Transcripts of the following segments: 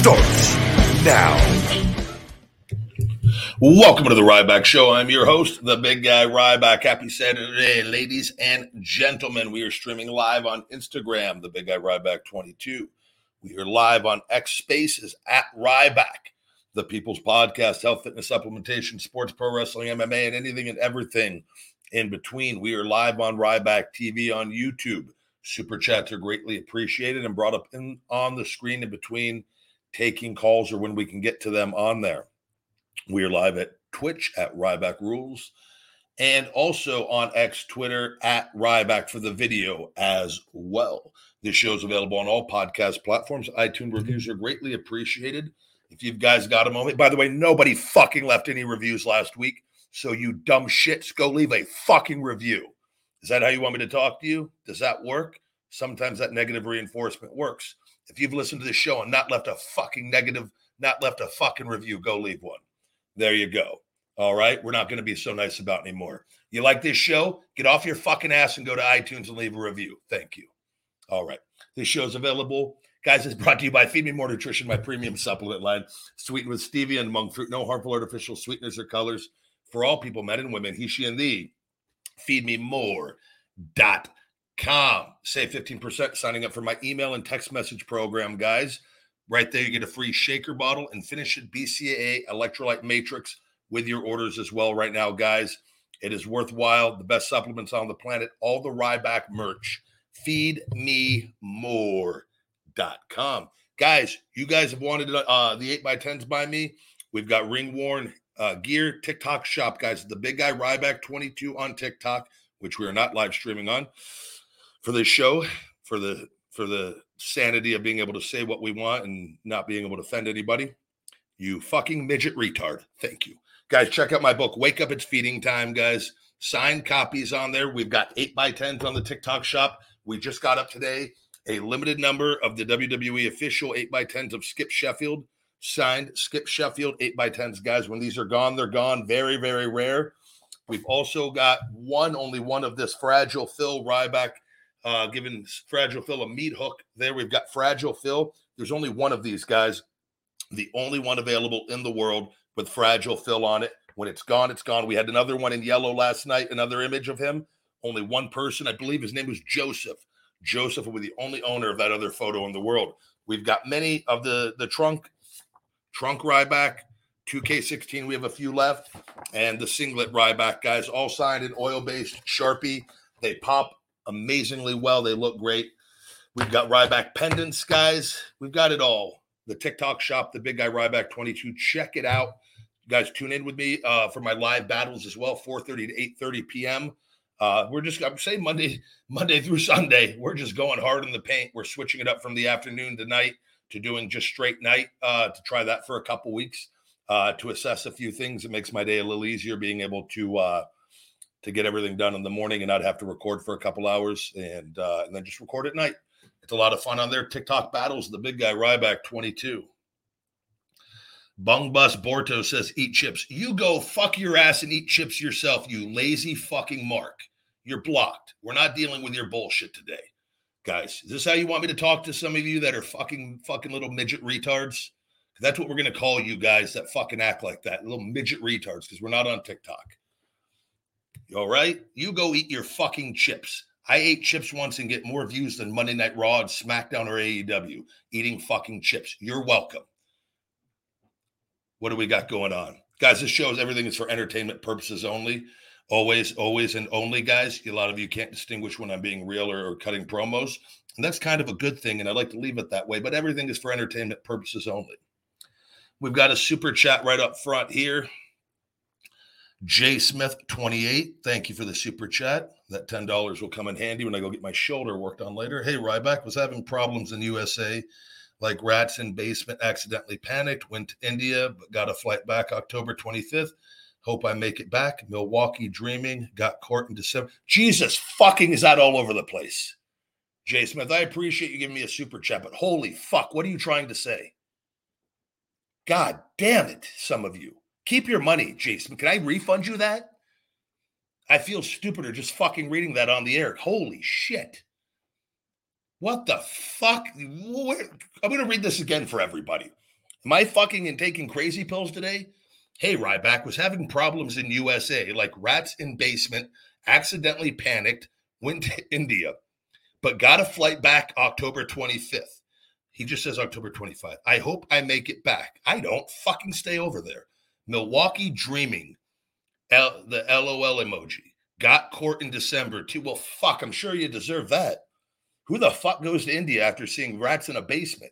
Starts now. Welcome to the Ryback Show. I'm your host, the big guy Ryback. Happy Saturday, ladies and gentlemen. We are streaming live on Instagram, the big guy Ryback 22. We are live on X Spaces at Ryback, the People's Podcast, health, fitness, supplementation, sports, pro wrestling, MMA, and anything and everything in between. We are live on Ryback TV on YouTube. Super chats are greatly appreciated and brought up in on the screen in between taking calls or when we can get to them on there. We are live at Twitch at Ryback Rules and also on X Twitter at Ryback for the video as well. This show is available on all podcast platforms. iTunes mm-hmm. reviews are greatly appreciated. If you guys got a moment, by the way, nobody fucking left any reviews last week. So you dumb shits, go leave a fucking review. Is that how you want me to talk to you? Does that work? Sometimes that negative reinforcement works. If you've listened to this show and not left a fucking negative, not left a fucking review, go leave one. There you go. All right. We're not going to be so nice about anymore. You like this show? Get off your fucking ass and go to iTunes and leave a review. Thank you. All right. This show's available. Guys, it's brought to you by Feed Me More Nutrition, my premium supplement line, sweetened with stevia and monk fruit, no harmful artificial sweeteners or colors for all people, men and women, he, she, and thee. Feedmemore.com. Save 15% signing up for my email and text message program, guys. Right there, you get a free shaker bottle and finish it BCAA electrolyte matrix with your orders as well, right now, guys. It is worthwhile. The best supplements on the planet, all the Ryback merch. Feedmemore.com. Guys, you guys have wanted uh, the 8x10s by me. We've got ring worn uh, gear, TikTok shop, guys. The big guy Ryback 22 on TikTok, which we are not live streaming on for this show, for the for the sanity of being able to say what we want and not being able to offend anybody. You fucking midget retard. Thank you. Guys, check out my book, Wake Up It's Feeding Time, guys. Signed copies on there. We've got 8 by 10s on the TikTok shop. We just got up today a limited number of the WWE official 8 by 10s of Skip Sheffield. Signed Skip Sheffield 8 by 10s, guys. When these are gone, they're gone. Very, very rare. We've also got one, only one of this Fragile Phil Ryback uh, giving Fragile Phil a meat hook. There we've got Fragile Phil. There's only one of these guys, the only one available in the world with Fragile Phil on it. When it's gone, it's gone. We had another one in yellow last night, another image of him. Only one person, I believe his name was Joseph. Joseph will be the only owner of that other photo in the world. We've got many of the the trunk, trunk Ryback, 2K16. We have a few left, and the singlet Ryback guys, all signed in oil based Sharpie. They pop amazingly well. They look great. We've got Ryback pendants, guys. We've got it all. The TikTok shop, the big guy Ryback 22. Check it out. You guys tune in with me uh, for my live battles as well, 4:30 to 8:30 p.m. Uh, we're just I'm saying Monday, Monday through Sunday. We're just going hard in the paint. We're switching it up from the afternoon to night to doing just straight night uh, to try that for a couple weeks uh, to assess a few things. It makes my day a little easier being able to uh, to get everything done in the morning and not have to record for a couple hours and uh, and then just record at night. It's a lot of fun on there. TikTok battles, the big guy Ryback 22. Bung Bus Borto says, eat chips. You go fuck your ass and eat chips yourself, you lazy fucking mark. You're blocked. We're not dealing with your bullshit today. Guys, is this how you want me to talk to some of you that are fucking fucking little midget retards? That's what we're gonna call you guys that fucking act like that, little midget retards, because we're not on TikTok. All right? You go eat your fucking chips. I ate chips once and get more views than Monday Night Raw, SmackDown, or AEW. Eating fucking chips. You're welcome. What do we got going on? Guys, this shows everything is for entertainment purposes only. Always, always, and only, guys. A lot of you can't distinguish when I'm being real or, or cutting promos. And that's kind of a good thing. And I like to leave it that way. But everything is for entertainment purposes only. We've got a super chat right up front here. Jay Smith 28, thank you for the super chat. That $10 will come in handy when I go get my shoulder worked on later. Hey, Ryback was having problems in USA, like rats in basement, accidentally panicked, went to India, but got a flight back October 25th. Hope I make it back. Milwaukee dreaming, got court in December. Jesus fucking is that all over the place. Jay Smith, I appreciate you giving me a super chat, but holy fuck, what are you trying to say? God damn it, some of you. Keep your money, Jason. Can I refund you that? I feel stupider just fucking reading that on the air. Holy shit. What the fuck? I'm going to read this again for everybody. Am I fucking and taking crazy pills today? Hey, Ryback was having problems in USA, like rats in basement, accidentally panicked, went to India, but got a flight back October 25th. He just says October 25th. I hope I make it back. I don't fucking stay over there. Milwaukee Dreaming, L, the LOL emoji. Got court in December too. Well, fuck, I'm sure you deserve that. Who the fuck goes to India after seeing rats in a basement?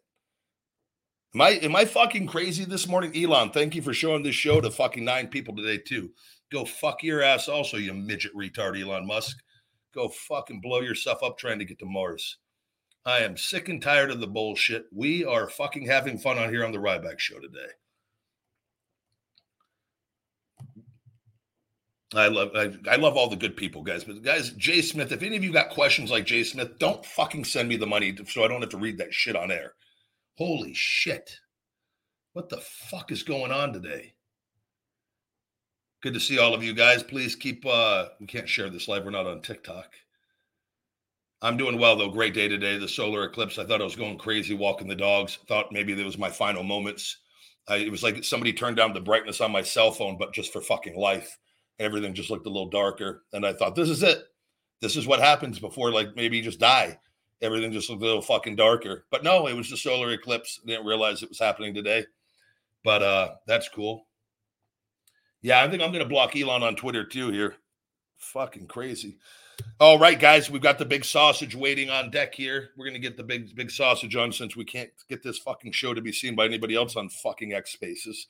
Am I am I fucking crazy this morning? Elon, thank you for showing this show to fucking nine people today, too. Go fuck your ass also, you midget retard, Elon Musk. Go fucking blow yourself up trying to get to Mars. I am sick and tired of the bullshit. We are fucking having fun on here on the Ryback show today. I love I, I, love all the good people, guys. But guys, Jay Smith, if any of you got questions like Jay Smith, don't fucking send me the money so I don't have to read that shit on air. Holy shit. What the fuck is going on today? Good to see all of you guys. Please keep uh we can't share this live. We're not on TikTok. I'm doing well though. Great day today. The solar eclipse. I thought I was going crazy walking the dogs. Thought maybe that was my final moments. I, it was like somebody turned down the brightness on my cell phone, but just for fucking life everything just looked a little darker. And I thought, this is it. This is what happens before, like maybe you just die. Everything just looked a little fucking darker. But no, it was the solar eclipse. didn't realize it was happening today. But uh that's cool. Yeah, I think I'm gonna block Elon on Twitter too here. Fucking crazy. All right, guys, we've got the big sausage waiting on deck here. We're gonna get the big big sausage on since we can't get this fucking show to be seen by anybody else on fucking X Spaces.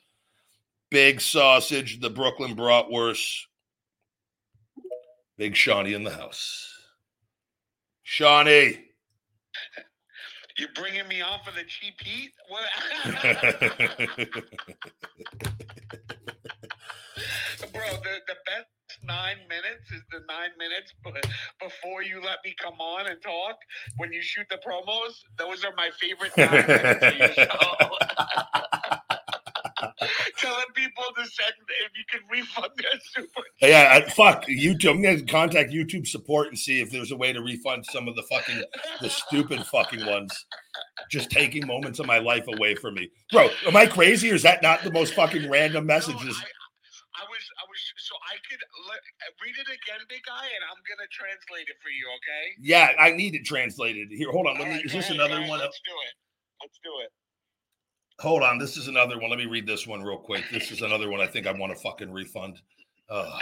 Big sausage, the Brooklyn bratwurst. Big Shawnee in the house. Shawnee. You're bringing me off of the cheap heat? Bro, the, the best nine minutes is the nine minutes before you let me come on and talk. When you shoot the promos, those are my favorite nine minutes of your show. telling people to send if you can refund their super. Yeah, fuck YouTube. I'm gonna contact YouTube support and see if there's a way to refund some of the fucking the stupid fucking ones. Just taking moments of my life away from me, bro. Am I crazy or is that not the most fucking random messages? No, I, I was, I was, so I could read it again, big guy, and I'm gonna translate it for you, okay? Yeah, I need it translated. Here, hold on. Let me. Right, is this ahead, another one? Let's do it. Let's do it. Hold on, this is another one. Let me read this one real quick. This is another one I think I want to fucking refund. Uh,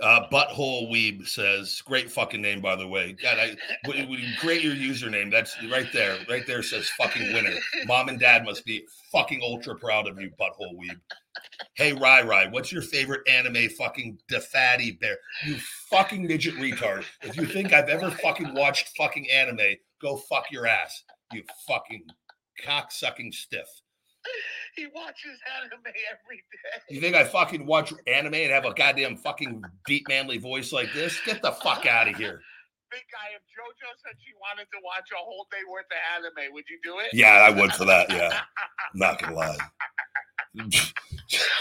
uh, Butthole Weeb says, great fucking name, by the way. God, we, great your username. That's right there. Right there says fucking winner. Mom and dad must be fucking ultra proud of you, Butthole Weeb. Hey, Rai Rai, what's your favorite anime fucking defatty bear? You fucking midget retard. If you think I've ever fucking watched fucking anime, go fuck your ass. You fucking cock sucking stiff. He watches anime every day. You think I fucking watch anime and have a goddamn fucking deep manly voice like this? Get the fuck out of here. Big guy, if JoJo said she wanted to watch a whole day worth of anime, would you do it? Yeah, I would for that. Yeah. I'm not gonna lie.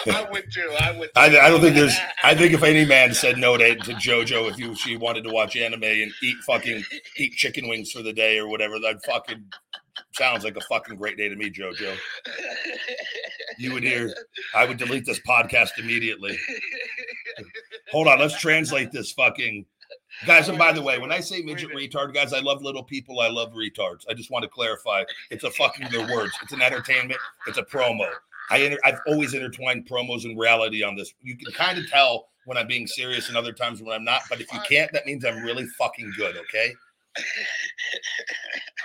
I would too. I would. I, I, don't think there's. I think if any man said no to, to JoJo if you she wanted to watch anime and eat fucking eat chicken wings for the day or whatever, I'd fucking sounds like a fucking great day to me, JoJo. You would hear. I would delete this podcast immediately. Hold on, let's translate this fucking. Guys, and by the way, when. I say midget retard, guys, I love little people. I love retards. I just want to clarify. It's a fucking their words. It's an entertainment. It's a promo. I inter- I've always intertwined promos and reality on this. You can kind of tell when I'm being serious and other times when I'm not. But if you can't, that means I'm really fucking good. Okay.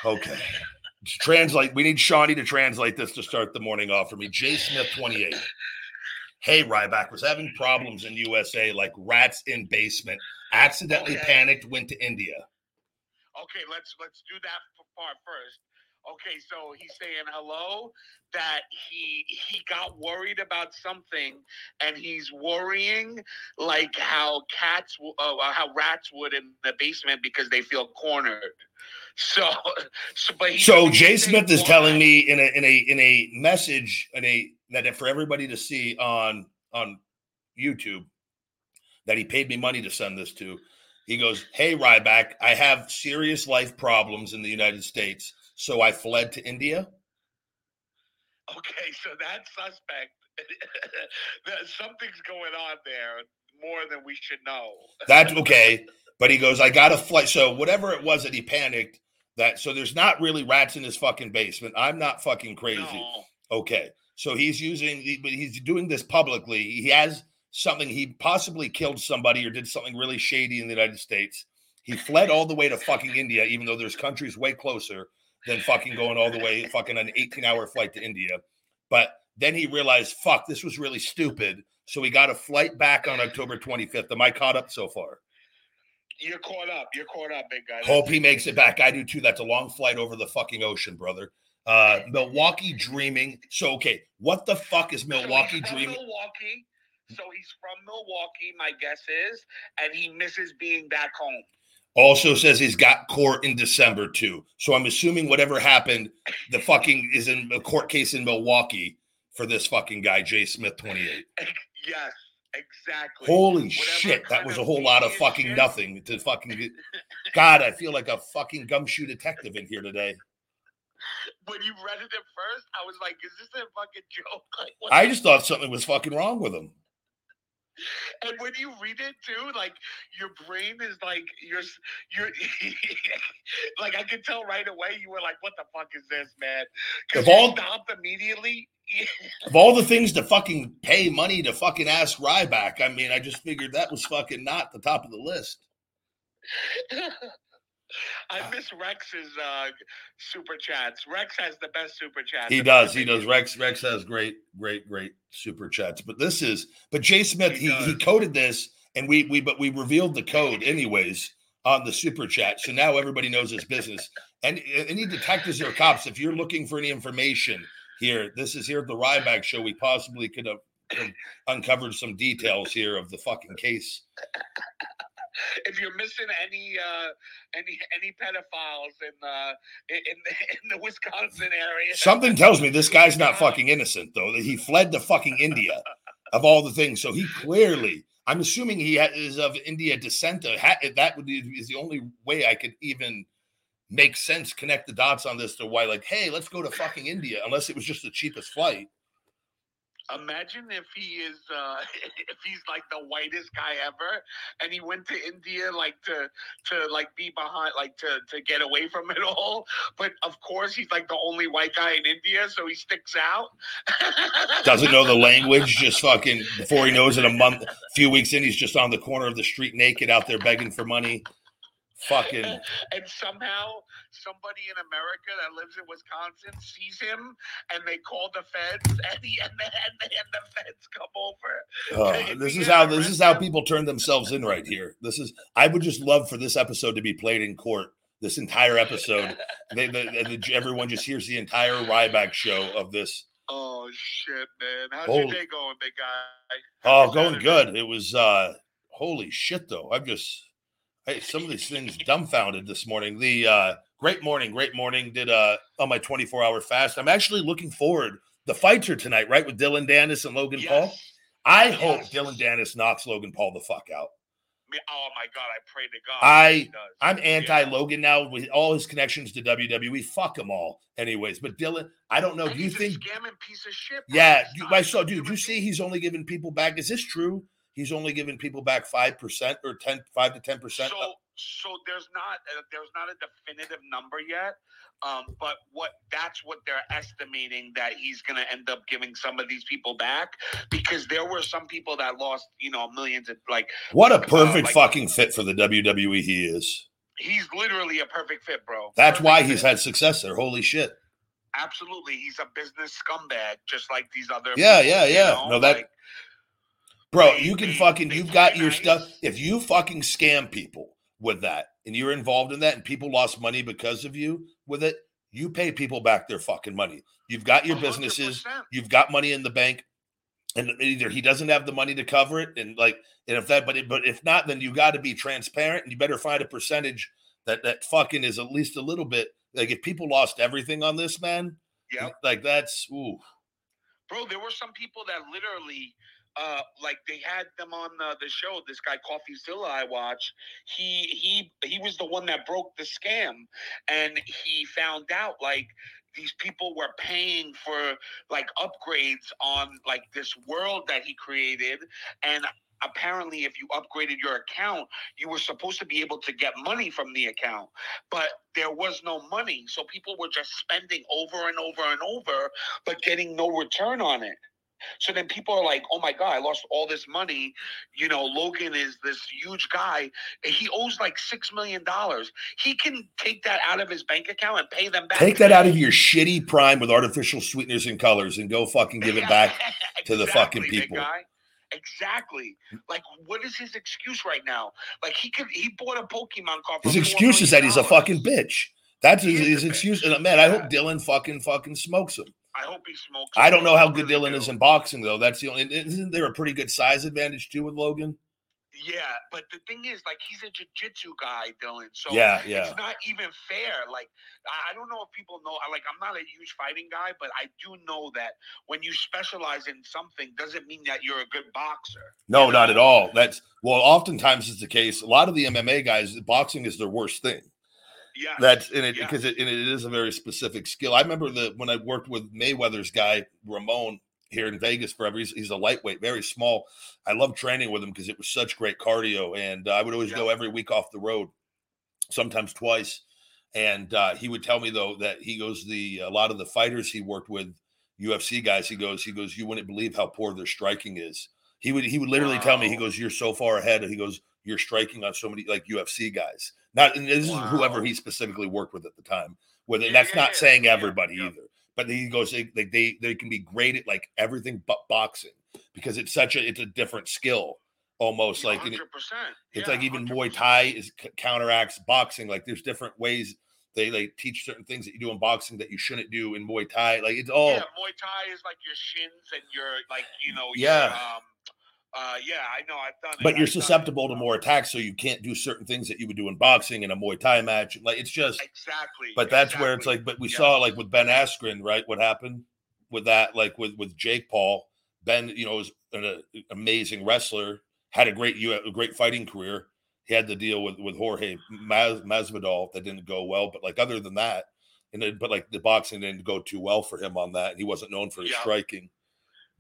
Okay. Translate. We need Shawnee to translate this to start the morning off for me. Jay Smith, 28. Hey, Ryback was having problems in USA like rats in basement. Accidentally Okay. panicked, went to India. Okay, let's let's do that part first. Okay, so he's saying hello that he he got worried about something, and he's worrying like how cats, uh, how rats would in the basement because they feel cornered. So, so but So Jay Smith is telling me in a in a in a message in a that for everybody to see on on YouTube that he paid me money to send this to. He goes, "Hey Ryback, I have serious life problems in the United States, so I fled to India." Okay, so that suspect. That Something's going on there more than we should know. That's okay. But he goes, I got a flight. So whatever it was that he panicked, that so there's not really rats in his fucking basement. I'm not fucking crazy. No. Okay. So he's using, but he's doing this publicly. He has something, he possibly killed somebody or did something really shady in the United States. He fled all the way to fucking India, even though there's countries way closer than fucking going all the way, fucking an 18 hour flight to India. But then he realized, fuck, this was really stupid. So he got a flight back on October 25th. Am I caught up so far? You're caught up. You're caught up, big guy. Hope he makes it back. I do too. That's a long flight over the fucking ocean, brother. Uh, Milwaukee dreaming. So, okay, what the fuck is Milwaukee from dreaming? Milwaukee. So he's from Milwaukee, my guess is, and he misses being back home. Also says he's got court in December too. So I'm assuming whatever happened, the fucking is in a court case in Milwaukee for this fucking guy, Jay Smith, 28. Yes, exactly. Holy Whatever shit, that was a whole lot of fucking shit- nothing to fucking get. God, I feel like a fucking gumshoe detective in here today. When you read it at first, I was like, "Is this a fucking joke?" Like, what I just thought something was fucking wrong with him. and when you read it too, like your brain is like you're you're like I could tell right away. You were like, "What the fuck is this, man?" Because you all- stopped immediately. Of all the things to fucking pay money to fucking ask Ryback, I mean, I just figured that was fucking not the top of the list. I miss Rex's uh, super chats. Rex has the best super chats. He does. He does. Rex Rex has great, great, great super chats. But this is but Jay Smith, He he, he coded this and we we but we revealed the code anyways on the super chat. So now everybody knows his business. And any detectives or cops, if you're looking for any information here, this is here at the Ryback show. We possibly could have have uncovered some details here of the fucking case. If you're missing any uh, any any pedophiles in uh, in in the Wisconsin area, Something tells me this guy's not fucking innocent, though. That he fled to fucking India, of all the things. So he clearly, I'm assuming he is of India descent. That would be is the only way I could even make sense, connect the dots on this to why, like, hey, let's go to fucking India, unless it was just the cheapest flight. Imagine if he is uh if he's like the whitest guy ever and he went to India like to to like be behind like to to get away from it all. But of course he's like the only white guy in India, so he sticks out. Doesn't know the language, just fucking before he knows it, a month, a few weeks in, he's just on the corner of the street naked out there begging for money. Fucking and somehow somebody in America that lives in Wisconsin sees him and they call the feds and, he, and, the, and, the, and the feds come over. Oh, this is how this is how people turn themselves in right here. This is I would just love for this episode to be played in court. This entire episode, they, the, the, everyone just hears the entire Ryback show of this. Oh shit, man! How's Holy- your day going, big guy? Oh, going good. It was uh holy shit though. I'm just hey, some of these things dumbfounded this morning. The uh great morning, great morning. Did uh on my 24 hour fast. I'm actually looking forward. The fights are tonight, right? With Dillon Danis and Logan Paul. Yes. I hope Dillon Danis knocks Logan Paul the fuck out. Oh my god! I pray to God. I- I'm anti Yeah. Logan now with all his connections to WWE. Fuck them all, anyways. But Dillon, I don't know. Do you think? scamming piece of shit? bro. Yeah, you, not saw. Dude, you see, he's only giving people back. Is this true? He's only giving people back five percent or 10, 5 to ten percent. So so there's not uh, there's not a definitive number yet um, but what that's what they're estimating that he's going to end up giving some of these people back because there were some people that lost you know millions of like What a uh, perfect like- fucking fit for the WWE he is. he's literally a perfect fit bro That's Perfect why he's fit. had success there. Holy shit. absolutely he's a business scumbag just like these other Yeah, people, yeah, you yeah. know? No, that- Like, Bro, you can fucking, you've got your stuff. If you fucking scam people with that and you're involved in that and people lost money because of you with it, you pay people back their fucking money. You've got your businesses, 100%. you've got money in the bank, and either he doesn't have the money to cover it, and like, and if that, but it, but if not, then you got to be transparent, and you better find a percentage that that fucking is at least a little bit. Like if people lost everything on this man, yeah, like that's ooh, bro there were some people that literally uh like they had them on uh, the show this guy Coffeezilla i watch he he he was the one that broke the scam. And he found out like these people were paying for like upgrades on like this world that he created. And apparently if you upgraded your account you were supposed to be able to get money from the account. But there was no money. So people were just spending over and over and over but getting no return on it. So then people are like, oh my God, I lost all this money. You know, Logan is this huge guy. and He owes like $6 million. He can take that out of his bank account and pay them back. take that out of your shitty prime with artificial sweeteners and colors and go fucking give it back to the fucking people. Exactly. Like, what is his excuse right now? Like, he could, he bought a Pokemon card. His excuse is that he's a fucking bitch. That's his, his excuse. And man, I hope Dillon fucking fucking smokes him. I hope he smokes. I don't know how good Dillon do. is in boxing though. That's the only. Isn't there a pretty good size advantage too with Logan? Yeah, but the thing is, like, he's a jiu-jitsu guy, Dillon. So yeah, yeah. it's not even fair. Like, I don't know if people know. Like, I'm not a huge fighting guy, but I do know that when you specialize in something, doesn't mean that you're a good boxer. No, you not at all. That's well, oftentimes it's the case. A lot of the MMA guys, boxing is their worst thing. Yeah, That's in it Yeah. because it, and it is a very specific skill. I remember the when I worked with Mayweather's guy Ramon here in Vegas forever. He's, he's a lightweight, very small. I love training with him because it was such great cardio, and uh, I would always go every week off the road, sometimes twice. And uh, he would tell me though that he goes the a lot of the fighters he worked with, UFC guys. He goes, he goes, you wouldn't believe how poor their striking is. He would he would literally tell me, he goes, you're so far ahead. He goes, you're striking on so many like UFC guys. Not and this is whoever he specifically worked with at the time. With it, Yeah, that's yeah, not yeah, saying everybody either. But he goes, they, they they can be great at like everything but boxing because it's such a it's a different skill almost like it- hundred percent. it's like even Muay Thai is c- counteracts boxing. Like there's different ways they they teach certain things that you do in boxing that you shouldn't do in Muay Thai. Like it's all Yeah, Muay Thai is like your shins and your like you know. Yeah. Your, um, uh, yeah, I know. I've done it. but you're I've susceptible to more attacks, so you can't do certain things that you would do in boxing in a Muay Thai match. Like it's just Exactly. But that's where it's like, but we Yeah. saw like with Ben Askren, right? What happened with that, like with with Jake Paul. Ben, you know, was an uh, amazing wrestler, had a great U- a great fighting career. He had the deal with with Jorge Mas, Masvidal that didn't go well, but like other than that, and then, but like the boxing didn't go too well for him on that. He wasn't known for his Yeah. striking,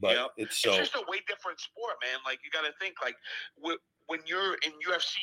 but Yep. it's so it's just a way different sport, man. Like you got to think, like when you're in UFC,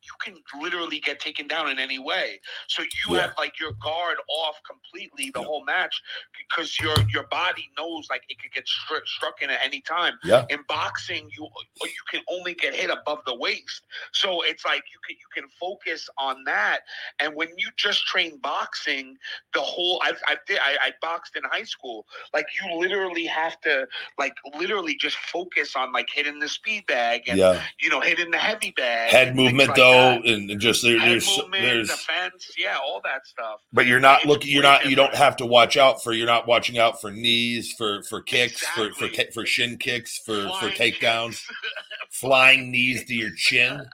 you, can literally get taken down in any way. So you Yeah. have like your guard off completely the Yeah. whole match because your your body knows like it could get stru- struck in at any time. yeah, In boxing, you uh, you can only get hit above the waist, so it's like you can you can focus on that. And when you just train boxing, the whole I I did I, I boxed in high school. Like you literally have to like literally just focus on like hitting the speed bag and yeah. you know hitting the heavy bag. Head movement like though, that. and, just there, there's movement, there's defense, yeah, all that stuff. But you're not It's looking. You're not. You don't have to watch out for. You're not watching out for knees, for for kicks, for for for shin kicks, for for takedowns, flying knees to your chin.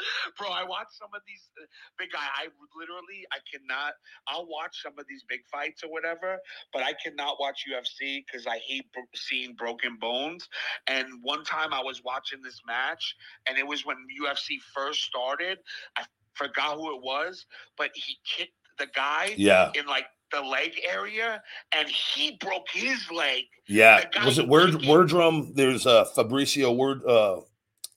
Bro, I watch some of these uh, big guy. I literally, I cannot. I'll watch some of these big fights or whatever, but I cannot watch UFC because I hate bro- seeing broken bones. And one time I was watching this match, and it was when UFC first started. I forgot who it was, but he kicked the guy Yeah, in like the leg area, and he broke his leg. yeah. Was it Word Werdum? There's uh Fabricio Word uh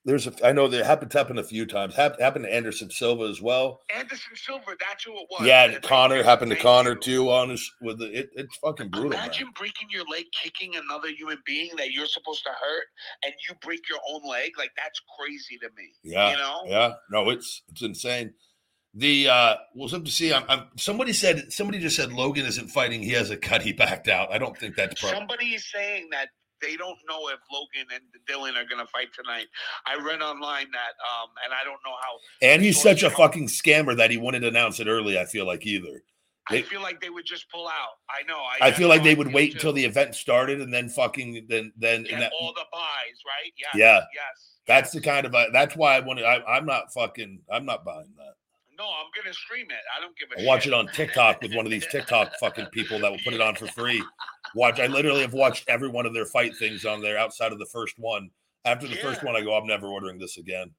There's a, I know that happened to happen a few times. Hap, happened to Anderson Silva as well. Anderson Silva, that's who it was. Yeah, Thank Conor you, happened to Conor too. On his with the, it, it's fucking brutal. Man. Imagine breaking your leg, kicking another human being that you're supposed to hurt, and you break your own leg. Like that's crazy to me. Yeah, you know. yeah. No, it's it's insane. The uh we'll have to see. I'm, I'm somebody said somebody just said Logan isn't fighting. He has a cut. He backed out. I don't think that's probably. Somebody is saying that they don't know if Logan and Dillon are going to fight tonight. I read online that, um, and I don't know how. And he's such a fucking scammer that he wouldn't announce it early. I feel like either. I They- feel like they would just pull out. I know. I, I feel like they would wait too. until the event started and then fucking then then Get and that, all the buys, right? Yes, Yeah. Yes. that's the kind of uh, that's why I want to. I'm not fucking. I'm not buying that. No, I'm gonna stream it. I don't give a I watch shit. it on TikTok with one of these TikTok fucking people that will put it on for free. Watch. I literally have watched every one of their fight things on there outside of the first one. After the first one, I go, I'm never ordering this again.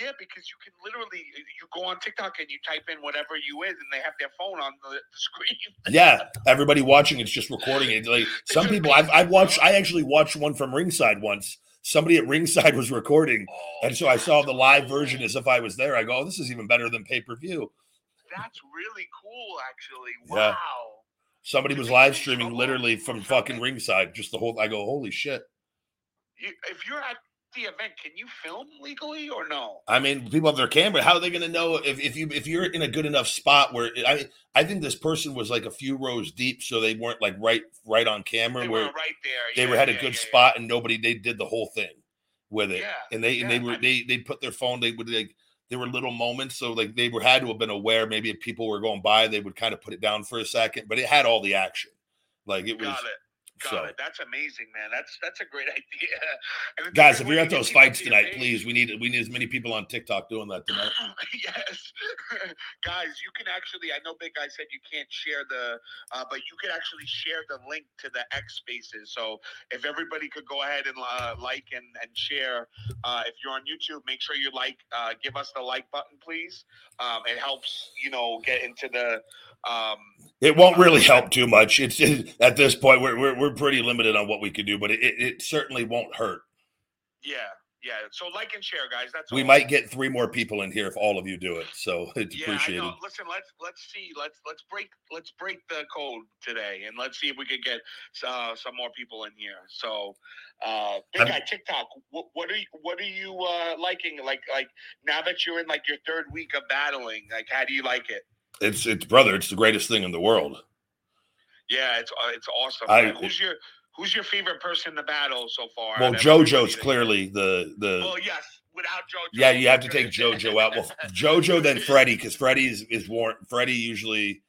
Yeah, because you can literally you go on TikTok and you type in whatever you is, and they have their phone on the, the screen. Yeah, everybody watching it's just recording it. Like some people, I've, I've watched. I actually watched one from ringside once. Somebody at ringside was recording, Oh, and so I saw the live version as if I was there. I go, oh, this is even better than pay per view. That's really cool, actually. Yeah. Wow. Somebody was live streaming literally from fucking ringside. Just the whole. I go, holy shit. You, if you're at the event, can you film legally or no? I mean, people have their camera. How are they going to know if, if you if you're in a good enough spot where I I think this person was like a few rows deep, so they weren't like right right on camera They where were right there. they yeah, were had a good yeah, yeah. spot and nobody they did the whole thing with it. Yeah, and they and they were I they they put their phone. They would like there were little moments, so like they were had to have been aware. Maybe if people were going by, they would kind of put it down for a second, but it had all the action. Like it was. Got it. Got So it. That's amazing, man. That's that's a great idea. Guys, if you're at those fights tonight, page. please, we need we need as many people on TikTok doing that tonight. yes, guys, you can actually. I know Big Guy said you can't share the, uh, but you can actually share the link to the X Spaces. So if everybody could go ahead and uh, like and and share, uh, if you're on YouTube, make sure you like, uh, give us the like button, please. Um, it helps, you know, get into the. Um, It won't really help too much. It's it, at this point we're, we're we're pretty limited on what we can do, but it, it, certainly won't hurt. yeah, yeah. So like and share, guys. That's We all. might get three more people in here if all of you do it, so it's Yeah, I appreciated. know. Listen, let's let's see. Let's let's break let's break the code today, and let's see if we could get uh, some more people in here. So, uh, big guy TikTok. What, what are you what are you uh, liking? Like like now that you're in like your third week of battling, like how do you like it? It's it's brother, it's the greatest thing in the world. Yeah, it's uh, it's awesome. I- who's your who's your favorite person in the battle so far? Well, out of everybody JoJo's clearly the the Well, yes. Without JoJo. yeah. You have to take JoJo out. Well, JoJo then Freddie because Freddie is is warrant. Freddie usually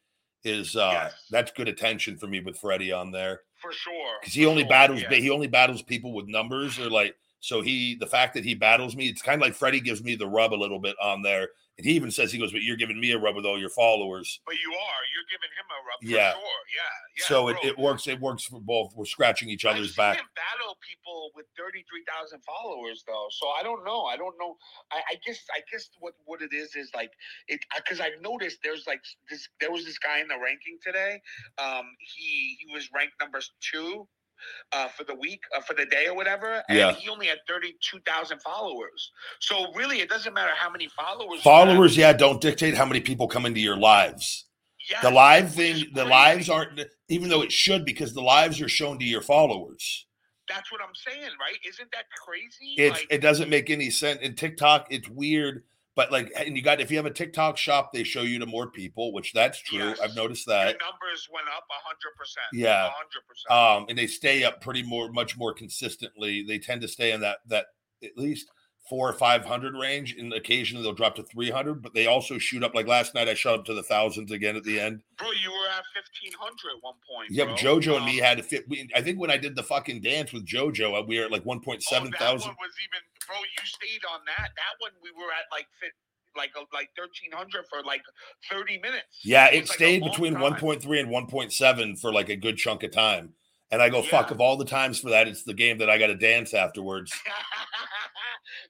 is uh Yes. that's good attention for me with Freddie on there for sure. because he only sure, battles yeah. he only battles people with numbers or like so he the fact that he battles me it's kind of like Freddie gives me the rub a little bit on there and he even says he goes but you're giving me a rub with all your followers But you are. You're giving him a rub. For Yeah. Sure. Yeah. yeah so it, bro. it works it works for both we're scratching each other's back battle people with thirty-three thousand followers, though. So I don't know. I don't know. I, I guess. I guess what what it is is like it because I've noticed there's like this. There was this guy in the ranking today. Um, he he was ranked number two. Uh, for the week, uh, for the day, or whatever, and Yeah. he only had thirty-two thousand followers. So really, it doesn't matter how many followers. followers yeah don't dictate how many people come into your lives Yes, the live thing the lives aren't even though it should because the lives are shown to your followers That's what I'm saying, right? Isn't that crazy? it's Like- it doesn't make any sense in tiktok it's weird but like and you got if you have a tiktok shop they show you to more people which that's true Yes. i've noticed Your that numbers went up hundred percent. Yeah. hundred percent. um and they stay up pretty more much more consistently they tend to stay in that that at least four or five hundred range and occasionally they'll drop to 300 but they also shoot up like last night i shot up to the thousands again at the end Bro, you were at fifteen hundred at one point. yeah bro. jojo and Um, me had to fit we, i think when i did the fucking dance with jojo uh, we were at like 1.7 oh, that thousand one was even, bro. You stayed on that. That one we were at like fit, like uh, like thirteen hundred for like thirty minutes. Yeah, It it was, like, stayed between time. 1.3 and 1.7 for like a good chunk of time. And I go, fuck, of all the times for that, it's the game that I got to dance afterwards.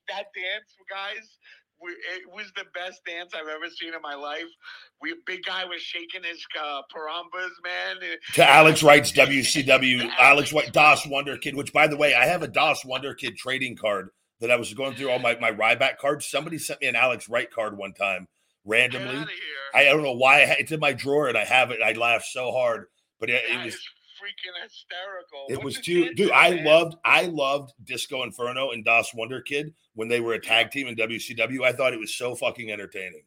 that dance, guys. we- It was the best dance I've ever seen in my life. We big guy was shaking his uh, parambas, man. To Alex Wright's WCW, Alex Wright, DOS Wonder Kid, which by the way, I have a Das Wunderkind trading card that I was going through all my my Ryback cards. Somebody sent me an Alex Wright card one time randomly. I don't know why it's in my drawer and I have it. I laughed so hard, but it, it was freaking hysterical. It was too, dude. I man? loved, I loved Disco Inferno and Das Wunderkind when they were a tag team in WCW. I thought it was so fucking entertaining.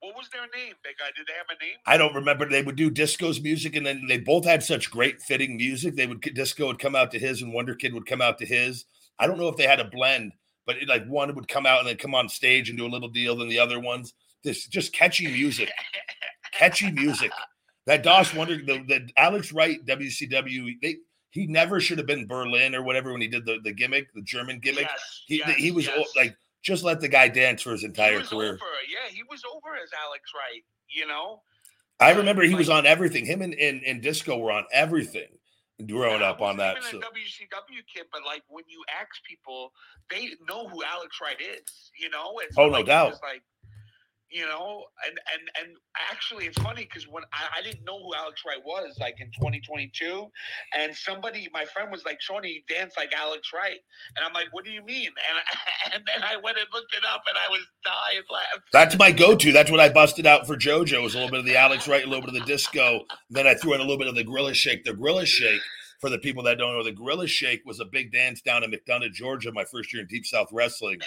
What was their name, big guy? Did they have a name? I don't remember. They would do Disco's music, and then they both had such great fitting music. They would Disco would come out to his, and Wonder Kid would come out to his. I don't know if they had a blend, but it, like one would come out and then come on stage and do a little deal than the other ones. This just catchy music, catchy music. That Das Wonder, the, the Alex Wright WCW, they he never should have been Berlin or whatever when he did the, the gimmick, the German gimmick. Yes, he yes, he was yes. like just let the guy dance for his entire career. Over. Yeah, he was over as Alex Wright. You know. I remember he like, was on everything. Him and, and, and Disco were on everything growing yeah, up on that. Even So. WCW kid, but like when you ask people, they know who Alex Wright is. You know, oh, it's oh like, no doubt. Like you know and and and actually it's funny because when I, I, didn't know who alex wright was like in 2022 and somebody my friend was like shawnee you dance like alex wright. And i'm like what do you mean? And and then i went and looked it up and i was dying laughing. That's my go-to. That's what i busted out for jojo was a little bit of the alex wright a little bit of the disco then i threw in a little bit of the gorilla shake the gorilla shake for the people that don't know, the Gorilla Shake was a big dance down in McDonough, Georgia, my first year in Deep South Wrestling.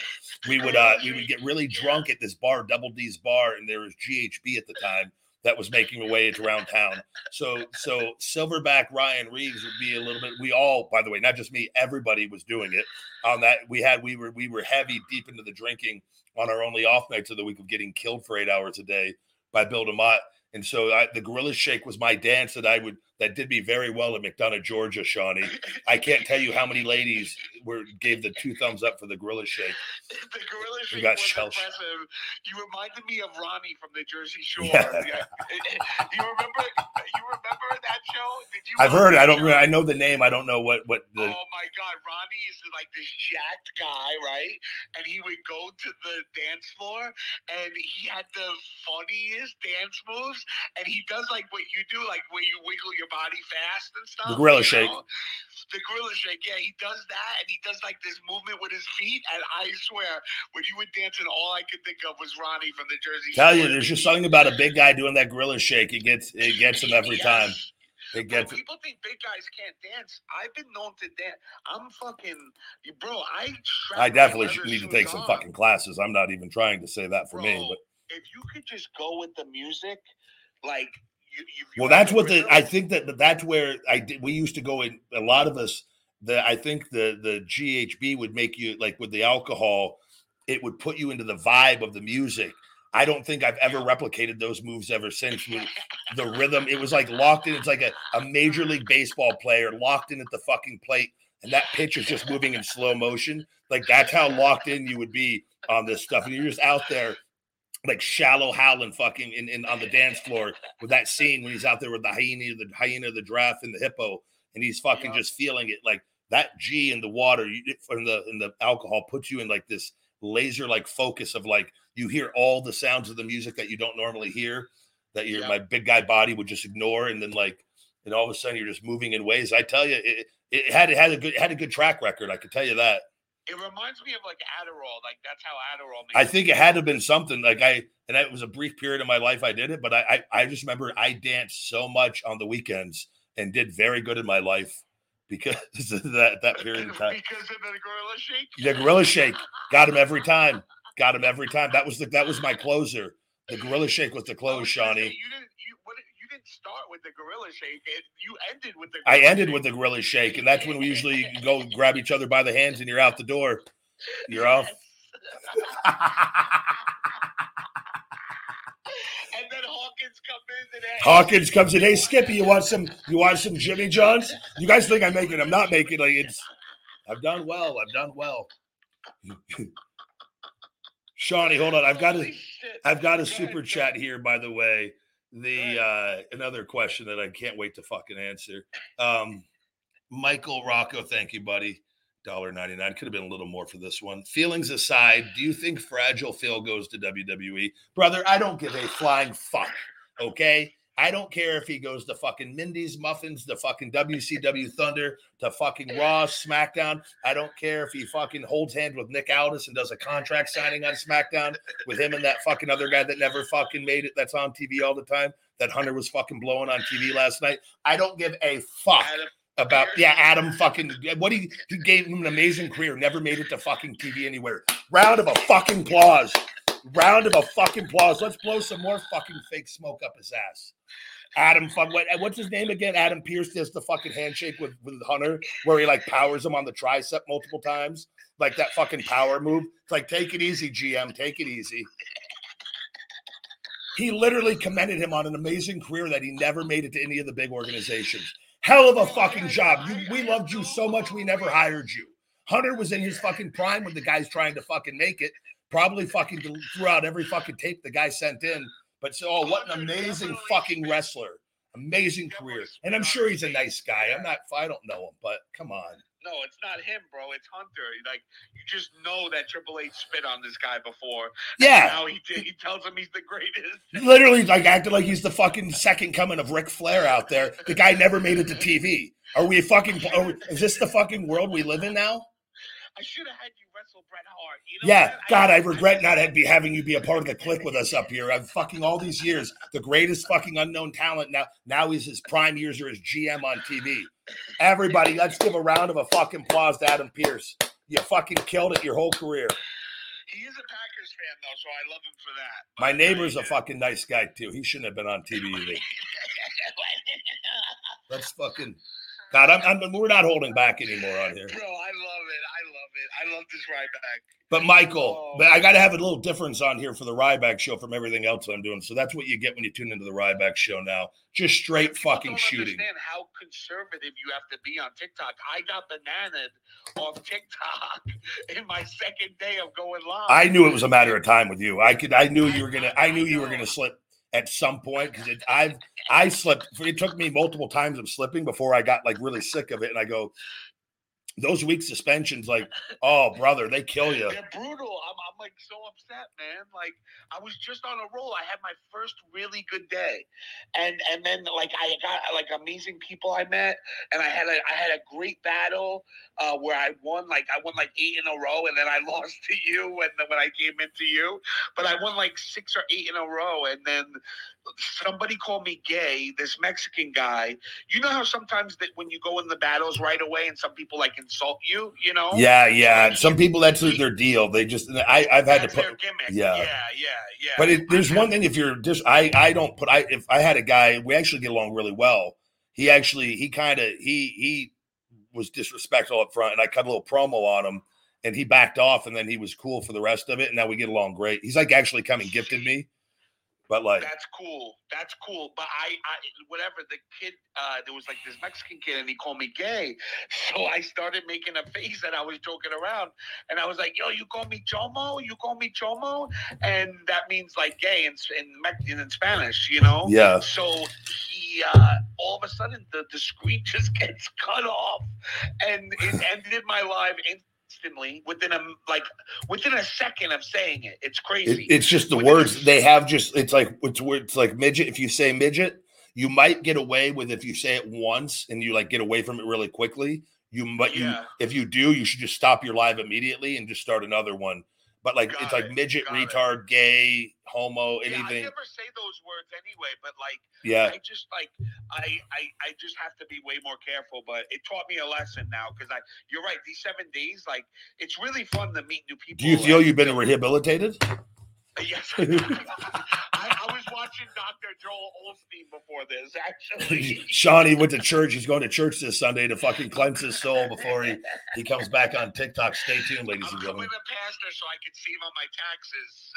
We would uh we would get really drunk at this bar, Double D's bar, and there was GHB at the time that was making a way around town. So so Silverback Ryan Reeves would be a little bit. We all, by the way, not just me, everybody was doing it. On that, we had we were we were heavy deep into the drinking on our only off nights of the week of getting killed for eight hours a day by Bill DeMott. And so I, the Gorilla Shake was my dance that I would that did me very well in McDonough, Georgia, Shawnee. I can't tell you how many ladies were gave the two thumbs up for the Gorilla Shake. The Gorilla Shake got was shell- impressive. You reminded me of Ronnie from the Jersey Shore. Yeah. you remember? You remember that show? Did you? I've heard. I don't. show? I know the name. I don't know what what the. Oh my God, Ronnie is like this jacked guy, right? And he would go to the dance floor, and he had the funniest dance moves. And he does like what you do, like where you wiggle your body fast and stuff. The gorilla shake. know? The gorilla shake, yeah, he does that, and he does like this movement with his feet. And I swear, when you were dancing, all I could think of was Ronnie from the Jersey. Tell you, there's just something about a big guy doing that gorilla shake. It gets it gets him every Yes. time. It Bro, gets. people think big guys can't dance. I've been known to dance. I'm fucking, bro. I I definitely need to take some fucking classes. I'm not even trying to say that for me, but if you could just go with the music, like you, you, you well, that's what the I think that that's where I did. We used to go in. A lot of us, the I think the the GHB would make you like with the alcohol, it would put you into the vibe of the music. I don't think I've ever replicated those moves ever since. With the rhythm, it was like locked in. It's like a, a major league baseball player locked in at the fucking plate, and that pitch is just moving in slow motion. Like that's how locked in you would be on this stuff, and you're just out there like shallow howling fucking in, in on the dance floor with that scene when he's out there with the hyena, the hyena, the giraffe, and the hippo, and he's fucking Yeah. just feeling it. Like that G in the water you, from the in the alcohol puts you in like this laser like focus of like you hear all the sounds of the music that you don't normally hear that your Yeah. my big guy body would just ignore, and then like and all of a sudden you're just moving in ways. I tell you, it, it had it had a good had a good track record. I could tell you that. It reminds me of like Adderall. Like that's how Adderall. Makes I think it had to have been something like I, and it was a brief period of my life I did it, but I, I, I just remember I danced so much on the weekends and did very good in my life because of that that period of time. because of the gorilla shake. The gorilla shake got him every time, got him every time. That was the that was my closer. The gorilla shake was the close, gonna say, Shawnee. You didn't. You what? You didn't start with the gorilla shake. It, you ended with the. I ended shake. with the gorilla shake, and that's when we usually go grab each other by the hands and you're out the door. You're off. And then Hawkins come in today. Hawkins comes in. Hey, Skippy, you want some? You want some Jimmy Johns? You guys think I'm making? I'm not making. Like it's. I've done well. I've done well. Shawnee, hold on. I've got a. I've got a super chat here, by the way. The uh another question that I can't wait to fucking answer. Um Michael Rocco, thank you, buddy. Dollar ninety nine could have been a little more for this one. Feelings aside, do you think Fragile Phil goes to WWE, brother? I don't give a flying fuck. Okay, I don't care if he goes to fucking Mindy's Muffins, to fucking WCW Thunder, to fucking Raw, SmackDown. I don't care if he fucking holds hands with Nick Aldis and does a contract signing on SmackDown with him and that fucking other guy that never fucking made it that's on TV all the time that Hunter was fucking blowing on TV last night. I don't give a fuck about yeah, Adam fucking what he, he gave him an amazing career, never made it to fucking TV anywhere. Round of a fucking applause. Round of a fucking applause. Let's blow some more fucking fake smoke up his ass. Adam fuck what uh, what's his name again? Adam Pearce does the fucking handshake with, with Hunter where he like powers him on the tricep multiple times. Like that fucking power move. It's like take it easy, GM, take it easy. He literally commended him on an amazing career that he never made it to any of the big organizations. Hell of a fucking job. You, we loved you so much we never hired you. Hunter was in his fucking prime when the guy's trying to fucking make it. Probably fucking threw out every fucking tape the guy sent in. But so, oh, what an amazing fucking wrestler. Amazing career. And I'm sure he's a nice guy. I'm not, I don't know him, but come on. No, it's not him, bro. It's Hunter. Like you just know that Triple H spit on this guy before. Yeah. Now he he tells him he's the greatest. Literally, like acting like he's the fucking second coming of Ric Flair out there. The guy never made it to TV. Are we fucking? Are we, is this the fucking world we live in now? I should have had you wrestle Bret Hart. You know Yeah? God, I regret not be having you be a part of the clique with us up here. I'm fucking all these years, the greatest fucking unknown talent. Now, now he's his prime years or his GM on TV. Everybody, let's give a round of a fucking applause to Adam Pearce. You fucking killed it your whole career. He is a Packers fan though, so I love him for that. My neighbor's a fucking nice guy too. He shouldn't have been on TV either. Let's fucking God. I'm, I'm we're not holding back anymore on here. Bro, I love it. I love it. I love this Ryback. But Michael, Oh. but I got to have a little difference on here for the Ryback show from everything else I'm doing. So that's what you get when you tune into the Ryback show now. Just straight fucking shooting. Understand how conservative you have to be on TikTok. I got bananaed off TikTok in my second day of going live. I knew it was a matter of time with you. I could. I knew you were gonna. I knew you were gonna slip at some point because I've I slipped. It took me multiple times of slipping before I got like really sick of it, and I go. Those week suspensions, like, oh brother, they kill you. They're brutal. I'm, I'm like so upset, man. Like I was just on a roll. I had my first really good day, and and then like I got like amazing people I met, and I had a I had a great battle uh, where I won like I won like eight in a row, and then I lost to you when when I came into you, but I won like six or eight in a row, and then somebody called me gay. This Mexican guy. You know how sometimes that when you go in the battles right away, and some people like insult you. You know. Yeah, yeah. And Some people that's their deal. They just. I I've had to put. yeah. yeah, yeah, yeah. But it, there's one thing if you're just I I don't put I if I had a guy we actually get along really well. He actually he kind of he he was disrespectful up front and I cut a little promo on him and he backed off and then he was cool for the rest of it and now we get along great. He's like actually come and gifted me. But like That's cool. That's cool. But I, I, whatever the kid, uh, there was like this Mexican kid, and he called me gay. So I started making a face, and I was joking around, and I was like, "Yo, you call me chomo? You call me chomo?" And that means like gay in in, in Spanish, you know. yeah. So he, uh, all of a sudden, the, the screen just gets cut off, and it ended my live instantly within a like within a second of saying it. It's crazy. It, it's just the Within words they have just it's like it's it's like midget if you say midget you might get away with if you say it once and you like get away from it really quickly you might you Yeah. if you do you should just stop your live immediately and just start another one but like Got it's like it, midget got it. retard gay homo Yeah, I anything never say those words anyway, but like yeah I just like I, I I just have to be way more careful. But it taught me a lesson now because I you're right. These seven days, like it's really fun to meet new people. do you feel and- you've been rehabilitated Yes. I, I was watching Dr. Joel Osteen before this. Actually, Shawnee went to church he's going to church this Sunday to fucking cleanse his soul before he he comes back on TikTok stay tuned ladies I'm and gentlemen a pastor so I can save on my taxes.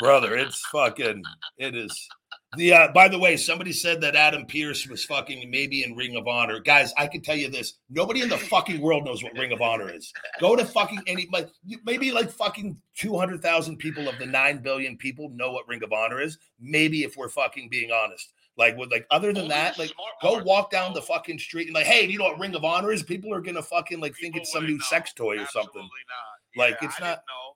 brother it's fucking it is the uh by the way somebody said that adam pearce was fucking maybe in ring of honor. Guys i can tell you this. Nobody in the fucking world knows what ring of honor is. Go to fucking any like maybe like fucking 200000 people of the 9 billion people know what ring of honor is maybe if we're fucking being honest. Like with like other than Only that like go walk down the fucking street and like hey do you know what ring of honor is? People are gonna fucking like think People it's some new know. sex toy or something. Not. Like, Yeah, it's I not- didn't know.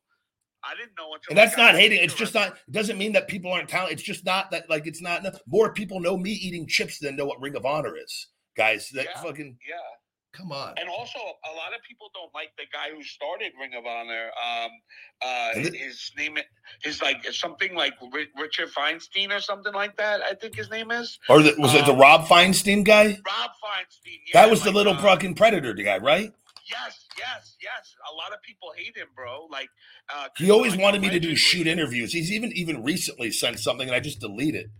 I didn't know until. And that's not hating. It's just not. It doesn't mean that people aren't talented. It's just not that. Like it's not. More people know me eating chips than know what Ring of Honor is, guys. That Yeah. fucking Yeah, come on. and also a lot of people don't like the guy who started Ring of Honor. Um, uh, it- his name is like something like Ri- Richard Feinstein or something like that. I think his name is Or the, was it the Um, Rob Feinstein guy? Rob Feinstein. Yeah, That was the like, little uh, fucking predator guy, right? Yes, yes, yes. A lot of people hate him, bro. Like He always wanted me to do shoot interviews. He's even even recently sent something and I just delete it.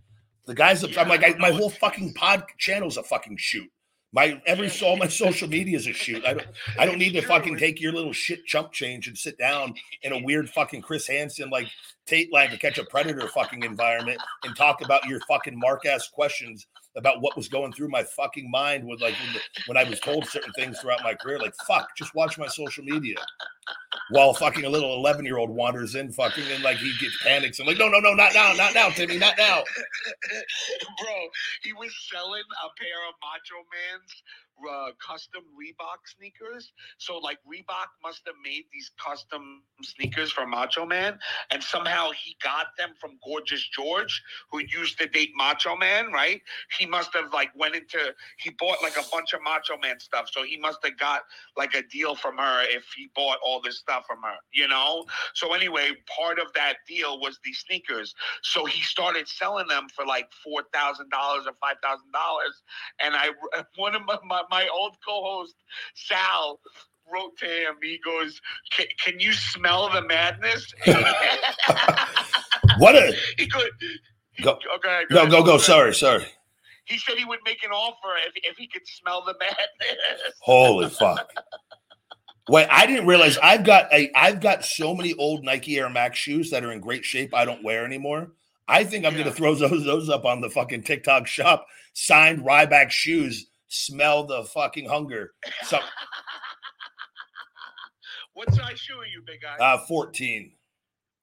The guy's. Yeah, I'm like, I my whole fucking pod channel's a fucking shoot. My every all my social media is a shoot. I don't. I don't need to fucking take your little shit chump change and sit down in a weird fucking Chris Hansen like Dateline to catch a predator fucking environment and talk about your fucking mark ass questions about what was going through my fucking mind with like when, the, when I was told certain things throughout my career. Like fuck, just watch my social media. While fucking a little eleven year old wanders in fucking and like he gets panics and like no no no not now not now Timmy not now. Bro, he was selling a pair of Macho Man's uh, custom Reebok sneakers. So, like, Reebok must have made these custom sneakers for Macho Man, and somehow he got them from Gorgeous George, who used to date Macho Man, right? He must have like went into he bought like a bunch of Macho Man stuff, so he must have got like a deal from her if he bought all this stuff from her, you know. So anyway, part of that deal was these sneakers. So he started selling them for like four thousand dollars or five thousand dollars. And I, one of my, my, my old co-host Sal wrote to him. He goes, "Can, you smell the madness?" What a he could. Go- Okay, no ahead, go go sorry sorry. He said he would make an offer if, if he could smell the madness. Holy fuck. Wait, I didn't realize I've got a I've got so many old Nike Air Max shoes that are in great shape I don't wear anymore. I think I'm Yeah. gonna throw those those up on the fucking TikTok shop. Signed Ryback shoes. Smell the fucking hunger. So what size shoe are you, big guy? uh 14.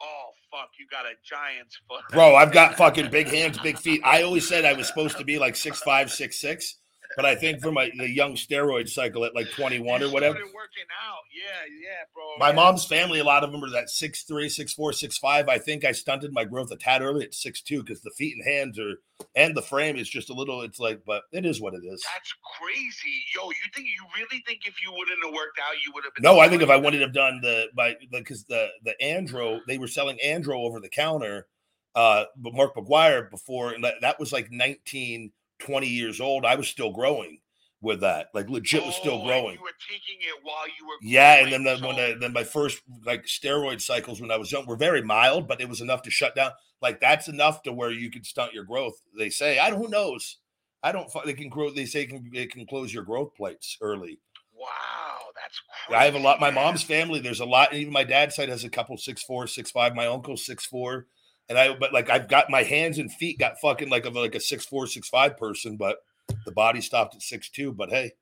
oh fuck, you got a giant's foot, Bro, I've got fucking big hands, big feet. I always said I was supposed to be like six five, six six, but I think for my the young steroid cycle at like 21 or whatever. working out, yeah, yeah, bro. My mom's family, a lot of them are that six three, six four, six five. I think I stunted my growth a tad early at six two because the feet and hands are and the frame is just a little. It's like, but it is what it is. That's crazy, yo. You think you really think if you wouldn't have worked out, you would have been? No, I think if I wouldn't have done the by because the the Andro they were selling Andro over the counter, uh, but Mark McGwire before and that, that was like 19, 20 years old. I was still growing with that, like legit was still Oh, growing. You were taking it while you were. Yeah, and then the, when I, then my first like steroid cycles when I was young were very mild, but it was enough to shut down. Like that's enough to where you could stunt your growth. They say, I don't. Who knows? I don't. They can grow. They say can they can close your growth plates early. Wow, that's crazy. I have a lot. My mom's family. There's a lot. and Even my dad's side has a couple six four, six five. My uncle's six four, and I. But like I've got my hands and feet got fucking like a like a six four, six five person, but the body stopped at six two. But hey,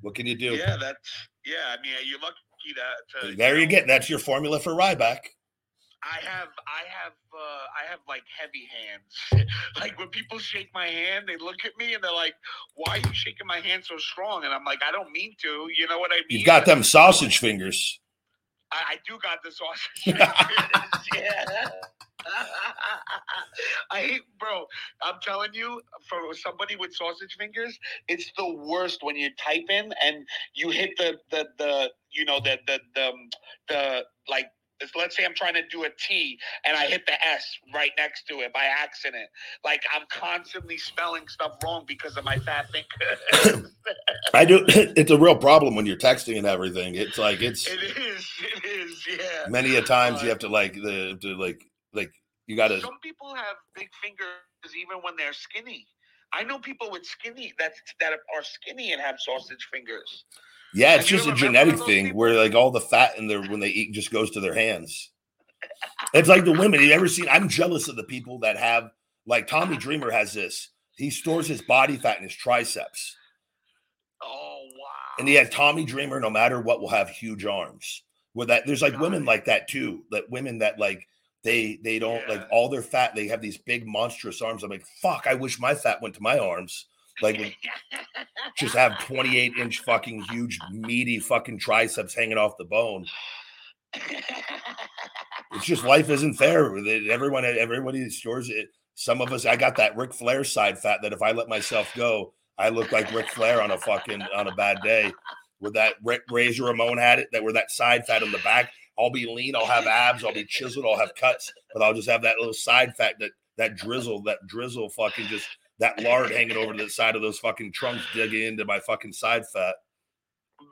what can you do? Yeah, that's yeah. I mean, you're lucky that to There you know, get. That's your formula for Ryback. I have, I have, uh, I have like heavy hands. like when people shake my hand, they look at me and they're like, "Why are you shaking my hand so strong?" And I'm like, "I don't mean to." You know what I mean? You've got them sausage fingers. I, I do got the sausage. fingers, yeah. I hate, bro. I'm telling you, for somebody with sausage fingers, it's the worst when you type in and you hit the the the you know the the the um, the like. Let's say I'm trying to do a T and I hit the S right next to it by accident. Like I'm constantly spelling stuff wrong because of my fat fingers. I do. It's a real problem when you're texting and everything. It's like it's it is. It is. Yeah. many a times you uh, have to like the to like like you got to. Some people have big fingers even when they're skinny. I know people with skinny that that are skinny and have sausage fingers. Yeah, it's you just a ever met one genetic thing people? where like all the fat in their when they eat just goes to their hands. It's like the women. You ever seen? I'm jealous of the people that have like Tommy Dreamer has this. He stores his body fat in his triceps, Oh wow! and he has Tommy Dreamer. No matter what, will have huge arms. With that, there's like women like that too. That women that like they they don't like all their fat. They have these big monstrous arms. I'm like, fuck. I wish my fat went to my arms. Like just have 28 inch fucking huge meaty fucking triceps hanging off the bone. It's just life isn't fair. Everyone, everybody stores it. Some of us, I got that Ric Flair side fat that if I let myself go, I look like Ric Flair on a fucking on a bad day. With that Rick Razor Ramon had it, that were that side fat in the back. I'll be lean, I'll have abs, I'll be chiseled, I'll have cuts, but I'll just have that little side fat that that drizzle, that drizzle fucking just that lard hanging over the side of those fucking trunks digging into my fucking side fat.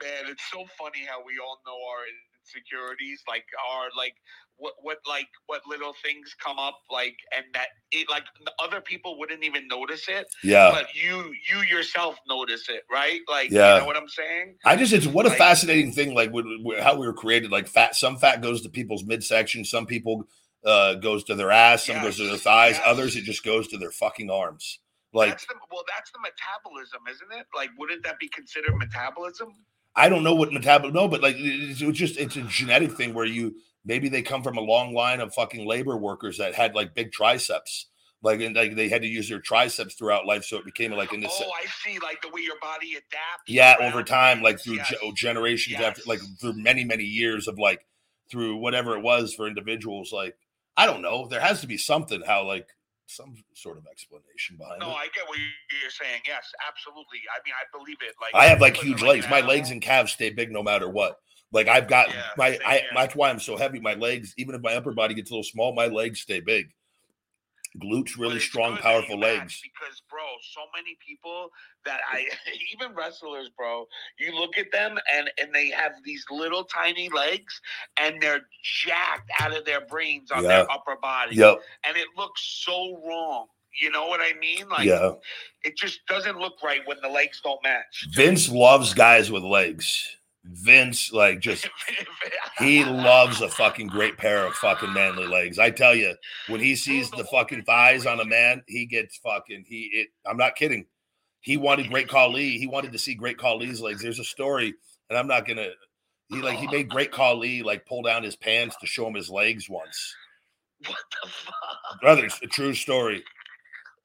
Man, it's so funny how we all know our insecurities, like our like what what like what little things come up like and that it like other people wouldn't even notice it. Yeah. But you you yourself notice it, right? Like Yeah. you know what I'm saying? I just it's what a Like- fascinating thing like with, with how we were created like fat some fat goes to people's midsection some people uh goes to their ass some goes to their thighs yes. others it just goes to their fucking arms like that's the well, that's the metabolism, isn't it? Like, wouldn't that be considered metabolism? I don't know what metabolism no but like it's, it's just it's a genetic thing where you maybe they come from a long line of fucking labor workers that had like big triceps like and like they had to use their triceps throughout life so it became like in this Oh, I see. Like the way your body adapts. yeah over time like through Yes. ge- oh, generations after like through many many years of like through whatever it was for individuals like i don't know there has to be something how like some sort of explanation behind No, it No, I get what you're saying. Yes, absolutely. I mean, I believe it. Like i have like huge legs my legs and calves stay big no matter what like i've got Yeah, my same i that's why i'm so heavy. My legs even if my upper body gets a little small my legs stay big. Glutes really strong good that you powerful legs. Because, bro, so many people that I, even wrestlers, bro, you look at them and and they have these little tiny legs and they're jacked out of their brains on their upper body, yep and it looks so wrong. You know what I mean? Like, yeah. it just doesn't look right when the legs don't match. vince loves guys with legs vince like just He loves a fucking great pair of fucking manly legs. I tell you, when he oh, sees the fucking thighs on a man, he gets fucking he. It. I'm not kidding. He wanted Great Khali. He wanted to see Great Khali's legs. There's a story, and I'm not gonna. He like he made Great Khali like pull down his pants to show him his legs once. What the fuck? Brother, it's a true story.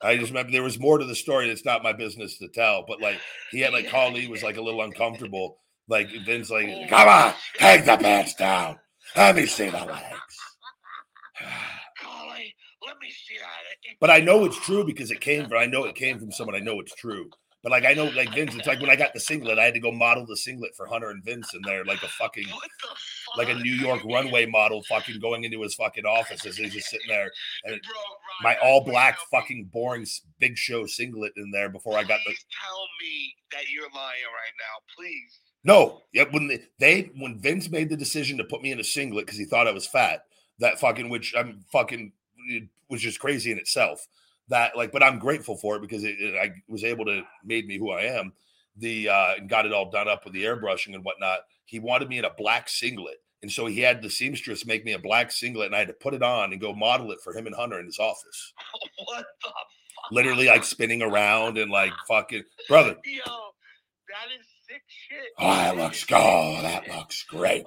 I just remember there was more to the story that's not my business to tell, but like he had like Khali was like a little uncomfortable. Like Vince, like, Oh, come on, take the pants down. Let me see the legs. Khali, let me see that. But I know it's true because it came from I know it came from someone I know it's true. But like I know like Vince, it's like when I got the singlet, I had to go model the singlet for Hunter and Vince, and they're like a fucking fuck? like a New York runway model fucking going into his fucking office as he's just sitting there. And my all black fucking boring big show singlet in there before I got the Please tell me that you're lying right now, please. No, yeah, when they, they when Vince made the decision to put me in a singlet because he thought I was fat, that fucking which I'm fucking was just crazy in itself. That like, but I'm grateful for it because it, it- I was able to made me who I am. The uh, and got it all done up with the airbrushing and whatnot. He wanted me in a black singlet, and so he had the seamstress make me a black singlet, and I had to put it on and go model it for him and Hunter in his office. What the fuck? Literally like spinning around and like fucking brother. Yo, that is. Oh, that looks good. Oh, that looks great.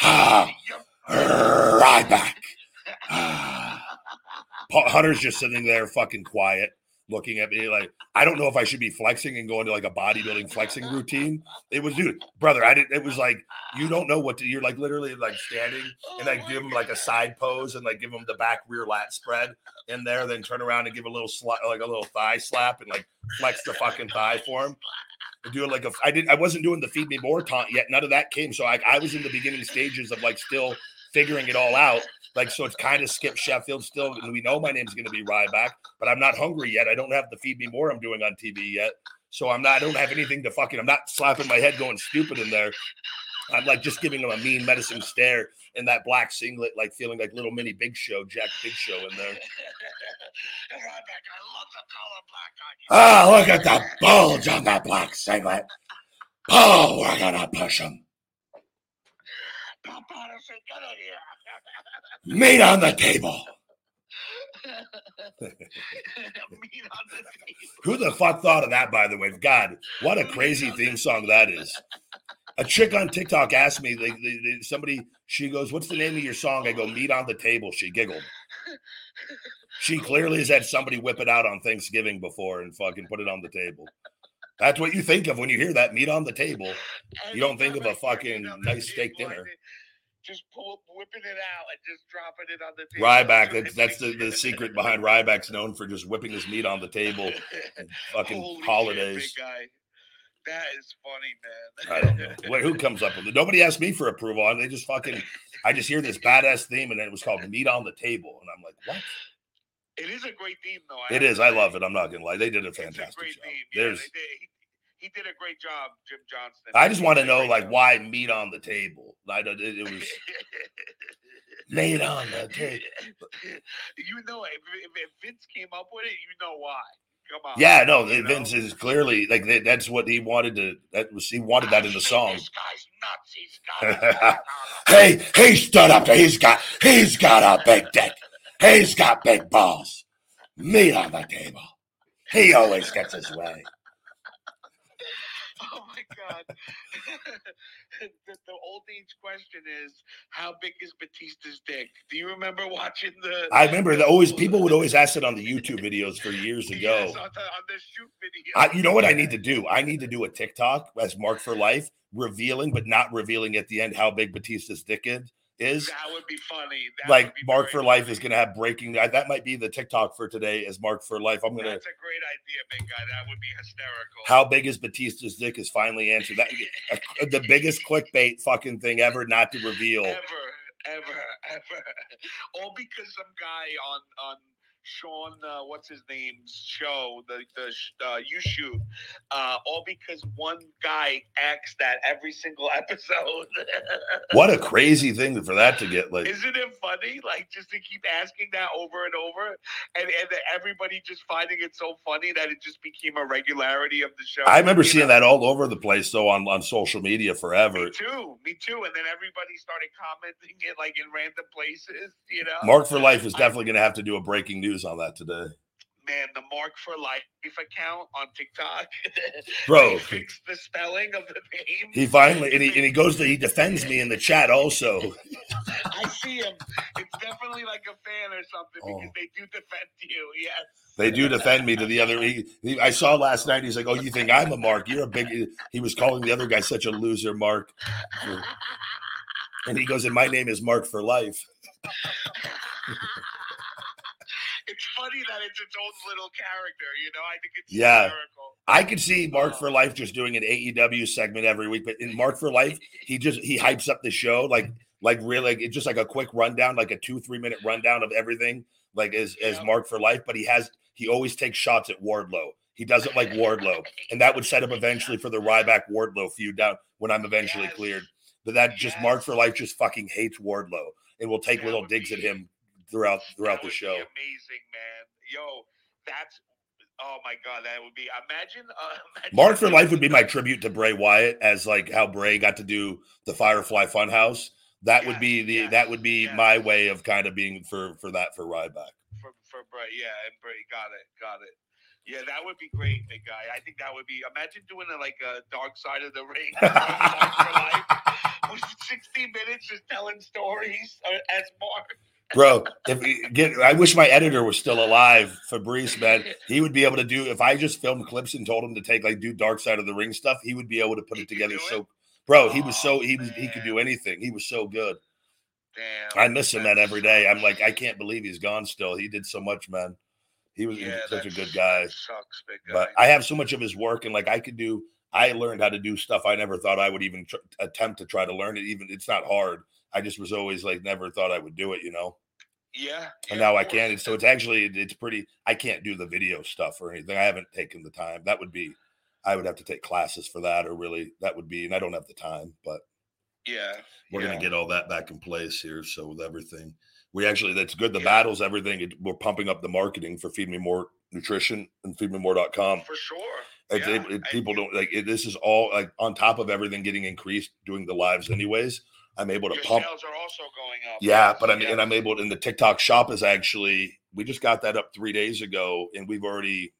Ah. Ryback. Ah. Hunter's just sitting there fucking quiet, looking at me like I don't know if I should be flexing and going to like a bodybuilding flexing routine. It was, dude, brother. I didn't. It was like you don't know what to. You're like literally like standing and like give him like a side pose and like give him the back rear lat spread in there, then turn around and give a little slap, like a little thigh slap and like flex the fucking thigh for him. Do like a. I didn't. I wasn't doing the feed me more taunt yet. None of that came. So I, I was in the beginning stages of like still figuring it all out. Like so, it's kind of Skip Sheffield still, we know my name's going to be Ryback, but I'm not hungry yet. I don't have the feed me more I'm doing on TV yet, so I'm not. I don't have anything to fucking. I'm not slapping my head going stupid in there. I'm like just giving him a mean medicine stare in that black singlet, like feeling like little mini Big Show, Jack Big Show in there. Ryback, I love the color black on you. Ah, look at the bulge on that black singlet. Oh, we're gonna push him. Pat Patterson, get in here. Meat on the table. Meat on the table. Who the fuck thought of that, by the way? God, what a crazy theme song that is. A chick on TikTok asked me, like, they- they- somebody, she goes, What's the name of your song? I go, Meat on the Table. She giggled. She clearly has had somebody whip it out on Thanksgiving before and fucking put it on the table. That's what you think of when you hear that meat on the table. You don't think of a Anytime I hear fucking nice steak dinner. just pull, whipping it out and just dropping it on the table. Ryback. That's that's the, the secret behind Ryback's known for just whipping his meat on the table. And fucking Holy shit, holidays. guy. That is funny, man. I don't know. Wait, who comes up with it? Nobody asked me for approval. and They just fucking. I just hear this badass theme, and then it was called "Meat on the Table," and I'm like, what? It is a great theme, though. It is. I love it. I'm not gonna lie. They did a It's a fantastic great job. theme. Yeah, There's. they did. He, he did a great job, Jim Johnston. I just want to know, like, job. why meat on the table? I don't. It, it was meat on the table. you know, if, if, if Vince came up with it, you know why. Come on. Yeah, no, You know? Vince is clearly like that- that's what he wanted to. That was he wanted that in the song. This guy's nuts. He's got. Hey, he stood up to. He's got. He's got a big dick. He's got big balls. Meat on the table. He always gets his way. Oh my god. the, the old age question is how big is Batista's dick? Do you remember watching the I remember that always people would always ask it on the YouTube videos for years ago. Yes, on the, on the shoot video. I, you know what I need to do? I need to do a TikTok as Mark for Life, revealing but not revealing at the end how big Batista's dick is. Is that would be funny. That like be Mark for Life funny. is going to have breaking. that might be the TikTok for today. As Mark for Life, I'm going to. That's a great idea, big guy. That would be hysterical. How big is Batista's dick? Is finally answered. That the biggest clickbait fucking thing ever, not to reveal. ever, ever, ever. All because some guy on on Sean, uh, what's his name's show, the the uh, you shoot, uh, all because one guy acts that every single episode. What a crazy thing for that to get like. Isn't it funny? Like just to keep asking that over and over, and and everybody just finding it so funny that it just became a regularity of the show. I remember you seeing know? that all over the place though on on social media forever. Me too, me too. And then everybody started commenting it like in random places, you know. Mark for Life is definitely going to have to do a breaking news on that today, man, the Mark for Life account on TikTok. bro. fixed the spelling of the name. He finally and he, and he goes to he defends me in the chat also. I see him. It's definitely like a fan or something Oh. because they do defend you. Yes. They do defend me to the other. He, he, I saw last night. He's like, "Oh, you think I'm a Mark? You're a big." He was calling the other guy such a loser, Mark. And he goes, "And my name is Mark for life." It's funny that it's its own little character. You know, I think it's Yeah. hysterical. I could see Mark um, for Life just doing an AEW segment every week, but in Mark for Life, he just he hypes up the show like like really like, it's just like a quick rundown, like a two three minute rundown of everything, like as as Mark for Life. But he has he always takes shots at Wardlow. He doesn't like Wardlow, and that would set up eventually for the Ryback Wardlow feud down when I'm eventually Yes. cleared. But that just Mark for Life just fucking hates Wardlow and will take That little digs at him throughout throughout That the show. Be amazing, man. Yo, that's. Oh my god, that would be. Imagine. Uh, imagine Mark for Life would be my tribute to Bray Wyatt as like how Bray got to do the Firefly Funhouse. That would be the yes, that would be yes. my way of kind of being for for that for Ryback. for for Bray. Yeah, and Bray got it, got it. Yeah, that would be great, big guy. I think that would be. Imagine doing a, like a dark side of the ring, for life, with sixty minutes just telling stories uh, as Mark. Bro, if get I wish my editor was still alive, Fabrice, man. He would be able to do if I just filmed clips and told him to take like do dark side of the ring stuff, he would be able to put He it together so it? bro, he was so he was he could do anything. He was so good. Damn, I miss him that every day. I'm like, I can't believe he's gone still. He did so much, man. He was Yeah, such a good guy. Sucks, guy. but I have so much of his work, and like I could do. I learned how to do stuff I never thought I would even tr- attempt to try to learn it. Even it's not hard. I just was always like never thought I would do it, you know. yeah, And yeah, now I can. And so it's actually it's pretty. I can't do the video stuff or anything. I haven't taken the time. That would be. I would have to take classes for that, or really that would be. And I don't have the time, but yeah. we're yeah. gonna get all that back in place here. So with everything, we actually that's good. The Yeah. battles, everything. It, we're pumping up the marketing for Feed Me More Nutrition and FeedMeMore.com. for sure. It, it- people you- don't like it, this is all like on top of everything getting increased doing the lives anyways i'm able to Your pump sales are also going up. yeah but i'm and i'm able to, and the tiktok shop is actually we just got that up three days ago and we've already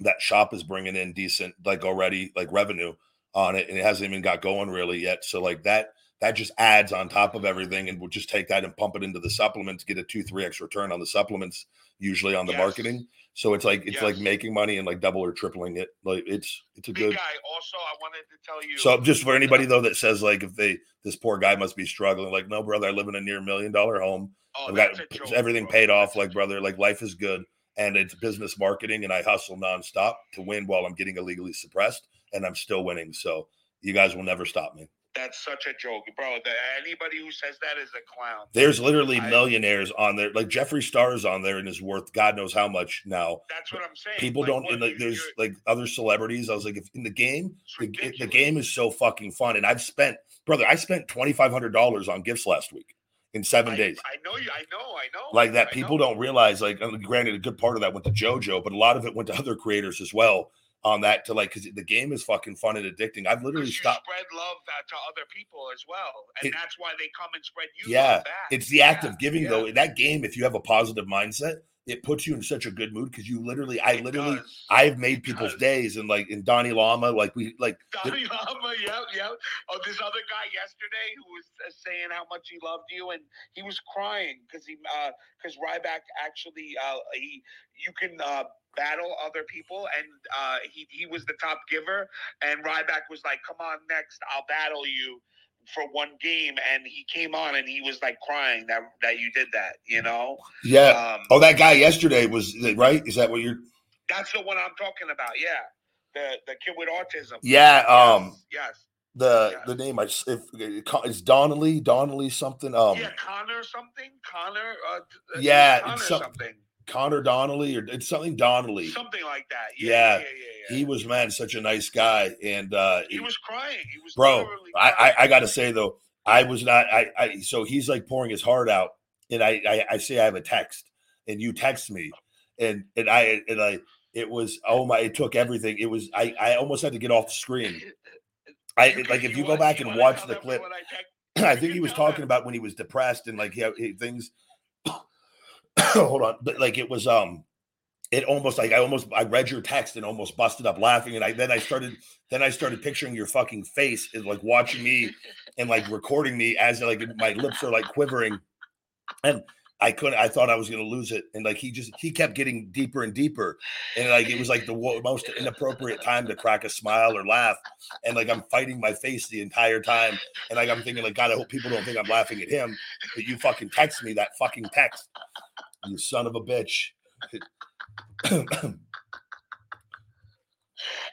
that shop is bringing in decent like already like revenue on it and it hasn't even got going really yet. So like that that just adds on top of everything, and we'll just take that and pump it into the supplements, get a two three x return on the supplements, usually on the Yes. marketing. So it's like it's like making money and like double or tripling it. Like it's it's a Big good. guy. Also, I wanted to tell you. So just for anybody though that says like if they this poor guy must be struggling, like no brother, I live in a near million dollar home. oh, I've got joke, everything bro. paid off, That's like brother, like life is good, and it's business marketing, and I hustle nonstop to win while I'm getting illegally suppressed, and I'm still winning. So you guys will never stop me. That's such a joke, bro. The, anybody who says that is a clown. There's literally I- millionaires on there, like Jeffree Star is on there and is worth God knows how much now. That's what I'm saying. People Like, don't, what, and like, there's like other celebrities. I was like, if in the game, the, the game is so fucking fun, and I've spent, brother, I spent twenty five hundred dollars on gifts last week in seven I, days. I know you. I know. I know. like that I people know. don't realize like granted a good part of that went to jojo but a lot of it went to other creators as well on that to like because the game is fucking fun and addicting i've literally stopped spread love that to other people as well, and It- that's why they come and spread you. Yeah, back. it's the act Yeah, of giving yeah. though In that game if you have a positive mindset it puts you in such a good mood because you literally i It literally does. i've made It people's does. days and like in donnie lama like we like Donnie Lama, yep, yep. Oh, this other guy yesterday who was uh, saying how much he loved you, and he was crying because he, uh because Ryback actually, uh, he, you can uh, battle other people, and uh, he he was the top giver, and Ryback was like, "Come on, next, I'll battle you." For one game, and he came on, and he was like crying that that you did that. You know, yeah um, oh that guy yesterday was right is that what you're that's the one I'm talking about. Yeah, the the kid with autism. yeah um Yes. the the name i if it's donnelly donnelly something um yeah, Connor something. Connor. Uh, uh, Yeah, Connor some- something. Connor Donnelly or it's something Donnelly. Something like that. Yeah, Yeah, yeah, yeah. yeah, He was man such a nice guy, and uh, He was crying. He was bro. I. I I gotta say though, I was not. I I so he's like pouring his heart out, and I I, I say I have a text, and you text me, and and I and I it was oh my it took everything. It was I I almost had to get off the screen. I You like if you go want- back you and watch the clip. I I think he was talking about when he was depressed and like he, he things. hold on, but like it was um, it almost like I almost I read your text and almost busted up laughing, and I then I started then I started picturing your fucking face and like watching me and like recording me as like my lips are like quivering, and I couldn't. I thought I was gonna lose it, and like he just he kept getting deeper and deeper, and like it was like the most inappropriate time to crack a smile or laugh, and like I'm fighting my face the entire time, and like I'm thinking like God, I hope people don't think I'm laughing at him, but you fucking text me that fucking text, you son of a bitch.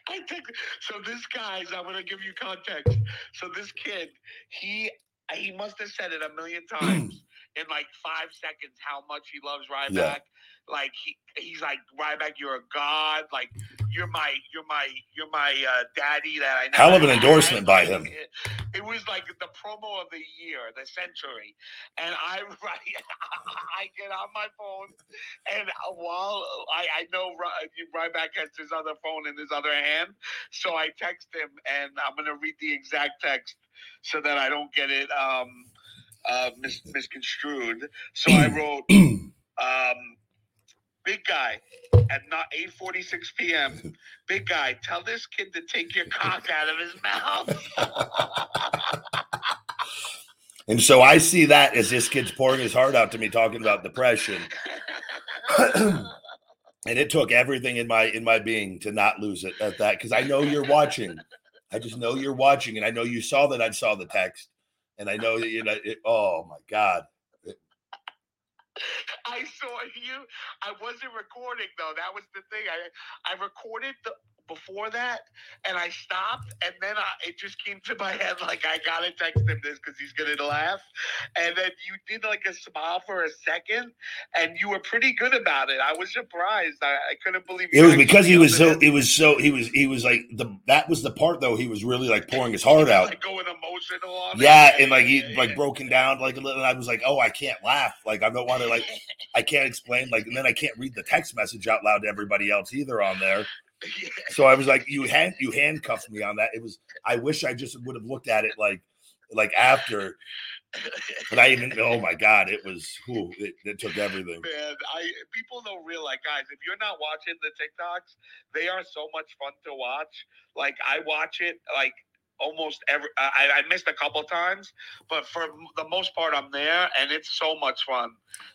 I think so. This guy's. I'm gonna give you context. So this kid, he he must have said it a million times in like five seconds how much he loves Ryback. Yeah. Like he he's like Ryback, you're a god. Like you're my you're my you're my uh, daddy that I. Know. Hell of an had." endorsement by him. It, it was like the promo of the year, the century, and I I get on my phone, and while I I know Ry- Ryback has his other phone in his other hand, so I text him, and I'm gonna read the exact text so that I don't get it um uh mis- misconstrued. So I wrote um big guy at not 8:46 p.m. Big guy, tell this kid to take your cock out of his mouth. And so I see that as this kid's pouring his heart out to me, talking about depression. and it took everything in my in my being to not lose it at that because I know you're watching. I just know you're watching, and I know you saw that I saw the text, and I know that you know. It, oh my god! I saw you. I wasn't recording though. That was the thing. I I recorded the before that, and I stopped, and then I, it just came to my head like I gotta text him this because he's gonna laugh. And then you did like a smile for a second, and you were pretty good about it. I was surprised. I, I couldn't believe It was because he was so. it. It was so. He was. He was like the. That was the part though. He was really like pouring his heart out. Like going emotional on it. Yeah, and like he yeah, like yeah. broken down like a little. And I was like, oh, I can't laugh. Like I don't want to like. I can't explain like, and then I can't read the text message out loud to everybody else either on there. So I was like, you hand you handcuffed me on that. It was. I wish I just would have looked at it like, like after. But I even. Oh my god! It was. Whew, it, it took everything. Man, I people don't realize, guys. If you're not watching the TikToks, they are so much fun to watch. Like I watch it, like almost every. I, I missed a couple times, but for the most part, I'm there, and it's so much fun.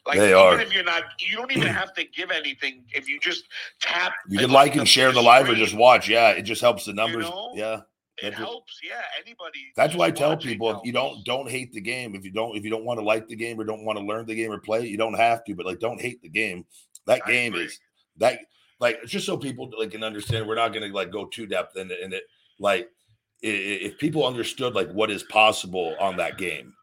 Like They even are. if you're not, you don't even have to give anything. If you just tap, You can like and share the the live or just watch. Yeah, it just helps the numbers. know? Yeah. It That's helps. Yeah, anybody. That's why I tell people if you don't don't hate the game, if you don't if you don't want to like the game or don't want to learn the game or play it, you don't have to, but like don't hate the game. That I game agree. is that like just so people like can understand we're not going to like go too depth in it in it like if people understood like what is possible on that game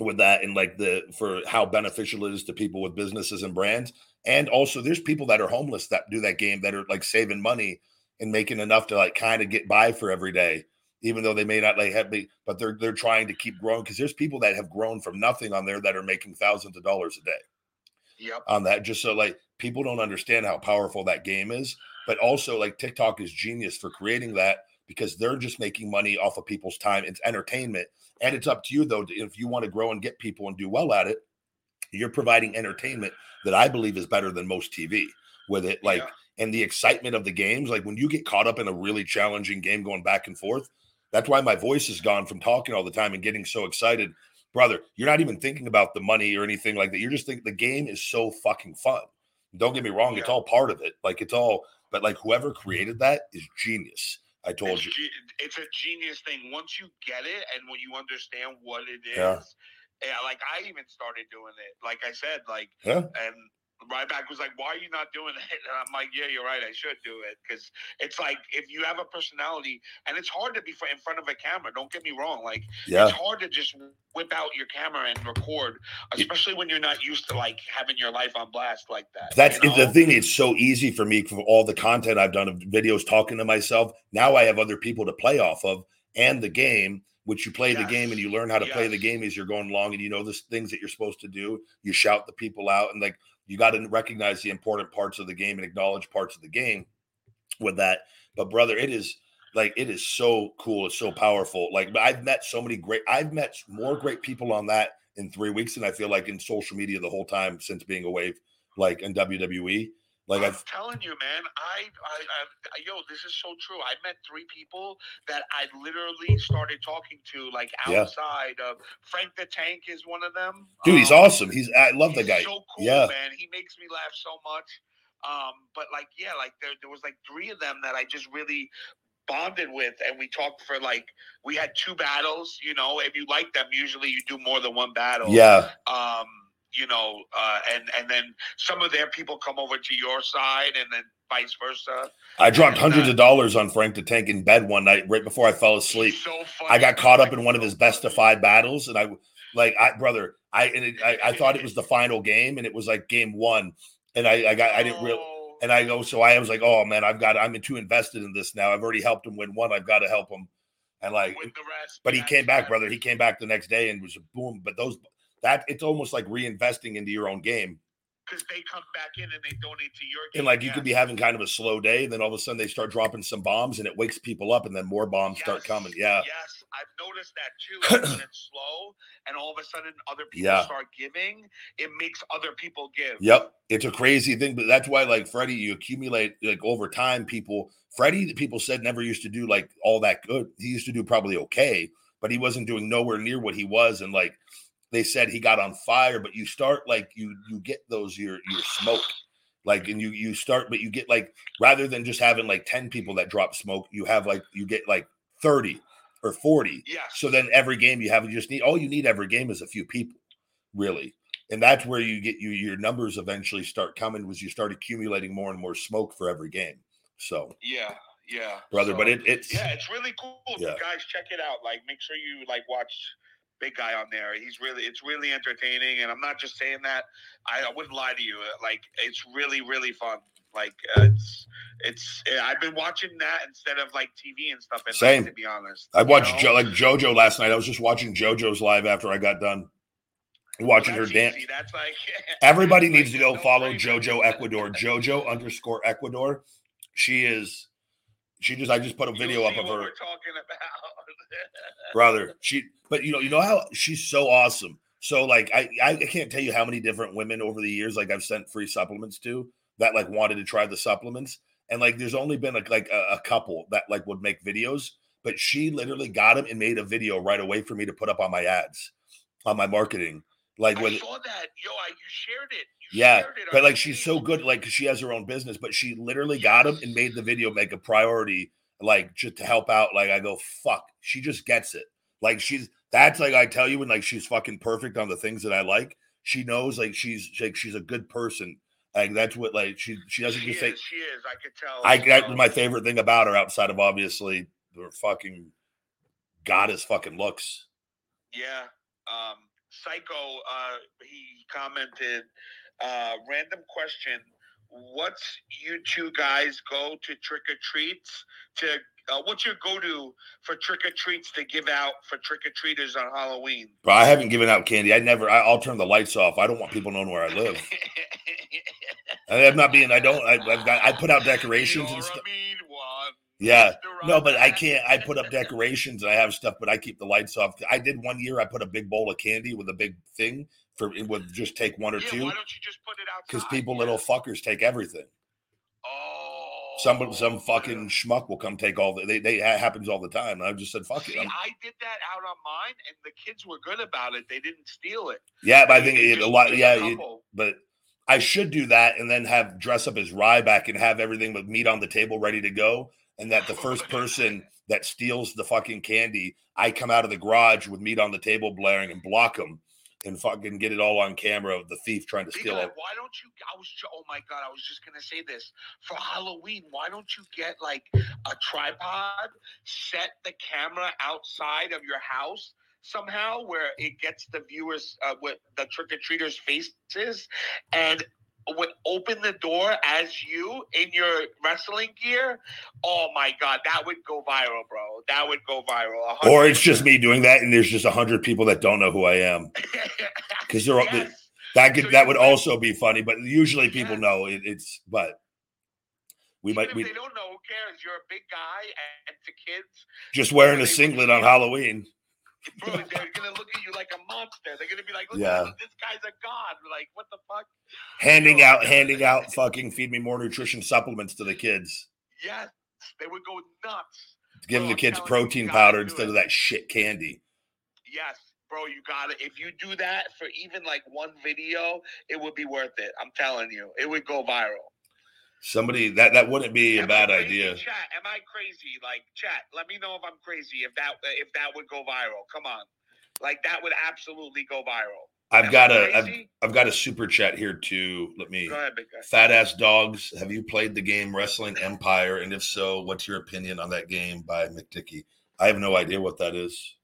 with that and like the for how beneficial it is to people with businesses and brands and also there's people that are homeless that do that game that are like saving money and making enough to like kind of get by for every day even though they may not like have be but they're they're trying to keep growing because there's people that have grown from nothing on there that are making thousands of dollars a day Yep. on that just so like people don't understand how powerful that game is but also like tiktok is genius for creating that because they're just making money off of people's time it's entertainment. And it's up to you though if you want to grow and get people and do well at it you're providing entertainment that i believe is better than most tv with it like Yeah. and the excitement of the games like when you get caught up in a really challenging game going back and forth that's why my voice is gone from talking all the time and getting so excited. Brother you're not even thinking about the money or anything like that. You're just thinking the game is so fucking fun. Don't get me wrong it's all part of it. Like it's all but like whoever created that is genius i told it's, you ge- it's a genius thing. Once you get it and when you understand what it is, Yeah. yeah. like I even started doing it. Like I said, like Yeah. and Ryback was like, "Why are you not doing it?" And I'm like, "Yeah, you're right. I should do it because it's like if you have a personality, and it's hard to be in front of a camera. Don't get me wrong. Like yeah it's hard to just whip out your camera and record, especially when you're not used to like having your life on blast like that. That's you it's the thing. It's so easy for me for all the content I've done of videos talking to myself. Now I have other people to play off of and the game, which you play the game and you learn how to play the game as you're going along and you know the things that you're supposed to do. You shout the people out and like you got to recognize the important parts of the game and acknowledge parts of the game with that. But brother, it is like it is so cool. It's so powerful. Like I've met so many great. I've met more great people on that in three weeks than I feel like in social media the whole time since being away, like in WWE. Like I'm I've telling you, man. I, I, I, yo, this is so true. I met three people that I literally started talking to, like Yeah. outside of Frank the Tank is one of them. dude, he's Um, awesome. He's I love the guy. So cool, Yeah. man. He makes me laugh so much. Um, but like, yeah, like there, there was like three of them that I just really bonded with, and we talked for like we had two battles. You know, if you like them, usually you do more than one battle Yeah, um, you know, uh, and and then some of their people come over to your side, and then vice versa. I dropped And, hundreds uh, of dollars on Frank the Tank in bed one night right before I fell asleep. So funny. I got caught up in one of his best of five battles, and I like I brother, I and it, I, I thought it was the final game, and it was like game one, and I I got I didn't real Oh, and I go so I was like, oh man, I've got I'm too invested in this now. I've already helped him win one. I've got to help him, and like, the rest. but he came back, brother. He came back the next day and was boom. But those that it's almost like reinvesting into your own game. because they come back in and they donate to your game. And like you could be having kind of a slow day, and then all of a sudden they start dropping some bombs and it wakes people up, and then more bombs start coming. Yeah. Yes, I've noticed that too. when it's slow and all of a sudden other people Yeah. start giving, it makes other people give. Yep. It's a crazy thing, but that's why like Freddie, you accumulate like over time people Freddie, people said never used to do like all that good. He used to do probably okay, but he wasn't doing nowhere near what he was. And like they said he got on fire, but you start like you you get those your your smoke. Like and you you start, but you get like rather than just having like 10 people that drop smoke, you have like you get like 30 or 40. Yeah. So then every game you have, you just need all you need every game is a few people, really. And that's where you get you your numbers eventually start coming was you start accumulating more and more smoke for every game. So Yeah. Yeah. brother, So- but it, it's Yeah, it's really cool. Yeah. Guys, check it out. Like, make sure you like watch Big Guy on there. He's really, it's really entertaining, and I'm not just saying that. I, I wouldn't lie to you. Like, it's really, really fun. Like, uh, it's, it's. I've been watching that instead of like TV and stuff. At Same. Night, to be honest, I watched jo- like JoJo last night. I was just watching JoJo's live after I got done watching her dance. easy. That's like Everybody needs to go follow. JoJo Ecuador. JoJo underscore Ecuador. She is. She just. I just put a video up of her. We're talking about. brother. She, but you know, you know how she's so awesome. So like, I I can't tell you how many different women over the years like I've sent free supplements to that like wanted to try the supplements, and like there's only been like like a, a couple that like would make videos. but she literally got them and made a video right away for me to put up on my ads, on my marketing. Like I with saw that. Yo, I, you shared it. You yeah, shared it but like she's page. so good, like she has her own business, but she literally got him and made the video make a priority, like just to help out. Like I go, fuck, she just gets it. Like she's that's like I tell you when like she's fucking perfect on the things that I like. She knows like she's like she's a good person. Like that's what like she she doesn't She just say she is. I could tell. I that um, my favorite thing about her outside of obviously her fucking goddess fucking looks. Yeah. Um, Psycho, uh, he commented, uh, random question. What's you two guys go to trick or treats to? Uh, what's your go to for trick or treats to give out for trick or treaters on Halloween? But I haven't given out candy. I never. I, I'll turn the lights off. I don't want people knowing where I live. I- I'm not being. I don't. I, I've got. I put out decorations and stuff. Yeah. No, but I can't. I put up decorations and I have stuff, but I keep the lights off. I did one year. I put a big bowl of candy with a big thing for. It would just take one or Yeah, two why don't you just put it outside? because people, Yeah. little fuckers, take everything. Oh, Some some oh, fucking schmuck will come take all the. They they it happens all the time. I just said fuck See, it. I'm- I did that out on mine, and the kids were good about it. They didn't steal it. yeah, but I think it, a lot. Yeah, it- but I should do that and then have dress up as Ryback and have everything with meat on the table ready to go. And that the first person that steals the fucking candy, I come out of the garage with meat on the table blaring and block them and fucking get it all on camera of the thief trying to steal it. why don't you? I was. Oh my god! I was just gonna say this for Halloween. Why don't you get like a tripod, set the camera outside of your house somehow, where it gets the viewers uh, with the trick or treaters' faces, and would open the door as you in your wrestling gear. Oh my god, that would go viral, bro. That would go viral. a Or it's just me doing that and there's just a hundred people that don't know who I am. Because they're Yes. that could So that would also be funny, but usually people Yes. know it, it's but we Even might we they don't know, who cares? You're a big guy, and to kids, just wearing a singlet on Halloween. Bro, they're gonna look at you like a monster. They're gonna be like, "Look, Yeah. this guy's a god." Like, what the fuck? Handing out handing out fucking feed me more nutrition supplements to the kids. Yes, they would go nuts. Giving the kids telling you, you protein powder instead of that shit candy. Yes, bro, you got it. If you do that for even like one video, it would be worth it. I'm telling you, it would go viral. Somebody that that wouldn't be a Am I bad idea. Chat, am I crazy? Like, chat, let me know if I'm crazy. If that if that would go viral, come on, like that would absolutely go viral. I've Am got a I've. I've got a super chat here too. Let me Go ahead. Fat ass dogs. Have you played the game Wrestling Empire? And if so, what's your opinion on that game by MDickie? I have no idea what that is.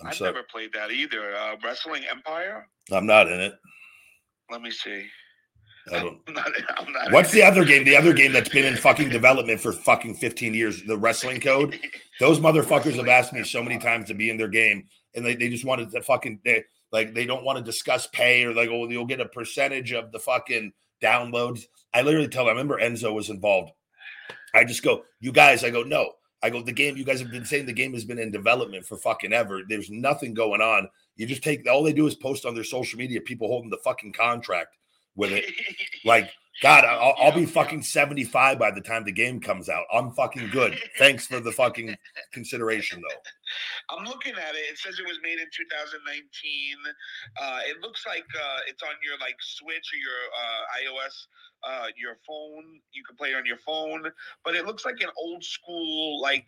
I'm I've sorry. never played that either. Uh, Wrestling Empire. I'm not in it. Let me see. I don't. I'm not, I'm not What's the other game? The other game that's been in fucking development for fucking 15 years, the Wrestling Code. Those motherfuckers have asked me so many times to be in their game, and they, they just wanted to fucking they, like they don't want to discuss pay or like oh you'll get a percentage of the fucking downloads. I literally tell them. I remember Enzo was involved. I just go, you guys. I go no. I go the game. You guys have been saying the game has been in development for fucking ever. There's nothing going on. You just take all they do is post on their social media people holding the fucking contract with it. Like, God, I'll, I'll be fucking 75 by the time the game comes out. I'm fucking good. Thanks for the fucking consideration, though. I'm looking at it. It says it was made in 2019. Uh, it looks like uh, it's on your like Switch or your uh, iOS, uh, your phone. You can play it on your phone, but it looks like an old school like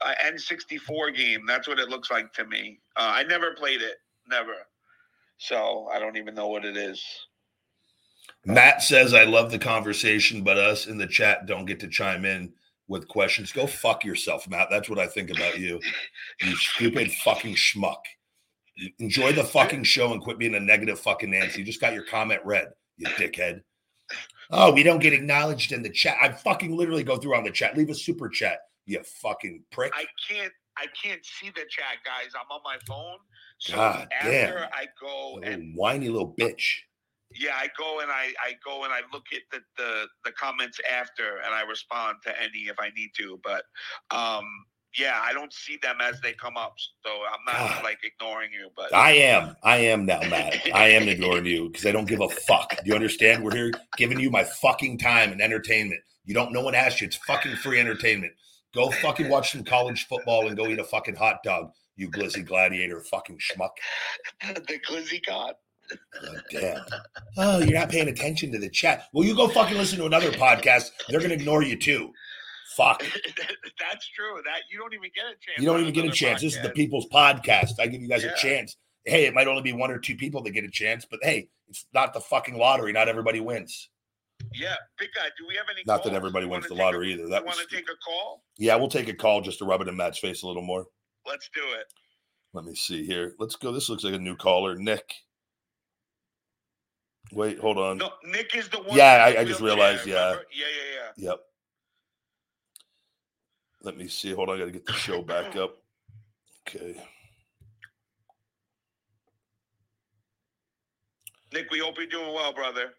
uh, N64 game. That's what it looks like to me. Uh, I never played it, never. So I don't even know what it is. Matt says, I love the conversation, but us in the chat don't get to chime in with questions. Go fuck yourself, Matt. That's what I think about you. You stupid fucking schmuck. Enjoy the fucking show and quit being a negative fucking Nancy. You just got your comment read, you dickhead. Oh, we don't get acknowledged in the chat. I fucking literally go through on the chat. Leave a super chat, you fucking prick. I can't. I can't see the chat, guys. I'm on my phone. So God after damn. I go Little and whiny little bitch. Yeah, I go and I, I go and I look at the, the the comments after and I respond to any if I need to. But um yeah, I don't see them as they come up. So I'm not God. like ignoring you, but I am. I am now, Matt. I am ignoring you because I don't give a fuck. Do you understand? We're here giving you my fucking time and entertainment. You don't. No one asked you. It's fucking free entertainment. Go fucking watch some college football and go eat a fucking hot dog, you glizzy gladiator fucking schmuck. the glizzy god. Oh, damn. Oh, you're not paying attention to the chat. Well, you go fucking listen to another podcast. They're gonna ignore you too. Fuck. That's true. That you don't even get a chance. You don't even get a chance. This is the people's podcast. I give you guys Yeah. a chance. Hey, it might only be one or two people that get a chance, but hey, it's not the fucking lottery. Not everybody wins. Yeah, big guy. Do we have any? Not that calls? everybody You wins the take a- lottery either. That want to take a call? yeah. We'll take a call just to rub it in Matt's face a little more. Let's do it. Let me see here. Let's go. This looks like a new caller, Nick. Wait, hold on. No, Nick is the one. Yeah, I- I just realized, yeah. Yeah, yeah, yeah. Yep. Let me see. Hold on. I got to get the show back up. Okay. Nick, we hope you're doing well, brother.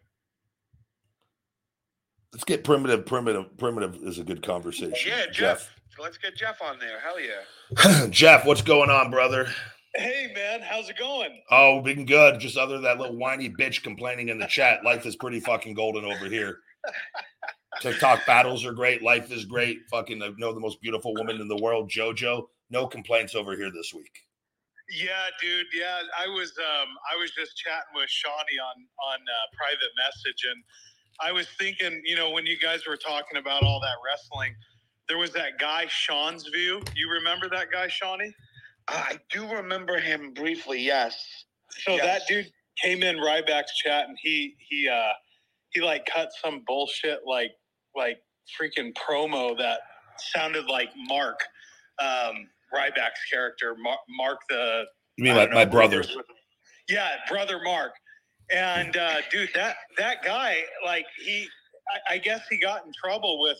Let's get primitive. Primitive. Primitive is a good conversation. Yeah, Jeff. So let's get Jeff on there. Hell yeah. Jeff. Jeff, what's going on, brother? Hey man, how's it going? Oh, been good. Just other than that little whiny bitch complaining in the chat. Life is pretty fucking golden over here. TikTok battles are great. Life is great. Fucking I know the most beautiful woman in the world, JoJo. No complaints over here this week. Yeah, dude. Yeah, I was um I was just chatting with Shawnee on on uh, private message, and I was thinking, you know, when you guys were talking about all that wrestling, there was that guy Sean's View. You remember that guy, Shawnee? I do remember him briefly. Yes. So Yes. that dude came in Ryback's chat, and he he uh he like cut some bullshit like like freaking promo that sounded like Mark, um, Ryback's character, Mark, Mark the You mean I my, know my who brother? it is with- Yeah, brother Mark. And uh, dude, that that guy, like he, I, I guess he got in trouble with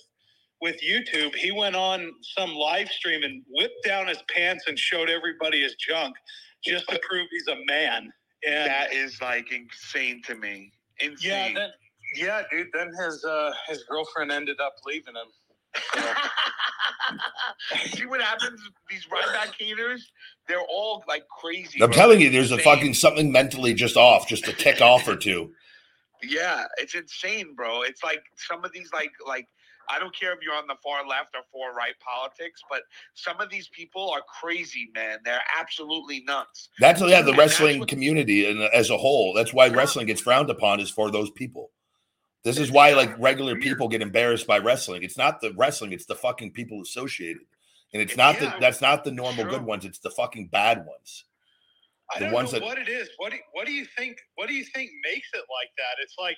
with YouTube. He went on some live stream and whipped down his pants and showed everybody his junk just to prove he's a man. And That is like insane to me. yeah, Insane. then, yeah, dude. Then his uh, his girlfriend ended up leaving him. See what happens? These Ryback haters, they're all like crazy. I'm bro. telling you, there's a fucking something mentally just off, just a tick off or two. Yeah, it's insane, bro. It's like some of these, like, like I don't care if you're on the far left or far right politics, but some of these people are crazy, man. They're absolutely nuts. That's yeah, the And wrestling what- community and as a whole. That's why Yeah. wrestling gets frowned upon is for those people. This is why like regular people get embarrassed by wrestling. It's not the wrestling, it's the fucking people associated. And it's not Yeah. the that's not the normal True. good ones, it's the fucking bad ones. I The don't ones know that- what it is. What do, what do you think? What do you think makes it like that? It's like,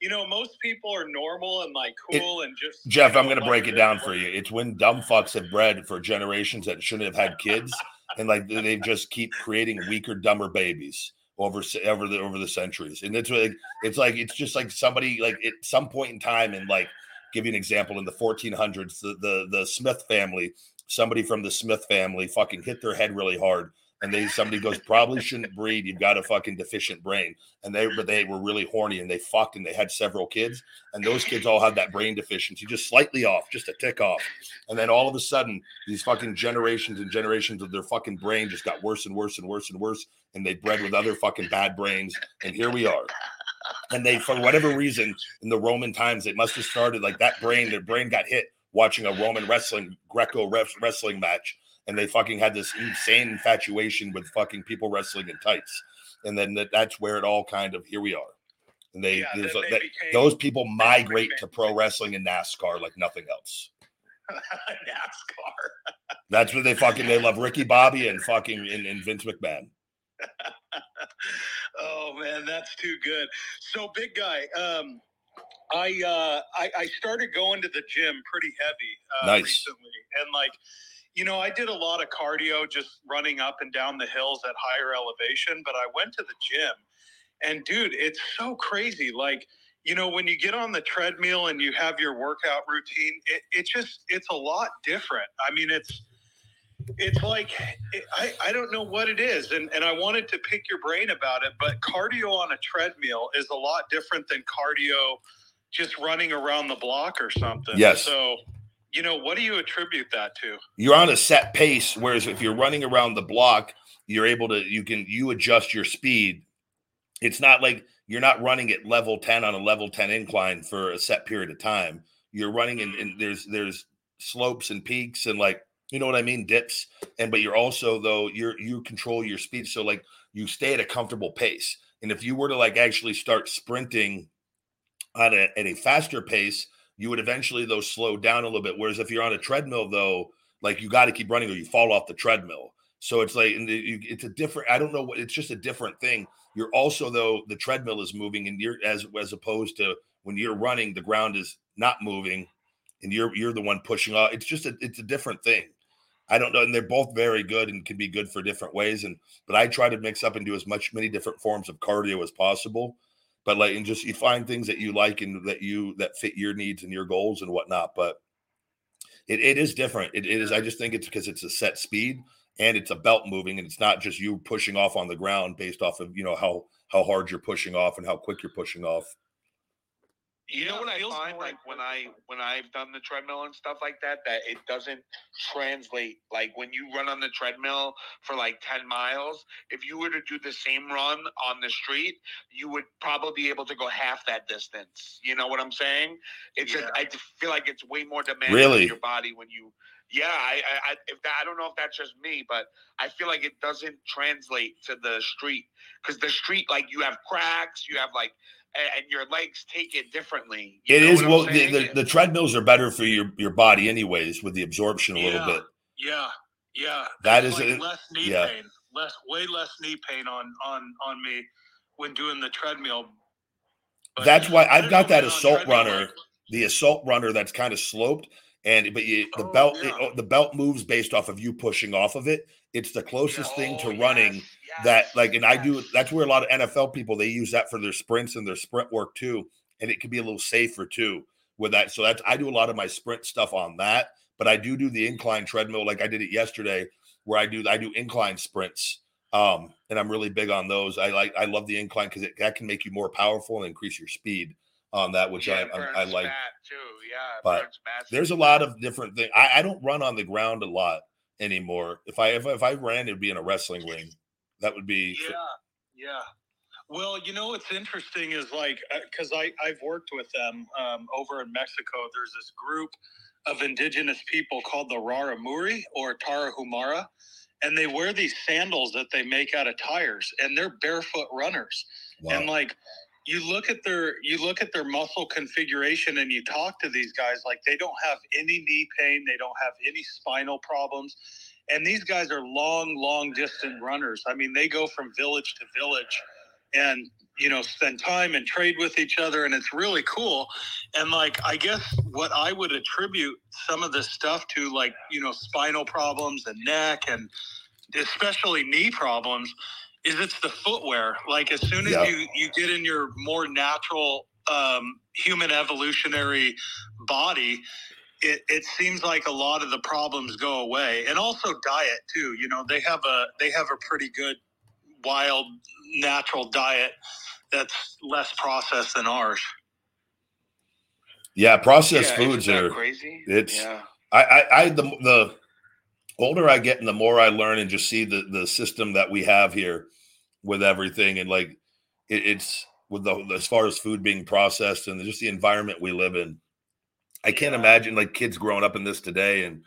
you know, most people are normal and like It- cool and just. Jeff, you I'm going to break it down for you. It's when dumb fucks have bred for generations that shouldn't have had kids, and like they just keep creating weaker, dumber babies over over the over the centuries. And it's like it's like it's just like somebody like at some point in time, and like give you an example in the 1400s, the the, the Smith family, somebody from the Smith family, fucking hit their head really hard. And they somebody goes probably shouldn't breed. You've got a fucking deficient brain, and they but they were really horny and they fucked and they had several kids, and those kids all had that brain deficiency, just slightly off, just a tick off. And then all of a sudden, these fucking generations and generations of their fucking brain just got worse and worse and worse and worse. And they bred with other fucking bad brains. And here we are. And they, for whatever reason, in the Roman times, it must have started like that brain, their brain got hit watching a Roman wrestling, Greco wrestling match. And they fucking had this insane infatuation with fucking people wrestling in tights. And then that, that's where it all kind of, here we are. And they, Yeah, they that- became- those people migrate to pro wrestling and NASCAR like nothing else. NASCAR. That's what they fucking they love Ricky Bobby and fucking and, and Vince McMahon. oh man, that's too good. So big guy, um, I, uh, I I started going to the gym pretty heavy uh, Nice. recently, and like, you know, I did a lot of cardio, just running up and down the hills at higher elevation. But I went to the gym, and dude, it's so crazy. Like, you know, when you get on the treadmill and you have your workout routine, it, it just it's a lot different. I mean, it's it's like I, I don't know what it is and, and i wanted to pick your brain about it but cardio on a treadmill is a lot different than cardio just running around the block or something Yes. so you know what do you attribute that to You're on a set pace, whereas if you're running around the block, you're able to you can you adjust your speed. It's not like you're not running at level 10 on a level 10 incline for a set period of time. You're running and, in there's there's slopes and peaks and like you know what I mean, dips. And but you're also though you're you control your speed, so like you stay at a comfortable pace. And if you were to like actually start sprinting at a, at a faster pace, you would eventually though slow down a little bit. Whereas if you're on a treadmill though, like you got to keep running or you fall off the treadmill. So it's like it's a different. I don't know what it's just a different thing. You're also though the treadmill is moving, and you're as as opposed to when you're running, the ground is not moving, and you're you're the one pushing off. It's just a it's a different thing. I don't know, and they're both very good and can be good for different ways. And but I try to mix up and do as much many different forms of cardio as possible. But like, and just you find things that you like and that you that fit your needs and your goals and whatnot. But it, it is different. It, it is. I just think it's because it's a set speed and it's a belt moving and it's not just you pushing off on the ground based off of you know how how hard you're pushing off and how quick you're pushing off you know what I find like when I when I've done the treadmill and stuff like that that it doesn't translate like when you run on the treadmill for like 10 miles if you were to do the same run on the street you would probably be able to go half that distance you know what I'm saying it's yeah. just I feel like it's way more demanding really? on your body when you yeah, I, I, if that, I don't know if that's just me, but I feel like it doesn't translate to the street because the street, like you have cracks, you have like, and your legs take it differently. It is well, the, the, the, treadmills are better for your your body, anyways, with the absorption a yeah, little bit. Yeah, yeah, that is like a, less knee yeah. pain, less way less knee pain on on on me when doing the treadmill. But that's why I've got that assault runner, the assault runner that's kind of sloped and but you, the oh, belt yeah. it, oh, the belt moves based off of you pushing off of it it's the closest oh, thing to oh, yes, running yes, that like and i do that's where a lot of nfl people they use that for their sprints and their sprint work too and it can be a little safer too with that so that's i do a lot of my sprint stuff on that but i do do the incline treadmill like i did it yesterday where i do i do incline sprints um and i'm really big on those i like i love the incline because that can make you more powerful and increase your speed on that, which yeah, I, I, I like too. Yeah, but there's a lot of different things. I, I, don't run on the ground a lot anymore. If I if, if I ran, it'd be in a wrestling ring. That would be yeah, yeah. Well, you know what's interesting is like because uh, I I've worked with them um, over in Mexico. There's this group of indigenous people called the Raramuri or Tarahumara, and they wear these sandals that they make out of tires, and they're barefoot runners. Wow. And like you look at their you look at their muscle configuration and you talk to these guys like they don't have any knee pain they don't have any spinal problems and these guys are long long distance runners i mean they go from village to village and you know spend time and trade with each other and it's really cool and like i guess what i would attribute some of this stuff to like you know spinal problems and neck and especially knee problems is it's the footwear. Like as soon as yep. you you get in your more natural um, human evolutionary body, it, it seems like a lot of the problems go away, and also diet too. You know, they have a they have a pretty good wild natural diet that's less processed than ours. Yeah, processed yeah, foods are crazy. It's yeah. I, I I the the older I get and the more I learn and just see the the system that we have here with everything and like it, it's with the as far as food being processed and just the environment we live in. I can't imagine like kids growing up in this today and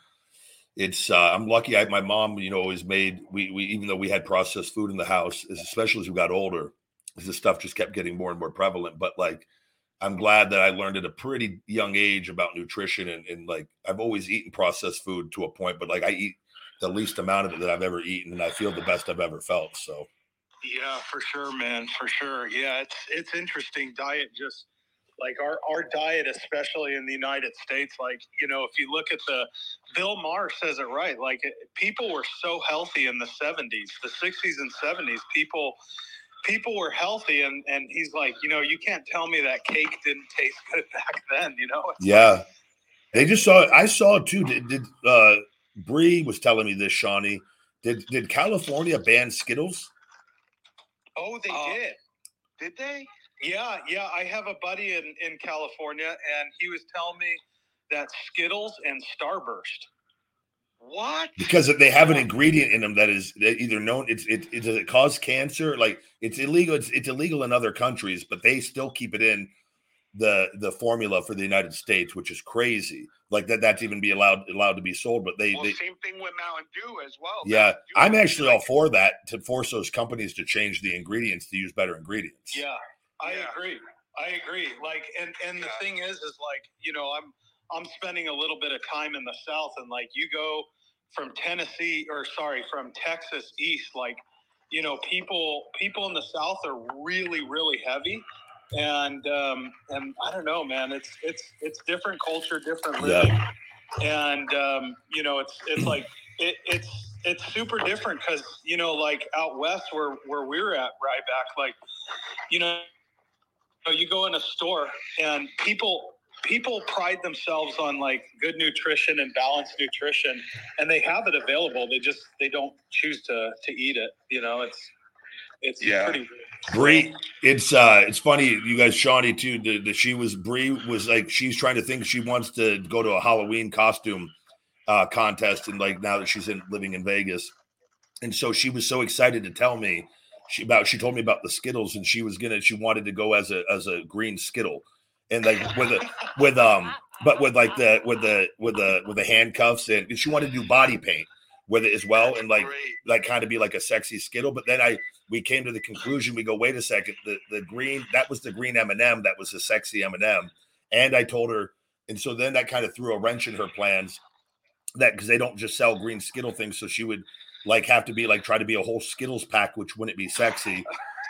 it's uh, I'm lucky I my mom you know always made we we even though we had processed food in the house especially as we got older this stuff just kept getting more and more prevalent but like I'm glad that I learned at a pretty young age about nutrition and, and like I've always eaten processed food to a point but like I eat the least amount of it that I've ever eaten and I feel the best I've ever felt so yeah, for sure, man, for sure. Yeah, it's it's interesting. Diet just like our our diet, especially in the United States. Like you know, if you look at the Bill Maher says it right. Like people were so healthy in the '70s, the '60s and '70s. People people were healthy, and and he's like, you know, you can't tell me that cake didn't taste good back then. You know? It's yeah. Like, they just saw it. I saw it too. Did, did uh Bree was telling me this, Shawnee. Did did California ban Skittles? Oh, they uh, did. Did they? Yeah, yeah. I have a buddy in, in California, and he was telling me that Skittles and Starburst. What? Because they have an ingredient in them that is either known. It's it, it does it cause cancer? Like it's illegal. It's it's illegal in other countries, but they still keep it in the the formula for the United States, which is crazy. Like that that's even be allowed allowed to be sold, but they, well, they same thing with Mountain Dew as well. yeah, I'm actually all for that to force those companies to change the ingredients to use better ingredients. Yeah, I Yeah. agree. I agree. Like, and and the Yeah. thing is, is like, you know, I'm I'm spending a little bit of time in the South, and like, you go from Tennessee, or sorry, from Texas east, like, you know, people people in the South are really really heavy, and um, and I don't know, man, it's it's it's different culture, different Yeah. living, and um, you know, it's it's like it, it's it's super different because you know, like out west where where we're at, right back like you know, you go in a store and people people pride themselves on like good nutrition and balanced nutrition, and they have it available. They just they don't choose to to eat it. You know, it's it's Yeah. pretty. Bree, it's uh it's funny, you guys, Shawnee too, that that she was Bree was like she's trying to think she wants to go to a Halloween costume uh contest and like now that she's in living in Vegas. And so she was so excited to tell me she about she told me about the Skittles and she was gonna she wanted to go as a as a green Skittle. And like with a with um but with like the with the with the with the handcuffs and she wanted to do body paint with it as well and like like kind of be like a sexy skittle. But then i we came to the conclusion we go wait a second the the green that was the green m&m that was the sexy m&m and i told her and so then that kind of threw a wrench in her plans that because they don't just sell green skittle things. So she would like have to be like try to be a whole skittles pack which wouldn't be sexy.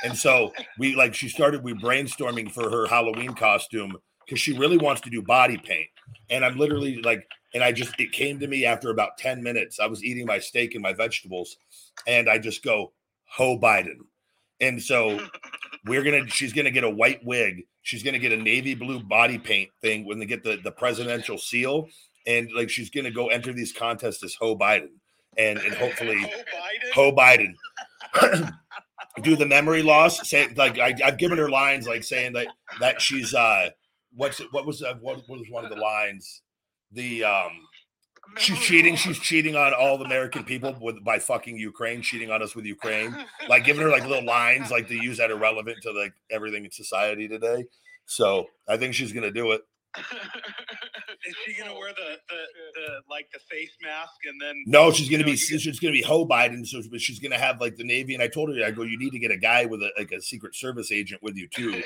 And so we like she started we brainstorming for her halloween costume because she really wants to do body paint. And i'm literally like and i just it came to me after about 10 minutes. I was eating my steak and my vegetables and i just go ho biden. And so we're gonna she's gonna get a white wig. She's gonna get a navy blue body paint thing when they get the the presidential seal. And like she's gonna go enter these contests as ho biden and and hopefully Joe Biden. Ho Biden. Do the memory loss. Say like I, I've given her lines like saying that that she's uh what's it what was uh, what was one of the lines? The um she's cheating. She's cheating on all the American people with by fucking Ukraine, cheating on us with Ukraine. Like giving her like little lines like to use that are relevant to like everything in society today. So I think she's gonna do it. Is she gonna oh, wear the, the the like the face mask and then? No, she's gonna No, be you she's gonna be Ho Biden. So but she's gonna have like the Navy. And I told her, I go, you need to get a guy with a like a Secret Service agent with you too. And,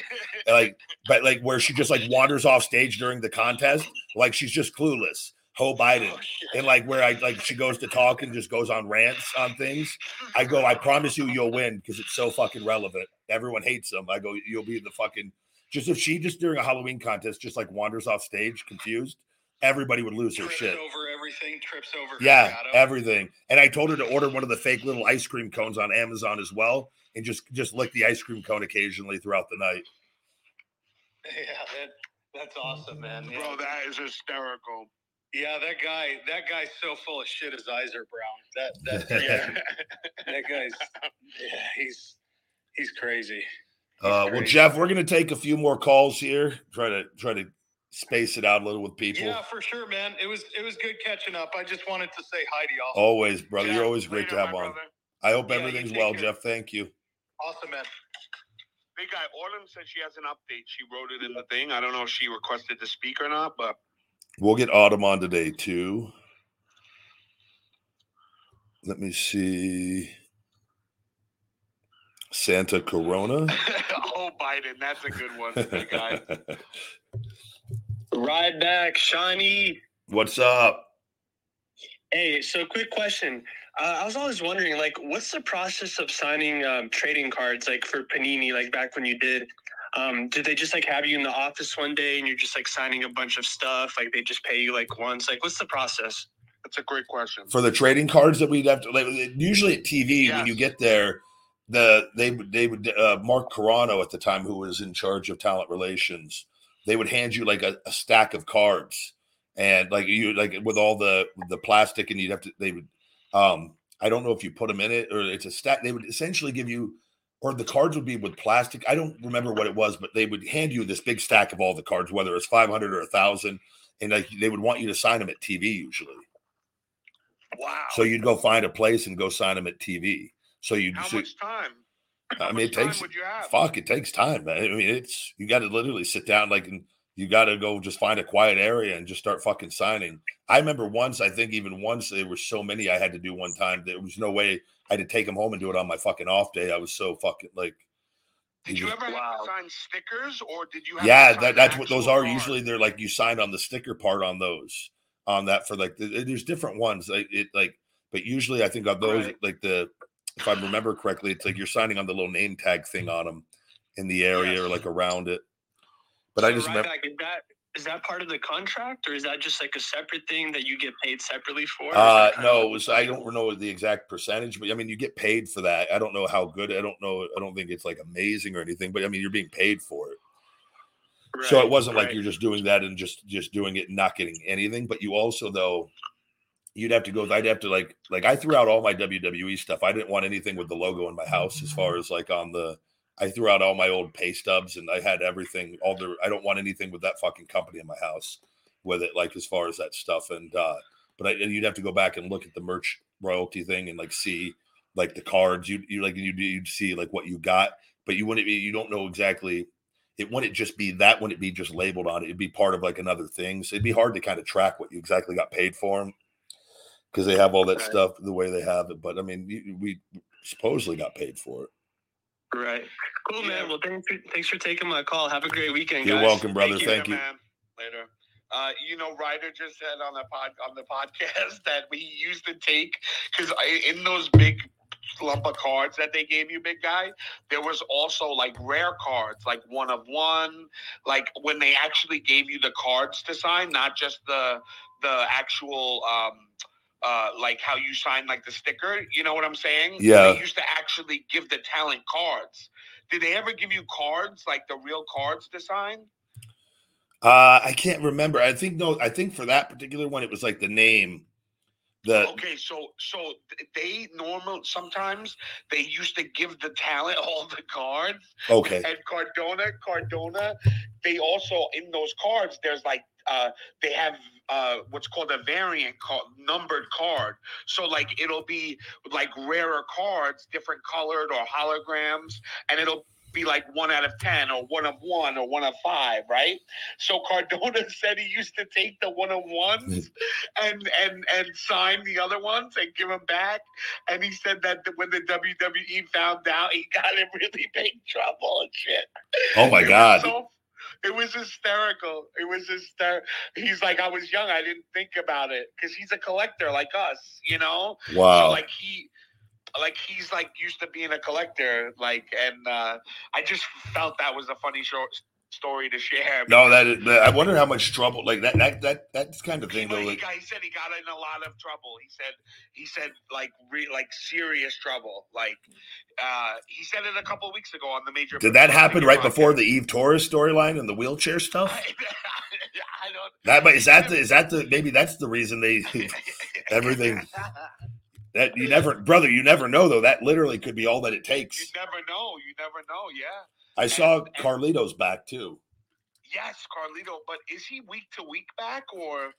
like, but like where she just like wanders off stage during the contest, like she's just clueless. Ho Biden. Oh. And like where I like she goes to talk and just goes on rants on things. I go, I promise you you'll win because it's so fucking relevant. Everyone hates them. I go, you'll be the fucking just if she just during a Halloween contest just like wanders off stage confused, everybody would lose their trips shit. over everything. Trips over. Yeah, shadow. everything. And I told her to order one of the fake little ice cream cones on Amazon as well, and just just lick the ice cream cone occasionally throughout the night. Yeah, that, that's awesome, man. Yeah. Bro, that is hysterical. yeah, that guy, that guy's so full of shit. His eyes are brown. That that Yeah. that guy's yeah, he's he's crazy. Uh, well. Jeff, we're gonna take a few more calls here. Try to try to space it out a little with people. Yeah, for sure, man. It was it was good catching up. I just wanted to say hi to y'all. Always, brother. Yeah, You're always great to have on. brother. I hope Yeah, everything's well, care. Jeff. Thank you. Awesome, man. Big guy, Autumn said she has an update. She wrote it in the thing. I don't know if she requested to speak or not, but We'll get Autumn on today too. Let me see. Santa Corona. oh, Biden, that's a good one. Big guy. Ryback, Shawnee. What's up? Hey, so quick question. Uh, I was always wondering, like, what's the process of signing um, trading cards, like for Panini, like back when you did? Um, did they just like have you in the office one day and you're just like signing a bunch of stuff? Like they just pay you like once? Like, what's the process? That's a great question. for the trading cards that we'd have to like, usually at TV when you get there the they would they would uh, Mark Carrano at the time who was in charge of talent relations they would hand you like a, a stack of cards and like you like with all the the plastic and you'd have to they would um I don't know if you put them in it or it's a stack they would essentially give you or the cards would be with plastic I don't remember what it was but they would hand you this big stack of all the cards whether it's 500 or a thousand and like they would want you to sign them at TV usually Wow. so you'd go find a place and go sign them at TV. So you, How so, much time? I mean, it takes would you have? fuck. It takes time, man. I mean, it's you got to literally sit down. Like, and you got to go just find a quiet area and just start fucking signing. I remember once, I think even once there were so many I had to do one time. There was no way I had to take them home and do it on my fucking off day. I was so fucking like. Did you just- ever have to sign stickers, or did you? Have yeah, to sign that, that's what those are. card? Usually they're like you signed on the sticker part on those on that for like there's different ones. Like it like, but usually I think on those Right. like the if I remember correctly, it's like you're signing on the little name tag thing on them in the area or like around it. But I So just remember. Ryback, is that is that part of the contract, or is that just like a separate thing that you get paid separately for? Uh, that kind of no, it was I don't know the exact percentage, but I mean you get paid for that. I don't know how good. I don't know. I don't think it's like amazing or anything, but I mean you're being paid for it. so it wasn't like you're just doing that and just just doing it and not getting anything. But you also though, you'd have to go. I'd have to like like I threw out all my WWE stuff. I didn't want anything with the logo in my house as far as like on the. I threw out all my old pay stubs and I had everything. All the I don't want anything with that fucking company in my house with it. Like as far as that stuff and. uh but I, and you'd have to go back and look at the merch royalty thing and like see like the cards you you like you'd, you'd see like what you got but you wouldn't be you don't know exactly it wouldn't just be that wouldn't be just labeled on it it'd be part of like another thing so it'd be hard to kind of track what you exactly got paid for them because they have all that Right. stuff the way they have it but i mean we supposedly got paid for it Right. Cool, Yeah. man. Well, thanks for, thanks for taking my call. Have a great weekend, you're guys. welcome brother thank you, man. Later. Uh, you know, Ryder just said on the pod on the podcast that we used to take because in those big lump of cards that they gave you, big guy, there was also like rare cards, like one of one, like when they actually gave you the cards to sign, not just the the actual um uh like how you sign like the sticker. You know what I'm saying? Yeah. They used to actually give the talent cards. Did they ever give you cards like the real cards to sign? uh i can't remember i think no i think for that particular one it was like the name the Okay, so so they normal sometimes they used to give the talent all the cards, okay and Cardona, Cardona, they also in those cards there's like uh they have uh what's called a variant called numbered card. So like it'll be like rarer cards, different colored or holograms, and it'll be like one out of ten or one of one or one of five, right? So Cardona said he used to take the one of ones and and and sign the other ones and give them back. And he said that when the WWE found out, he got in really big trouble and shit. oh my It god so- it was hysterical. It was hysterical. He's like, I was young. I didn't think about it because he's a collector like us, you know. Wow. So like he, like he's like used to being a collector, like, and uh I just felt that was a funny short story to share. no that is, i wonder how much trouble like that that that that's kind of He, thing though he, like, he said he got in a lot of trouble. He said he said like re, like serious trouble. Like uh he said it a couple of weeks ago on the major. did that happen right podcast. before the eve torres storyline and the wheelchair stuff I, I don't. That but is that the, is that the maybe that's the reason they everything that you never brother you never know though that literally could be all that it takes. you never know. You never know. Yeah. I saw and- Carlito's back too. Yes, Carlito. But is he week to week back or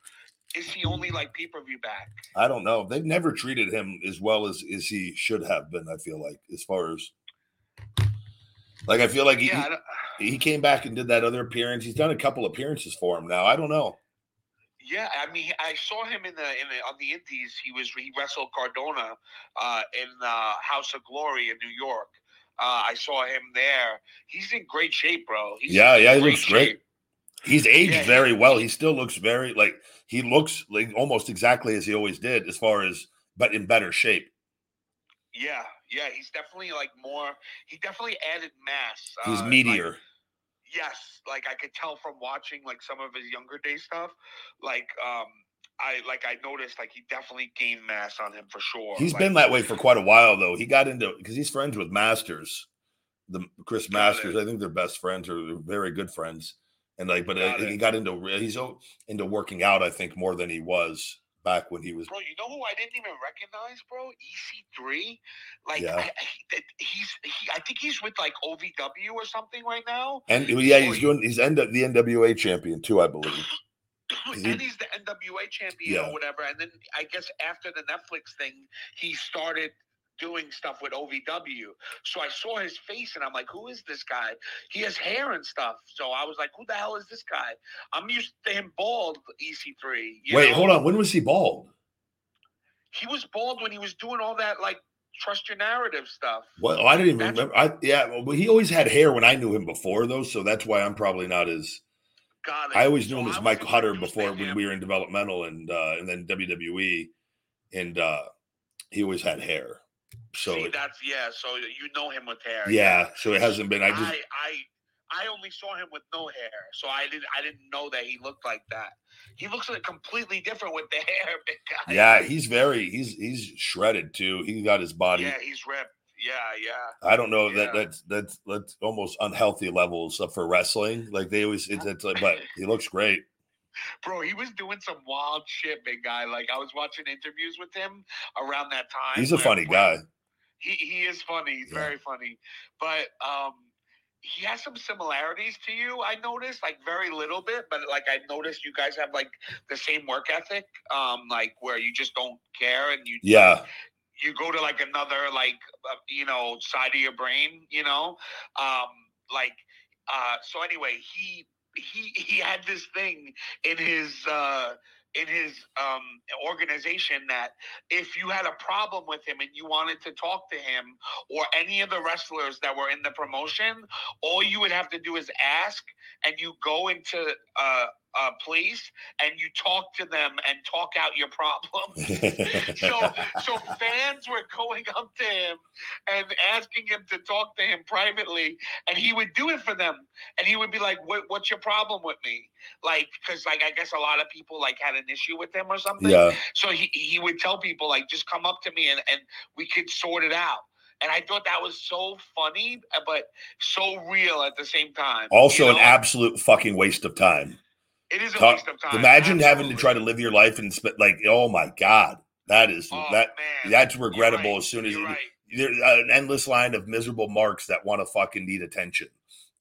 is he only like pay per view back? I don't know. They've never treated him as well as as he should have been. I feel like as far as like I feel like he, Yeah. He came back and did that other appearance. He's done a couple appearances for him now. I don't know. Yeah, I mean, I saw him in the in the on the Indies. He was he wrestled Cardona uh, in uh, House of Glory in New York. Uh, I saw him there. He's in great shape, bro. He's Yeah, yeah, he looks great. He's aged Yeah, very well. He still looks very like he looks like almost exactly as he always did, as far as but in better shape. Yeah, yeah, he's definitely like more. He definitely added mass. He's uh, like- yes, like I could tell from watching like some of his younger day stuff. Like, um, I like I noticed like he definitely gained mass on him for sure. He's Like, been that way for quite a while, though. He got into because he's friends with Masters, the Chris Masters. I think they're best friends or very good friends. And like, but uh, Got he got into he's into working out. I think more than he was back when he was. Bro, you know who I didn't even recognize, bro? EC3. Like, Yeah. I, I, he's he. I think he's with like OVW or something right now. And yeah, he's doing. He's end the NWA champion too, I believe. Oh, he- and he's the NWA champion Yeah. or whatever. And then I guess after the Netflix thing, he started doing stuff with OVW. So I saw his face and I'm like, who is this guy? He has hair and stuff. So I was like, who the hell is this guy? I'm used to him bald, EC3. Wait, know? hold on. When was he bald? He was bald when he was doing all that, like, trust your narrative stuff. Oh, I didn't even That's- remember. I yeah, well, he always had hair when I knew him before, though. So that's why I'm probably not as. Got it. I always knew him as Mike Hutter before when we were in developmental and uh and then WWE, and uh he always had hair. So See, it- that's yeah. So you know him with hair. yeah, so it hasn't been. I I, just I I only saw him with no hair, so I didn't I didn't know that he looked like that. He looks like completely different with the hair, big guy. yeah, he's very he's he's shredded too. He got his body. yeah, he's ripped. Yeah, yeah. I don't know that that's that's that's almost unhealthy levels for wrestling. Like they always it's, it's like, but he looks great. Bro, he was doing some wild shit, big guy. Like I was watching interviews with him around that time. He's a where- funny guy. He he is funny. He's Yeah. very funny. But um he has some similarities to you, I noticed, like very little bit, but like I noticed you guys have like the same work ethic, um, like where you just don't care and you Yeah, you go to like another like uh, you know side of your brain, you know, um, like uh. So anyway, he he he had this thing in his uh in his um organization that if you had a problem with him and you wanted to talk to him or any of the wrestlers that were in the promotion all you would have to do is ask and you go into uh, a place and you talk to them and talk out your problem. So so fans were going up to him and asking him to talk to him privately and he would do it for them. And he would be like what, what's your problem with me? Like because like i guess a lot of people like had an issue with him or something. Yeah. so he, he would tell people like just come up to me and, and we could sort it out. And i thought that was so funny uh, but so real at the same time Also, you an absolute fucking waste of time. It is a Talk- waste of time Imagine having to try to live your life and spend like, oh my god, that is oh, that man. that's regrettable right. as soon as You're right. there's an endless line of miserable marks that want to fucking need attention.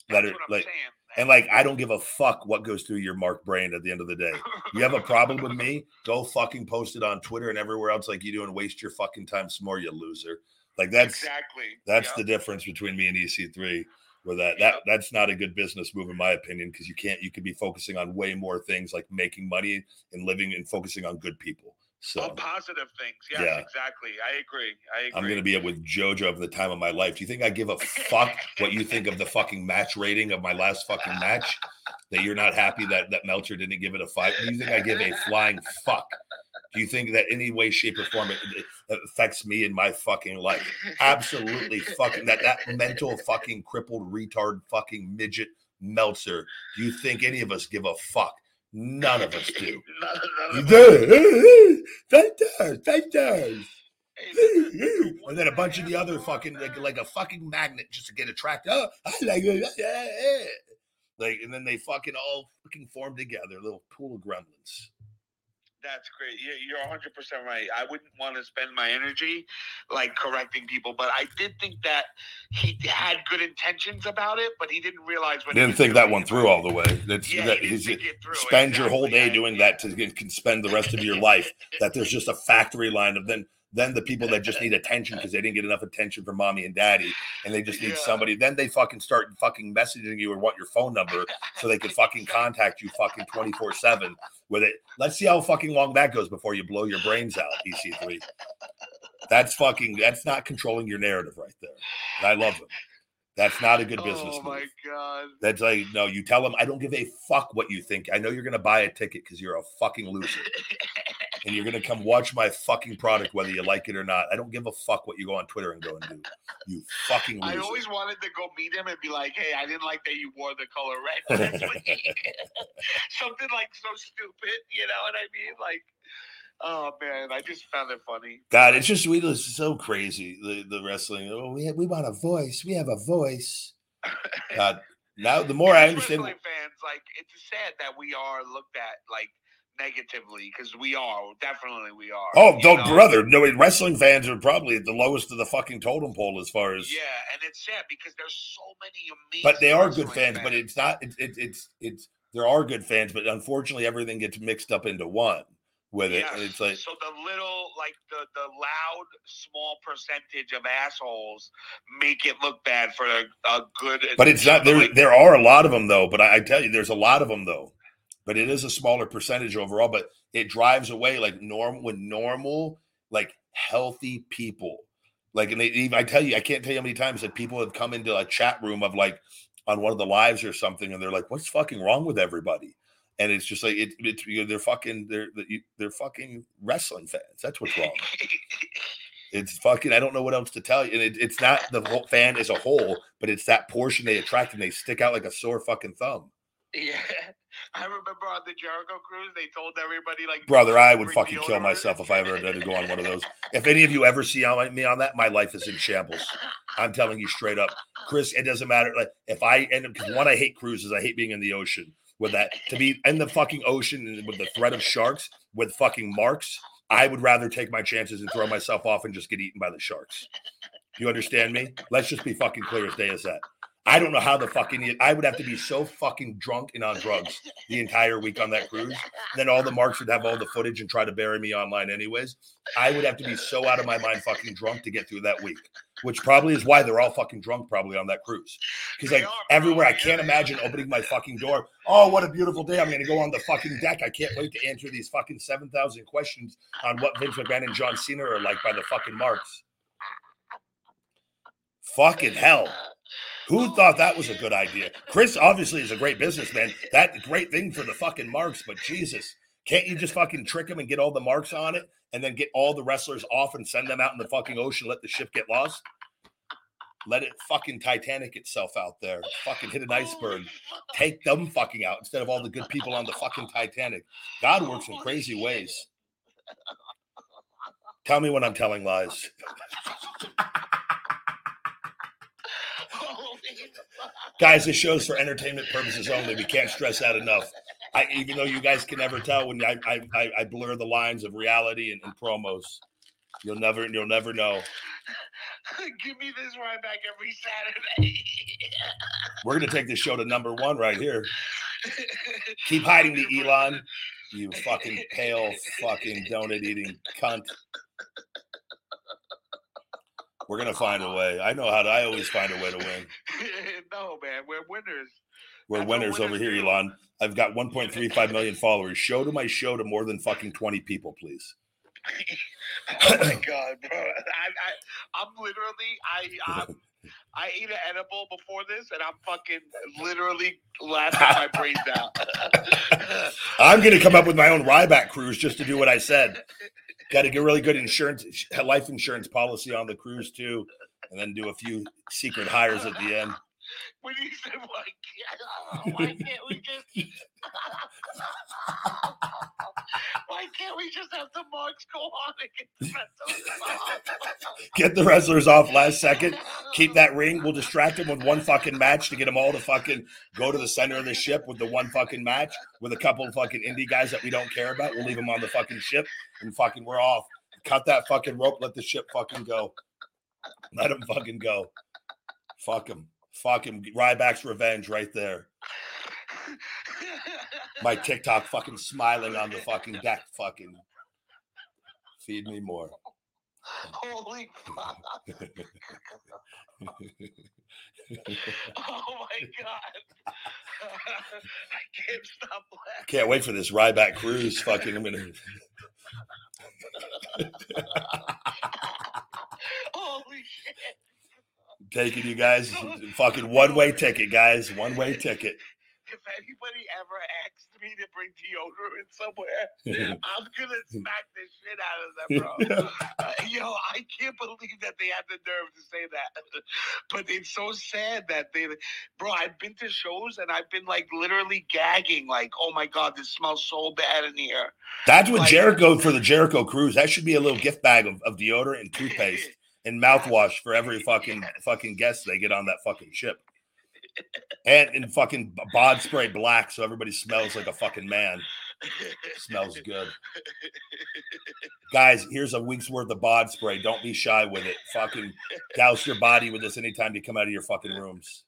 That are like, saying. and like, I don't give a fuck what goes through your mark brain at the end of the day. You have a problem with me? Go fucking post it on Twitter and everywhere else like you do and waste your fucking time some more, you loser. Like that's exactly. that's Yep. the difference between me and EC3. Where that that that's not a good business move in my opinion because you can't you could be focusing on way more things like making money and living and focusing on good people. So All positive things. Yes, Yeah. exactly. I agree. I agree. I'm gonna be with JoJo of the time of my life. Do you think I give a fuck what you think of the fucking match rating of my last fucking match? That you're not happy that that Meltzer didn't give it a five? Do you think I give a flying fuck? Do you think that any way, shape, or form it, it affects me in my fucking life? Absolutely fucking that that mental fucking crippled retard fucking midget Meltzer. Do you think any of us give a fuck? None of us do. None- none You of us- do. That does. That does. Hey, the- the- the one and then a bunch of the other fucking like, like a fucking magnet just to get attracted. Oh, I like it. Like, and then they fucking all fucking form together, little pool of gremlins. That's great. Yeah, you're 100 percent right. I wouldn't want to spend my energy like correcting people, but I did think that he had good intentions about it, but he didn't realize what Didn't think that one through all the way. That's Yeah, that he didn't think it through. spend your whole day doing that to can spend the rest of your life. That there's just a factory line of then then the people that just need attention because they didn't get enough attention from mommy and daddy, and they just need Yeah. somebody. Then they fucking start fucking messaging you or want your phone number so they can fucking contact you fucking twenty four seven with it. Let's see how fucking long that goes before you blow your brains out. EC3. That's fucking. That's not controlling your narrative right there. And I love it. That's not a good business Oh move. my god. That's like no. You tell them I don't give a fuck what you think. I know you're gonna buy a ticket because you're a fucking loser, and you're gonna come watch my fucking product whether you like it or not. I don't give a fuck what you go on Twitter and go and do. You fucking loser. I always wanted to go meet him and be like, "Hey, I didn't like that you wore the color red." last week." Something like so stupid, you know what I mean? Like, oh man, I just found it funny. God, it's just we it's so crazy the the wrestling. Oh, we have, we want a voice. We have a voice. God, now the more I understand. wrestling fans, like, it's sad that we are looked at like negatively because we are definitely we are. Oh, don't, know? brother! No, wrestling fans are probably at the lowest of the fucking totem pole as far as. Yeah, and it's sad because there's so many amazing. but they are good wrestling fans. But it's not. It's it, it's it's there are good fans, but unfortunately, everything gets mixed up into one. with it. Yes. It's like so the little, like the the loud, small percentage of assholes make it look bad for a, a good. But it's not there. like, There are a lot of them though. But I, I tell you, there's a lot of them though. But it is a smaller percentage overall. But it drives away like norm when normal, like healthy people. Like, and they, even- I tell you, I can't tell you how many times that people have come into a chat room of like on one of the lives or something, and they're like, "What's fucking wrong with everybody?" And it's just like it, it's you know, they're fucking they're they're fucking wrestling fans. That's what's wrong. It's fucking. I don't know what else to tell you. And it, it's not the whole fan as a whole, but it's that portion they attract and they stick out like a sore fucking thumb. yeah, I remember on the Jericho cruise, they told everybody like, Brother, I would fucking kill myself if I ever had to go on one of those. If any of you ever see me on that, my life is in shambles. I'm telling you straight up, Chris. It doesn't matter. Like if I end up, because one, I hate cruises. I hate being in the ocean. With that, to be in the fucking ocean with the threat of sharks with fucking marks, I would rather take my chances and throw myself off and just get eaten by the sharks. You understand me? Let's just be fucking clear as day as that. I don't know how the fucking I would have to be so fucking drunk and on drugs the entire week on that cruise. Then all the marks would have all the footage and try to bury me online anyways. I would have to be so out of my mind fucking drunk to get through that week, which probably is why they're all fucking drunk probably on that cruise. Because like everywhere, I can't imagine opening my fucking door. Oh, what a beautiful day! I'm gonna go on the fucking deck. I can't wait to answer these fucking seven thousand questions on what Vince McMahon and John Cena are like by the fucking marks. Fucking hell. Who thought that was a good idea? Chris obviously is a great businessman. That great thing for the fucking marks, but Jesus, can't you just fucking trick him and get all the marks on it and then get all the wrestlers off and send them out in the fucking ocean, let the ship get lost? Let it fucking Titanic itself out there. Fucking hit an iceberg. Take them fucking out instead of all the good people on the fucking Titanic. God works in crazy ways. Tell me when I'm telling lies. Guys this show's for entertainment purposes only. We can't stress that enough. I even though you guys can never tell when i i, I, I blur the lines of reality and, and promos you'll never you'll never know. Give me this right back every Saturday. we're gonna take this show to number one right here. Keep hiding the elon you fucking pale fucking donut eating cunt we're gonna find a way i know how to i always find a way to win no, man, we're winners. we're what winners over here do. elon i've got 1.35 million followers show to my show to more than fucking 20 people please oh my god, bro! I, I, I'm literally, I, I'm, I ate an edible before this, and I'm fucking literally laughing my brains out. I'm going to come up with my own Ryback cruise just to do what I said. Got to get really good insurance, life insurance policy on the cruise too, and then do a few secret hires at the end. when you said, "Why can't, oh, why can't we just?" Can't we just have the marks go on and get the rest of them Get the wrestlers off last second. Keep that ring. We'll distract them with one fucking match to get them all to fucking go to the center of the ship with the one fucking match with a couple of fucking indie guys that we don't care about. We'll leave them on the fucking ship and fucking we're off. Cut that fucking rope. Let the ship fucking go. Let them fucking go. Fuck them. Fuck him. Ryback's revenge right there. My TikTok fucking smiling on the fucking deck. Fucking feed me more. Holy fuck! Oh my god! I can't stop laughing. Can't wait for this Ryback cruise. Fucking, I'm gonna. Holy shit! taking you guys fucking one way ticket, guys. One way ticket. If anybody ever asks me to bring deodorant somewhere, I'm gonna smack the shit out of them, bro. Uh, yo, I can't believe that they had the nerve to say that. But it's so sad that they, bro. I've been to shows and I've been like literally gagging, like, oh my god, this smells so bad in here. That's what Like- Jericho for the Jericho cruise. That should be a little gift bag of, of deodorant and toothpaste and mouthwash for every fucking fucking guest they get on that fucking ship. And and fucking bod spray black so everybody smells like a fucking man. Smells good. Guys, here's a week's worth of bod spray. Don't be shy with it. Fucking douse your body with this anytime you come out of your fucking rooms.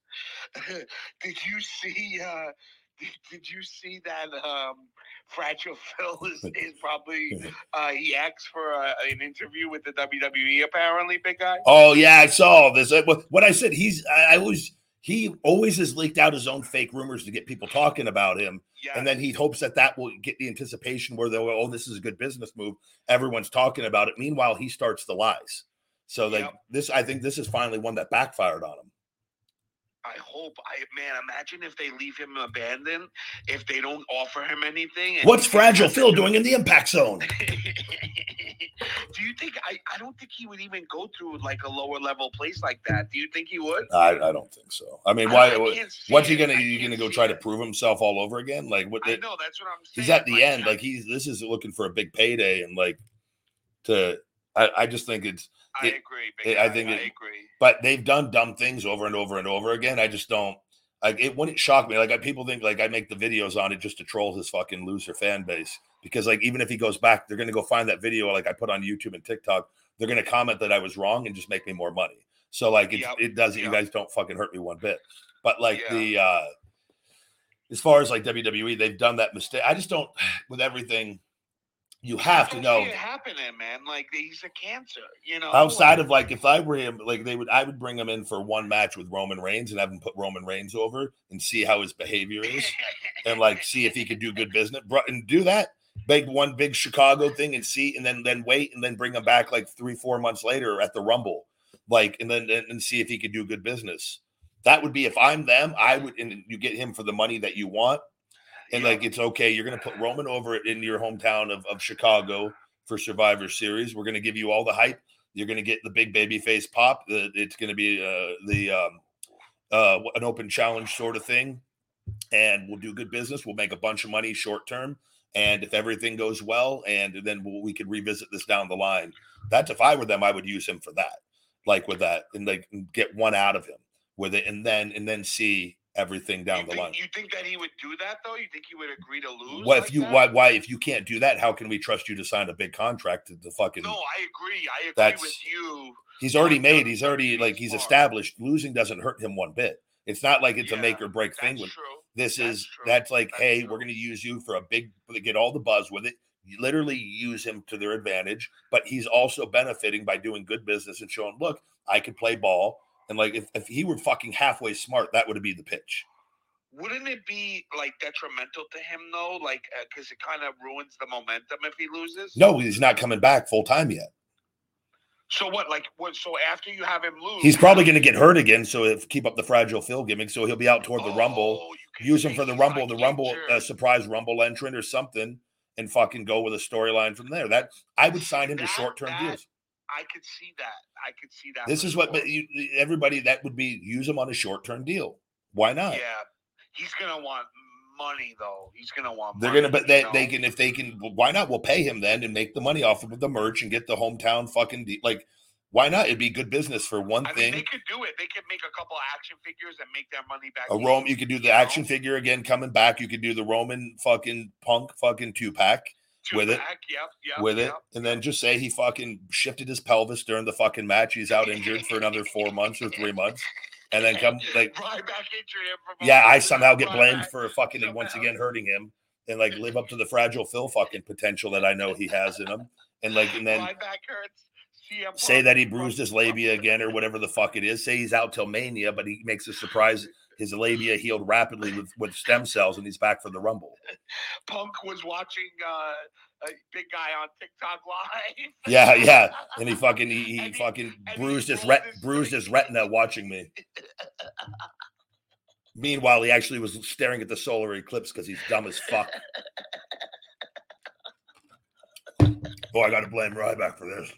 did you see? uh did, did you see that um Fragile Phil is, is probably uh, he asked for a, an interview with the WWE. Apparently, big guy. Oh yeah, I saw this. Uh, what- I said, he's I I always he always has leaked out his own fake rumors to get people talking about him, Yeah, and then he hopes that that will get the anticipation where they'll go, oh this is a good business move. Everyone's talking about it. Meanwhile, he starts the lies. So like Yep. this, I think this is finally one that backfired on him. I hope. I man, imagine if they leave him abandoned, if they don't offer him anything. What's Fragile Phil doing in the impact zone? do you think I, I don't think he would even go through like a lower level place like that. Do you think he would? I, I don't think so. I mean, why? I What's he it. gonna? You gonna go try to prove himself all over again? Like what? I know that's what I'm saying. he's at the Like, end. Like he's this is looking for a big payday, and like to. I, I just think it's. I it- agree. It- I think I it- agree. But they've done dumb things over and over and over again. I just don't. Like it wouldn't shock me. Like I, people think like I make the videos on it just to troll his fucking loser fan base. Because like even if he goes back, they're gonna go find that video like I put on YouTube and TikTok. They're gonna comment that I was wrong and just make me more money. So like it, Yep, it doesn't. You guys don't fucking hurt me one bit. But like Yeah. the uh as far as like WWE, they've done that mistake. I just don't with everything. You have to know it happening, man. Like he's a cancer, you know. outside of like if I were him, like they would, I would bring him in for one match with Roman Reigns and have him put Roman Reigns over and see how his behavior is and like see if he could do good business and do that. Make one big Chicago thing and see, and then then wait and then bring him back like three four months later at the Rumble, like and then and, and see if he could do good business. That would be if I'm them, I would and you get him for the money that you want, and Yeah. like it's okay. You're gonna put Roman over in your hometown of, of Chicago for Survivor Series. We're gonna give you all the hype. You're gonna get the big baby face pop. It's gonna be uh, the um, uh, an open challenge sort of thing, and we'll do good business. We'll make a bunch of money short term, and if everything goes well, and then we'll, could revisit this down the line. That's if I were them, I would use him for that, like with that, and like get one out of him with it, and then and then see everything down you the think, line. You think that he would do that though? You think he would agree to lose? What like if you that? why why if you can't do that? How can we trust you to sign a big contract to the fucking? No, I agree. I agree That's- with you. He's already made. He's already like he's established. Losing doesn't hurt him one bit. It's not like it's a make or break thing. True. This That's is true. that's like, That's hey, true. we're going to use you for a big, get all the buzz with it. You literally use him to their advantage, but he's also benefiting by doing good business and showing, look, I can play ball. And like, if, if he were fucking halfway smart, that would be the pitch. Wouldn't it be like detrimental to him though? Like, uh, because it kind of ruins the momentum if he loses. No, he's not coming back full time yet. So what? Like, what? So after you have him lose, He's probably going to get hurt again. So if keep up the fragile Phil gimmick, so he'll be out toward the Rumble. Oh, can use him for the Rumble, the Rumble uh, surprise Rumble entrant or something, and fucking go with a storyline from there. That I would sign him to short term deals. I could see that. I could see that. This is what but you, everybody that would be use him on a short term deal. Why not? Yeah, he's gonna want money though. He's gonna want. They're money, gonna, but they, know? they can if they can. Why not? We'll pay him then and make the money off of the merch and get the hometown fucking de- like. Why not? It'd be good business for one I mean, thing. they could do it. They could make a couple action figures and make their money back. a easy, Rome, you could do the you action know? figure again coming back. You could do the Roman fucking punk fucking two pack. With it, back, Yep, yep, with it, and then just say he fucking shifted his pelvis during the fucking match. He's out injured for another four months or three months, and then come like, yeah, I somehow get blamed for fucking once again hurting him, and like live up to the fragile Phil fucking potential that I know he has in him, and like, and then Ryback hurts. CM say that he bruised his labia again or whatever the fuck it is. Say he's out till mania, but he makes a surprise. His labia healed rapidly with, with stem cells, and he's back for the rumble. Punk was watching uh, a big guy on TikTok live. Yeah, yeah. And he fucking he, he he- fucking and he bruised his ret- his bruised his retina watching me. Meanwhile, he actually was staring at the solar eclipse because he's dumb as fuck. Oh, I got to blame Ryback for this.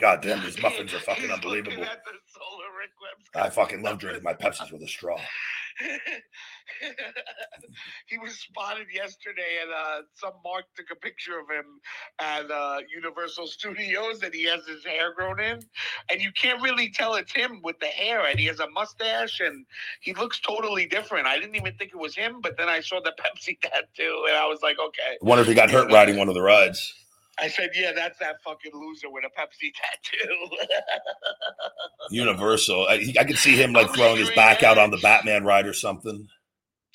God damn, these muffins are fucking unbelievable. at the solar eclipse. I fucking love drinking my Pepsis with a straw. he was spotted yesterday, and uh, some mark took a picture of him at uh, Universal Studios, and he has his hair grown in, and you can't really tell it's him with the hair, and he has a mustache, and he looks totally different. I didn't even think it was him, but then I saw the Pepsi tattoo, and I was like, okay. I wonder if he got hurt riding one of the rides. I said, yeah, that's that fucking loser with a Pepsi tattoo. Universal. I, I could see him like I'm throwing his back out on the Batman ride or something.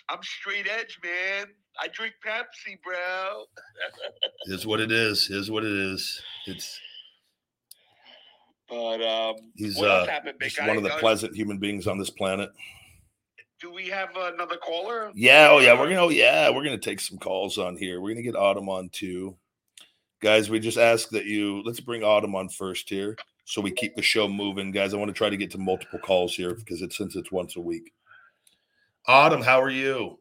I'm straight edge, man. I drink Pepsi, bro. Is what it is. Is what it is. It's But um, he's uh happened, big just one of the Uh, pleasant human beings on this planet. Do we have another caller? Yeah, oh yeah, we're gonna oh yeah, we're gonna take some calls on here. We're gonna get Autumn on too. Guys, we just ask that you let's bring Autumn on first here so we keep the show moving. Guys, I want to try to get to multiple calls here because it's since it's once a week. Autumn, how are you?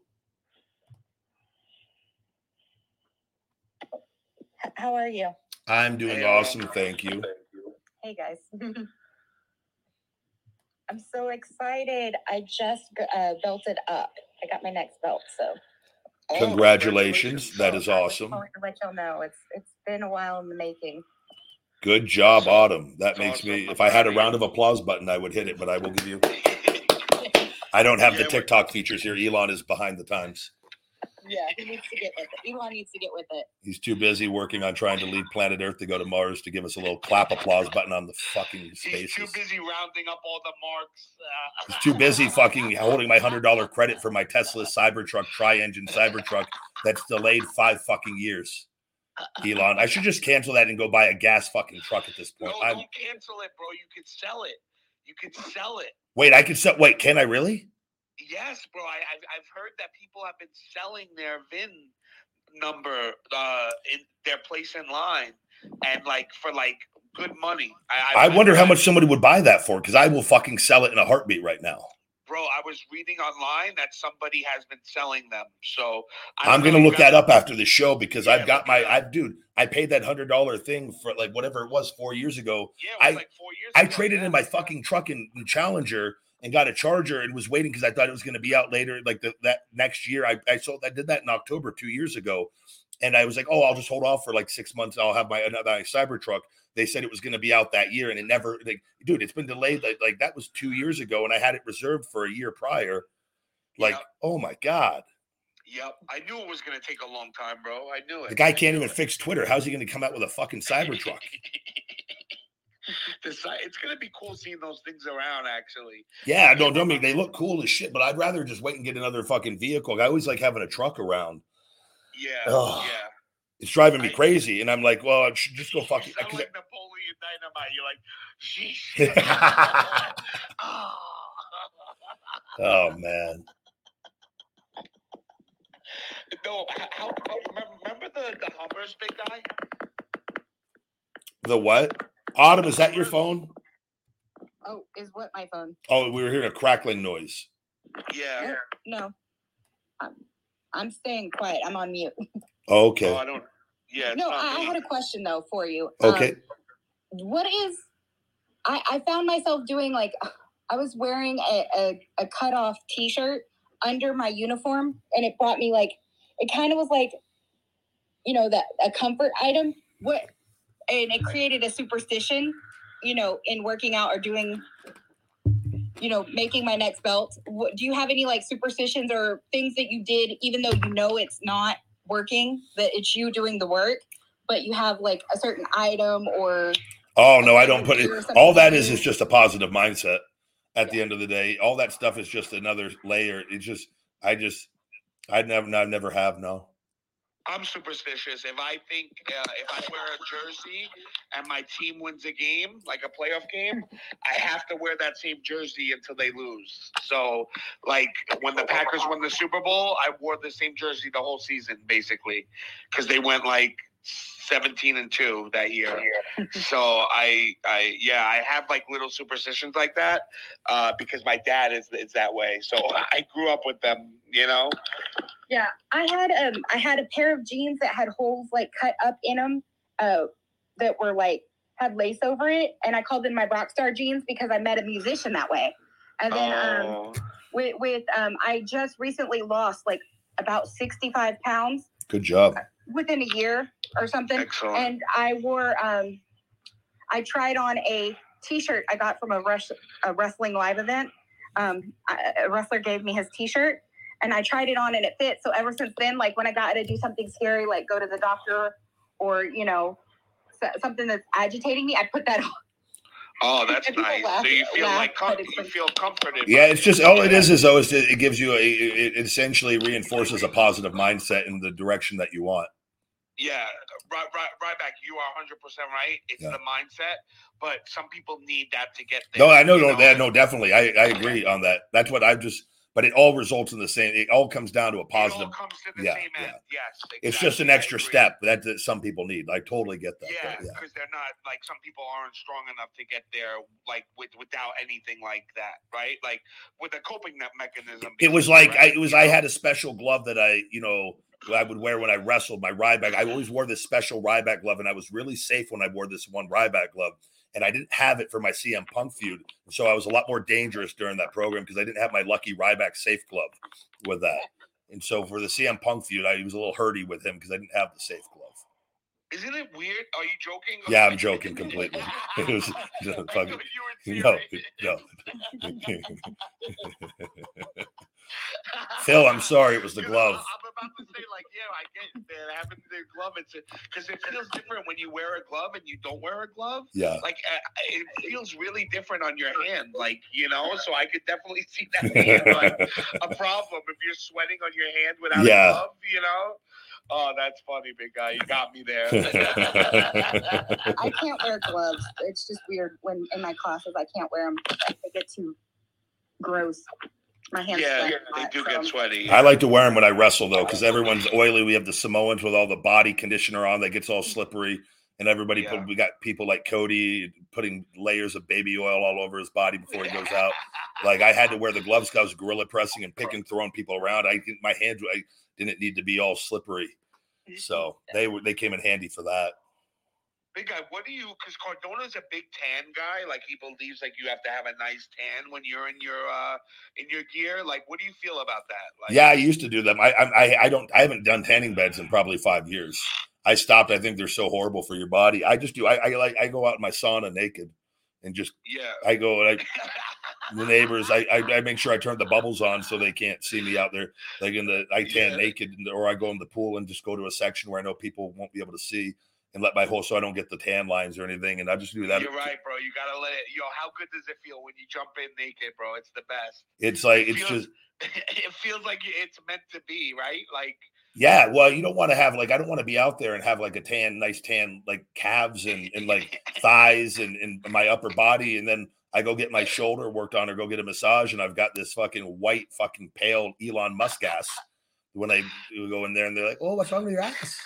How are you? I'm doing Hey, awesome, Autumn. thank you. Hey guys. I'm so excited. I just g- uh, belted up. I got my next belt, so Oh, Congratulations. That is awesome. calling to let y'all know it's it's been a while in the making. Good job, Autumn. That makes me. If I had a round of applause button, I would hit it, but I will give you I don't have the TikTok features here. Elon is behind the times. Yeah, he needs to get with it. Elon needs to get with it. He's too busy working on trying to leave planet Earth to go to Mars to give us a little clap applause button on the fucking space. He's too busy rounding up all the marks. Uh, He's too busy fucking holding my hundred dollar credit for my Tesla Cybertruck tri-engine Cybertruck that's delayed five fucking years. Elon, I should just cancel that and go buy a gas fucking truck at this no, point. I'm, don't cancel it, bro. You could sell it. You could sell it. wait, I can sell. Wait, can I really? Yes, bro. I, I've I've heard that people have been selling their VIN number, uh, in their place in line, and like for like good money. I, I wonder how much somebody would buy that for because I will fucking sell it in a heartbeat right now. Bro, I was reading online that somebody has been selling them. So I'm gonna look that up after the show because Yeah, I've got my. I dude, I paid that hundred dollar thing for like whatever it was four years ago. Yeah, it I- like four years. I ago, traded yeah. in my fucking truck in, in Challenger and got a Charger and was waiting because I thought it was going to be out later, like the, that next year. I, I sold, I did that in October two years ago, and I was like, oh, I'll just hold off for like six months. I'll have my another Cybertruck. They said it was going to be out that year, and it never. Like, dude, it's been delayed. Like, like that was two years ago, and I had it reserved for a year prior. Like, Yep. oh my god, Yep, I knew it was gonna take a long time, bro. I knew it. the guy can't even it. fix Twitter. How's he going to come out with a fucking Cybertruck? It's gonna be cool seeing those things around. Actually, Yeah, no, don't mean they look cool as shit, but I'd rather just wait and get another fucking vehicle. I always like having a truck around. Yeah, Ugh. yeah. It's driving me I- crazy, and I'm like, well, I should just go fucking. You sound 'cause like Napoleon Dynamite. You're like, sheesh. Oh man, no, how, how remember, remember the the Hummers, big guy? the what? Autumn, is that your phone? Oh, is what my phone? Oh, we were hearing a crackling noise. Yeah. No. I'm, I'm staying quiet. I'm on mute. Oh, Okay, I don't. Yeah. No, I, I had a question though for you. Um, okay. what is I, I found myself doing like I was wearing a, a, a cut off t shirt under my uniform and it brought me like it kind of was like you know that a comfort item what and it created a superstition you know in working out or doing you know making my next belt what, do you have any like superstitions or things that you did even though you know it's not working that it's you doing the work but you have like a certain item or Oh no, I don't put it. All that is is just a positive mindset. At the end of the day, all that stuff is just another layer. It's just, I just, I never, I never have. No. I'm superstitious. If I think uh, if I wear a jersey and my team wins a game, like a playoff game, I have to wear that same jersey until they lose. So, like when the Packers won the Super Bowl, I wore the same jersey the whole season, basically, because they went like 17 and two that year. so I, I, yeah, I have like little superstitions like that uh, because my dad is is that way. So I grew up with them, you know. Yeah, I had um I had a pair of jeans that had holes like cut up in them, uh, that were like had lace over it, and I called them my rock star jeans because I met a musician that way. And then um Oh. with with um I just recently lost like about sixty five pounds Good job. Within a year or something, Excellent. and I wore um I tried on a t-shirt I got from a rush a wrestling live event. Um, a wrestler gave me his t-shirt, and I tried it on and it fit. So ever since then, like when I got to do something scary, like go to the doctor, or you know, something that's agitating me, I put that on. Oh, that's nice. laugh- so you feel laugh, like com- you feel comforted. Yeah, it's just all it is is though is it, it gives you a it it essentially reinforces a positive mindset in the direction that you want. Yeah, right, right, Ryback. You are 100 percent right. It's Yeah. the mindset, but some people need that to get there. No, I know, you no, that, no, definitely, I, I agree on that. That's what I just, but it all results in the same. It all comes down to a It all positive. comes to the yeah, same yeah. end. Yes, It's just an extra step that, some people need. I totally get that. Yeah, but yeah. because they're not like some people aren't strong enough to get there, like with without anything like that, right? Like with a coping mechanism. It was like I, it was. you I know? had a special glove that I, you know, I would wear when I wrestled my Ryback. I always wore this special Ryback glove, and I was really safe when I wore this one Ryback glove. And I didn't have it for my CM Punk feud, so I was a lot more dangerous during that program because I didn't have my lucky Ryback safe glove with that. And so for the CM Punk feud, I was a little hurty with him because I didn't have the safe glove. Isn't it weird? Are you joking? Yeah, I'm joking completely. It was I fucking- thought you were no, no. Phil, I'm sorry, it was the You know, glove. I'm about to say, like, yeah, I get it, that having the glove. It's because it feels different when you wear a glove and you don't wear a glove. Yeah. Like, uh, it feels really different on your hand. Like, you know, so I could definitely see that being like a problem if you're sweating on your hand without Yeah. a glove. You know. Oh, that's funny, big guy. You got me there. I can't wear gloves. It's just weird when in my classes I can't wear them. They get too gross. My hands. yeah, sweat they lot, do so get I'm- sweaty. I like to wear them when I wrestle though, because everyone's oily. We have the Samoans with all the body conditioner on that gets all slippery, and everybody Yeah. put. We got people like Cody putting layers of baby oil all over his body before he goes out. Like I had to wear the gloves because I was gorilla pressing and picking, throwing people around. I didn't- my hands I didn't need to be all slippery, so they were they came in handy for that. Big guy, what do you? Because Cardona's a big tan guy. Like he believes like you have to have a nice tan when you're in your uh in your gear. Like, what do you feel about that? Like, Yeah, I used to do them. I, I I- I don't I haven't done tanning beds in probably five years. I stopped. I think they're so horrible for your body. I just do. I, I like I go out in my sauna naked and just yeah. I go like the neighbors. I, I I make sure I turn the bubbles on so they can't see me out there. Like in the I tan Yeah. naked, or I go in the pool and just go to a section where I know people won't be able to see and let my whole so I don't get the tan lines or anything. And I just do that. You're right, bro. You gotta let it. Yo, how good does it feel when you jump in naked, bro? It's the best. It's like It it's feels- just it feels like it's meant to be, right? Like, yeah. Well, you don't want to have like I don't want to be out there and have like a tan, nice tan, like calves and and like thighs and, and my upper body, and then I go get my shoulder worked on or go get a massage, and I've got this fucking white, fucking pale Elon Musk ass. When I go in there and they're like, "Oh, what's wrong with your ass?"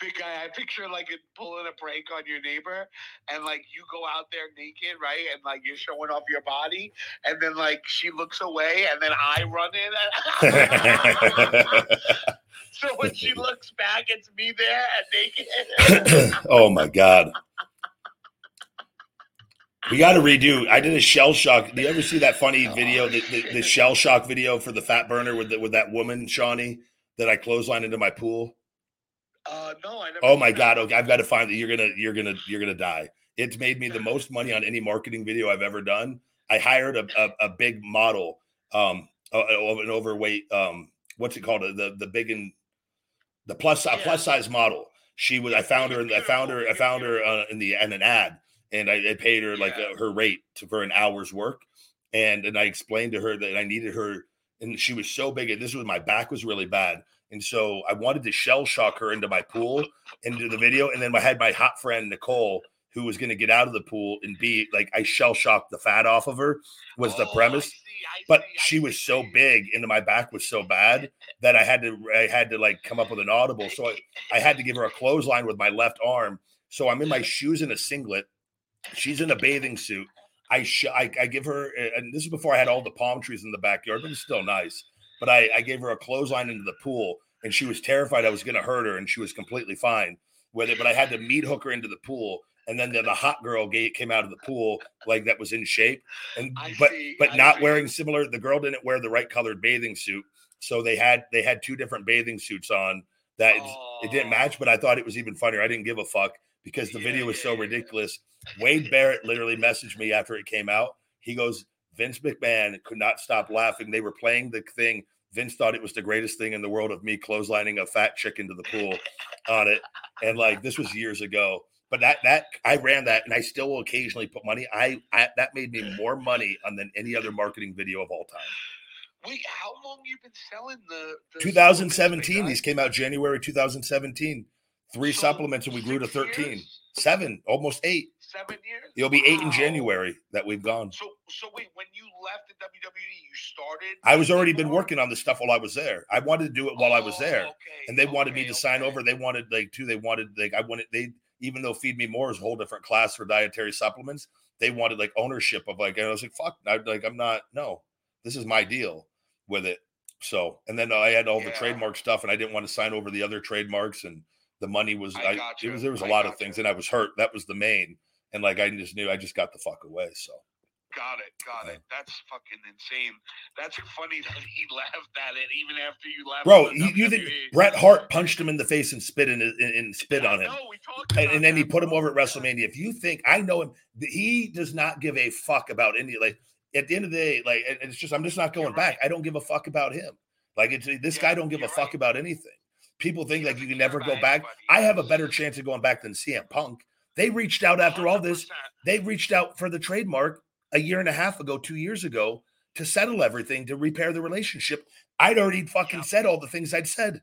Big guy. I picture like it pulling a prank on your neighbor, and like you go out there naked, right? And like you're showing off your body, and then like she looks away, and then I run in. so when she looks back, it's me there and naked. oh my god. We got to redo. I did a shell shock. Do you ever see that funny oh, video, the, the, the shell shock video for the fat burner with the, with that woman, Shawnee, that I clotheslined into my pool? Uh, no, I never. Oh my god! Okay, I've got to find that. You're gonna, you're gonna, you're gonna die. It's made me the most money on any marketing video I've ever done. I hired a a, a big model, um, of an overweight, um, what's it called? The the big and the plus a Yeah. plus size model. She was. I found her. in I found her. I found her uh, in the in an ad, and I, I paid her like uh, her rate to, for an hour's work, and and I explained to her that I needed her, and she was so big. And this was my back was really bad, and so I wanted to shell shock her into my pool into the video, and then I had my hot friend Nicole. Who was going to get out of the pool and be like I shell shocked the fat off of her was the Oh, I premise see, I but see, I she was so big and my back was so bad that I had to I had to like come up with an audible. So I, I had to give her a clothesline with my left arm. So I'm in my shoes and a singlet. She's in a bathing suit. I sh- I, I give her and this is before I had all the palm trees in the backyard, but it's still nice. But I, I gave her a clothesline into the pool and she was terrified I was gonna hurt her and she was completely fine with it. But I had to meat hook her into the pool. And then the, the hot girl came out of the pool like that was in shape, and I but see, but I not see. wearing similar. The girl didn't wear the right colored bathing suit, so they had they had two different bathing suits on that it didn't match. But I thought it was even funnier. I didn't give a fuck because the Yeah, video was yeah, so yeah. ridiculous. Wade Barrett literally messaged me after it came out. He goes, Vince McMahon could not stop laughing. They were playing the thing. Vince thought it was the greatest thing in the world of me clotheslining a fat chick into the pool on it. And like this was years ago. But that that I ran that, and I still will occasionally put money. I, I that made me more money on than any other marketing video of all time. Wait, how long you been selling the? the 2017. These came out January 2017. Three So, supplements, and we grew to six 13. years? Seven, almost eight. Seven years. It'll be eight in January that we've gone. So, so wait, when you left the WWE, you started. I was already been working on this stuff while I was there. I wanted to do it while I was Oh, there. okay, and they wanted me okay, to sign over. They wanted like too. They wanted like I wanted they even though Feed Me More is a whole different class for dietary supplements. They wanted like ownership of like and I was like fuck. I like I'm not no. This is my deal with it. So and then I had all the trademark stuff and I didn't want to sign over the other trademarks and the money was I I, it was there was a I lot of things and I was hurt. That was the main and like I just knew I just got the fuck away. So Got it, got it. That's fucking insane. That's funny that he laughed at it even after you left. bro, you, you think Bret Hart punched him in the face and spit in his, and, and spit Yeah, on him. No, and, and then he put him over at. WrestleMania. If you think I know him, he does not give a fuck about any like. At the end of the day, like it's just I'm just not going You're back. I don't give a fuck about him. Like it's this Yeah, guy don't give a fuck right. about anything. People think like you can never go back. I have a better chance of going back than CM Punk. They reached out after all this. They reached out for the trademark a year and a half ago, two years ago, to settle everything to repair the relationship. I'd already fucking Yeah. said all the things I'd said.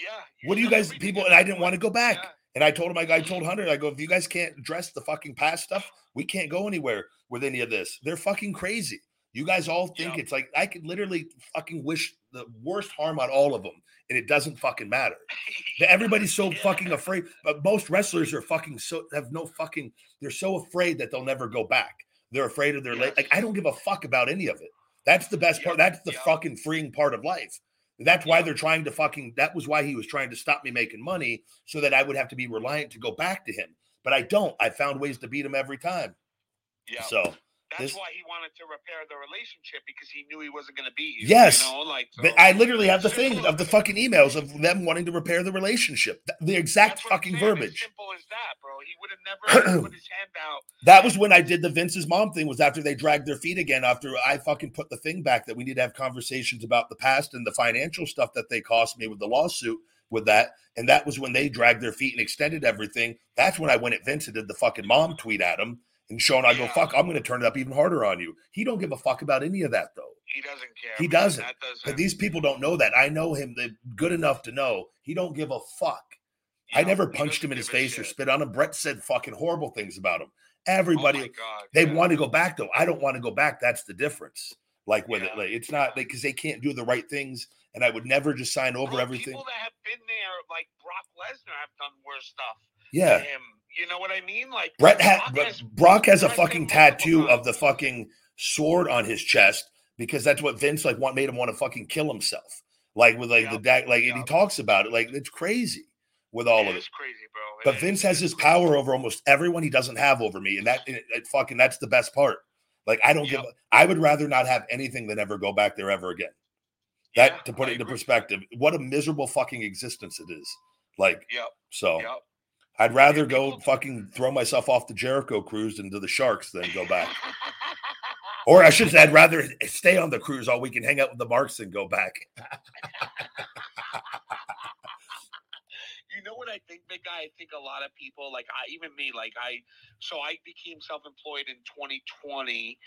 Yeah. What do you guys people? And I didn't want to go back. Yeah. And I told him, I, I told Hunter, I go, if you guys can't address the fucking past stuff, we can't go anywhere with any of this. They're fucking crazy. You guys all think Yeah. it's like I could literally fucking wish the worst harm on all of them, and it doesn't fucking matter. Everybody's so Yeah. fucking afraid. But most wrestlers are fucking so have no fucking. They're so afraid that they'll never go back. They're afraid of their late. Like I don't give a fuck about any of it. That's the best part. That's the fucking freeing part of life. That's why they're trying to fucking. That was why he was trying to stop me making money, so that I would have to be reliant to go back to him. But I don't. I found ways to beat him every time. Yeah. So That's this- why he wanted to repair the relationship because he knew he wasn't going to beat you. Yes. You know, like so- I literally have the thing of the fucking emails of them wanting to repair the relationship. Th- The exact That's what I'm fucking saying, as verbiage. simple as that, bro. He would have never put his hand out. That was when I did the Vince's mom thing. Was after they dragged their feet again. After I fucking put the thing back that we need to have conversations about the past and the financial stuff that they cost me with the lawsuit with that. And that was when they dragged their feet and extended everything. That's when I went at Vince and did the fucking mom tweet at him and Sean, I go Yeah. fuck. I'm going to turn it up even harder on you. He don't give a fuck about any of that though. He doesn't care. He doesn't. Doesn't. But these people don't know that. I know him. Good enough to know he don't give a fuck. I Yeah, never punched him in his face or spit on him. Bret said fucking horrible things about him. Oh Everybody, my God, they yeah. want to go back though. I don't want to go back. That's the difference. Like with it, like it's not because they can't do the right things, and I would never just sign over Bro, everything. People that have been there, like Brock Lesnar, have done worse stuff. Yeah, To him, you know what I mean? Like Bret had Brock has- Brock has a fucking tattoo of the fucking sword on his chest because that's what Vince like want made him want to fucking kill himself. Like with like the da- like and he talks about it like it's crazy with all It of it. crazy, bro. It But is. Vince has his power over almost everyone he doesn't have over me, and that it, it fucking that's the best part. Like I don't Yep. give. a- I would rather not have anything than ever go back there ever again. That Yeah, to put I it into agree perspective, what a miserable fucking existence it is. Like Yep. so, Yep. I'd rather go fucking throw myself off the Jericho cruise into the Sharks than go back. Or I should say, I'd rather stay on the cruise all week and hang out with the Marks than go back. you know what I think, big guy? I think a lot of people, like I, even me, like I, so I became self-employed in 2020,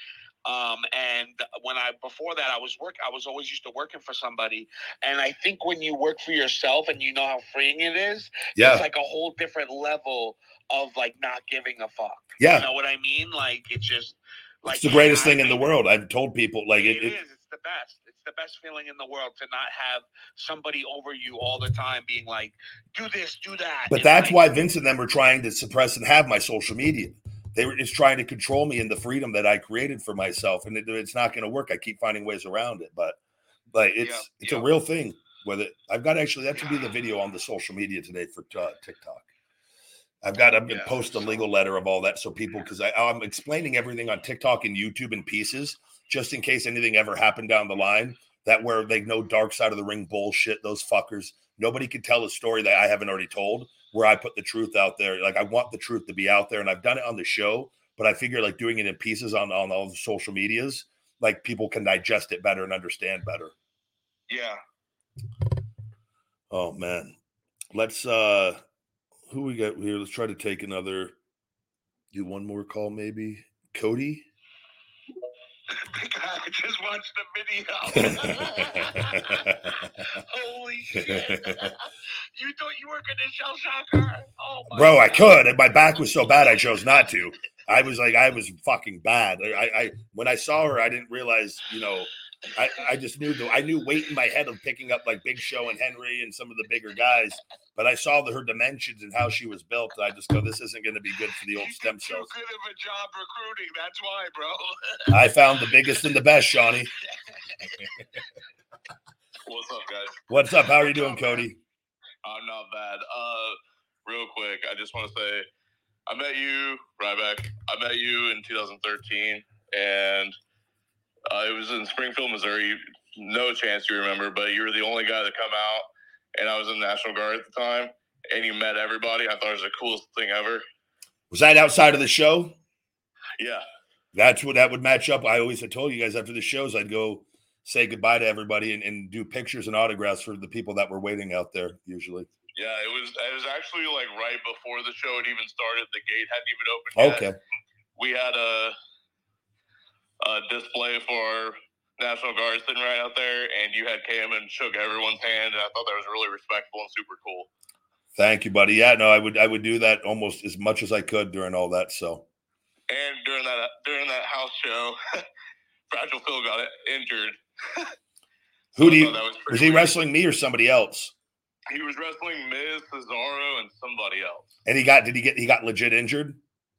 um, and when I before that I was work, I was always used to working for somebody, and I think when you work for yourself and you know how freeing it is, Yeah, it's like a whole different level of like not giving a fuck. yeah. You know what I mean? Like it's just like it's the greatest thing in the world. I've told people like it, it is. It's the best. It's the best feeling in the world to not have somebody over you all the time being like, do this, do that. But that's like, why Vince and them were trying to suppress and have my social media. They were just trying to control me and the freedom that I created for myself, and it, it's not going to work. I keep finding ways around it, but like it's Yeah, it's yeah. a real thing with it. I've got actually that should be the video on the social media today for uh, TikTok. I've got I'm gonna Yeah, post a legal letter of all that so people because I'm explaining everything on TikTok and YouTube in pieces just in case anything ever happened down the line. That where they know dark side of the ring bullshit. Those fuckers. Nobody can tell a story that I haven't already told. Where I put the truth out there. Like I want the truth to be out there, and I've done it on the show. But I figure like doing it in pieces on on all the social medias, like people can digest it better and understand better. Yeah. Oh man. Let's uh who we got here? Let's try to take another. Do one more call, maybe. Cody. I just watched the video. Holy shit! you thought you were gonna shell shock her? Oh my Bro, I could. and My back was so bad, I chose not to. I was like, I was fucking bad. I, I when I saw her, I didn't realize, you know, I, I just knew the I knew weight in my head of picking up like Big Show and Henry and some of the bigger guys, but I saw the, her dimensions and how she was built. I just go, this isn't going to be good for the old You stem did too good of a job recruiting. That's why, bro. I found the biggest and the best, Shawnee. What's up, guys? What's up? How are you doing, Cody? I'm not bad. Uh, real quick, I just want to say, I met you, Ryback. I met you in 2013, and uh, it was in Springfield, Missouri. No chance you remember, but you were the only guy to come out, and I was in the National Guard at the time, and you met everybody. I thought it was the coolest thing ever. Was that outside of the show? Yeah, That's what that would match up. I always had told you guys after the shows, I'd go say goodbye to everybody and, and do pictures and autographs for the people that were waiting out there. Usually, yeah. It was. It was actually like right before the show had even started. The gate hadn't even opened. Yet. okay. we had a, a display for National Guard sitting right out there, and you had came and shook everyone's hand, and I thought that was really respectful and super cool. Thank you, buddy. Yeah, no, I would I would do that almost as much as I could during all that. So And during that during that house show, Fragile Phil got injured. who do you was, was he weird. wrestling me or somebody else? He was wrestling Miz, Cesaro, and somebody else. And he got did he get he got legit injured?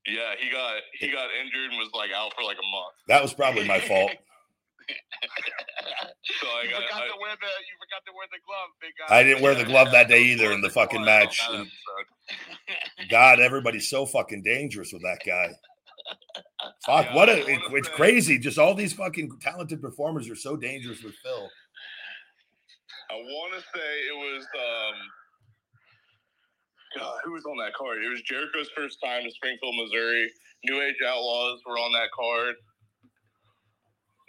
Yeah, he got he got injured and was like out for like a month. That was probably my fault. So I you forgot I, to wear the you forgot to wear the glove, big guy. I didn't wear the glove that day either in the fucking match. And. God, everybody's so fucking dangerous with that guy. Fuck, Yeah, what I a it, it's say- crazy. Just all these fucking talented performers are so dangerous with Phil. I want to say it was um, God, who was on that card? It was Jericho's first time to Springfield, Missouri. New Age Outlaws were on that card,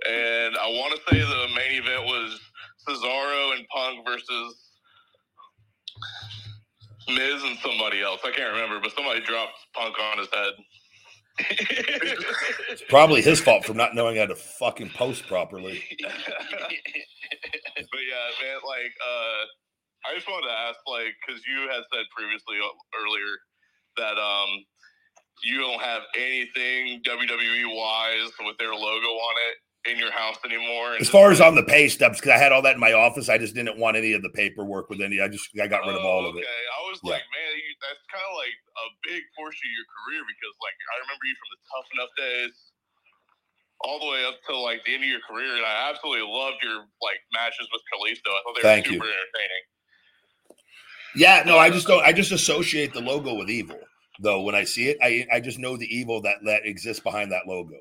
and I want to say the main event was Cesaro and Punk versus Miz and somebody else. I can't remember, but somebody dropped Punk on his head. It's probably his fault for not knowing how to fucking post properly. but yeah, man, like, uh, I just wanted to ask, like, because you had said previously uh, earlier that um, you don't have anything WWE wise with their logo on it in your house anymore. As far as on the pay stubs, because I had all that in my office, I just didn't want any of the paperwork with any. I just I got rid of all of it. Okay, I was Yeah. like, man, you, that's kind of like a big portion of your career because, like, I remember you from the tough enough days all the way up to like the end of your career, and I absolutely loved your like matches with Kalisto. I thought they Thank were you. super entertaining. Yeah, no, I just don't. I just associate the logo with evil. Though when I see it, I I just know the evil that that exists behind that logo.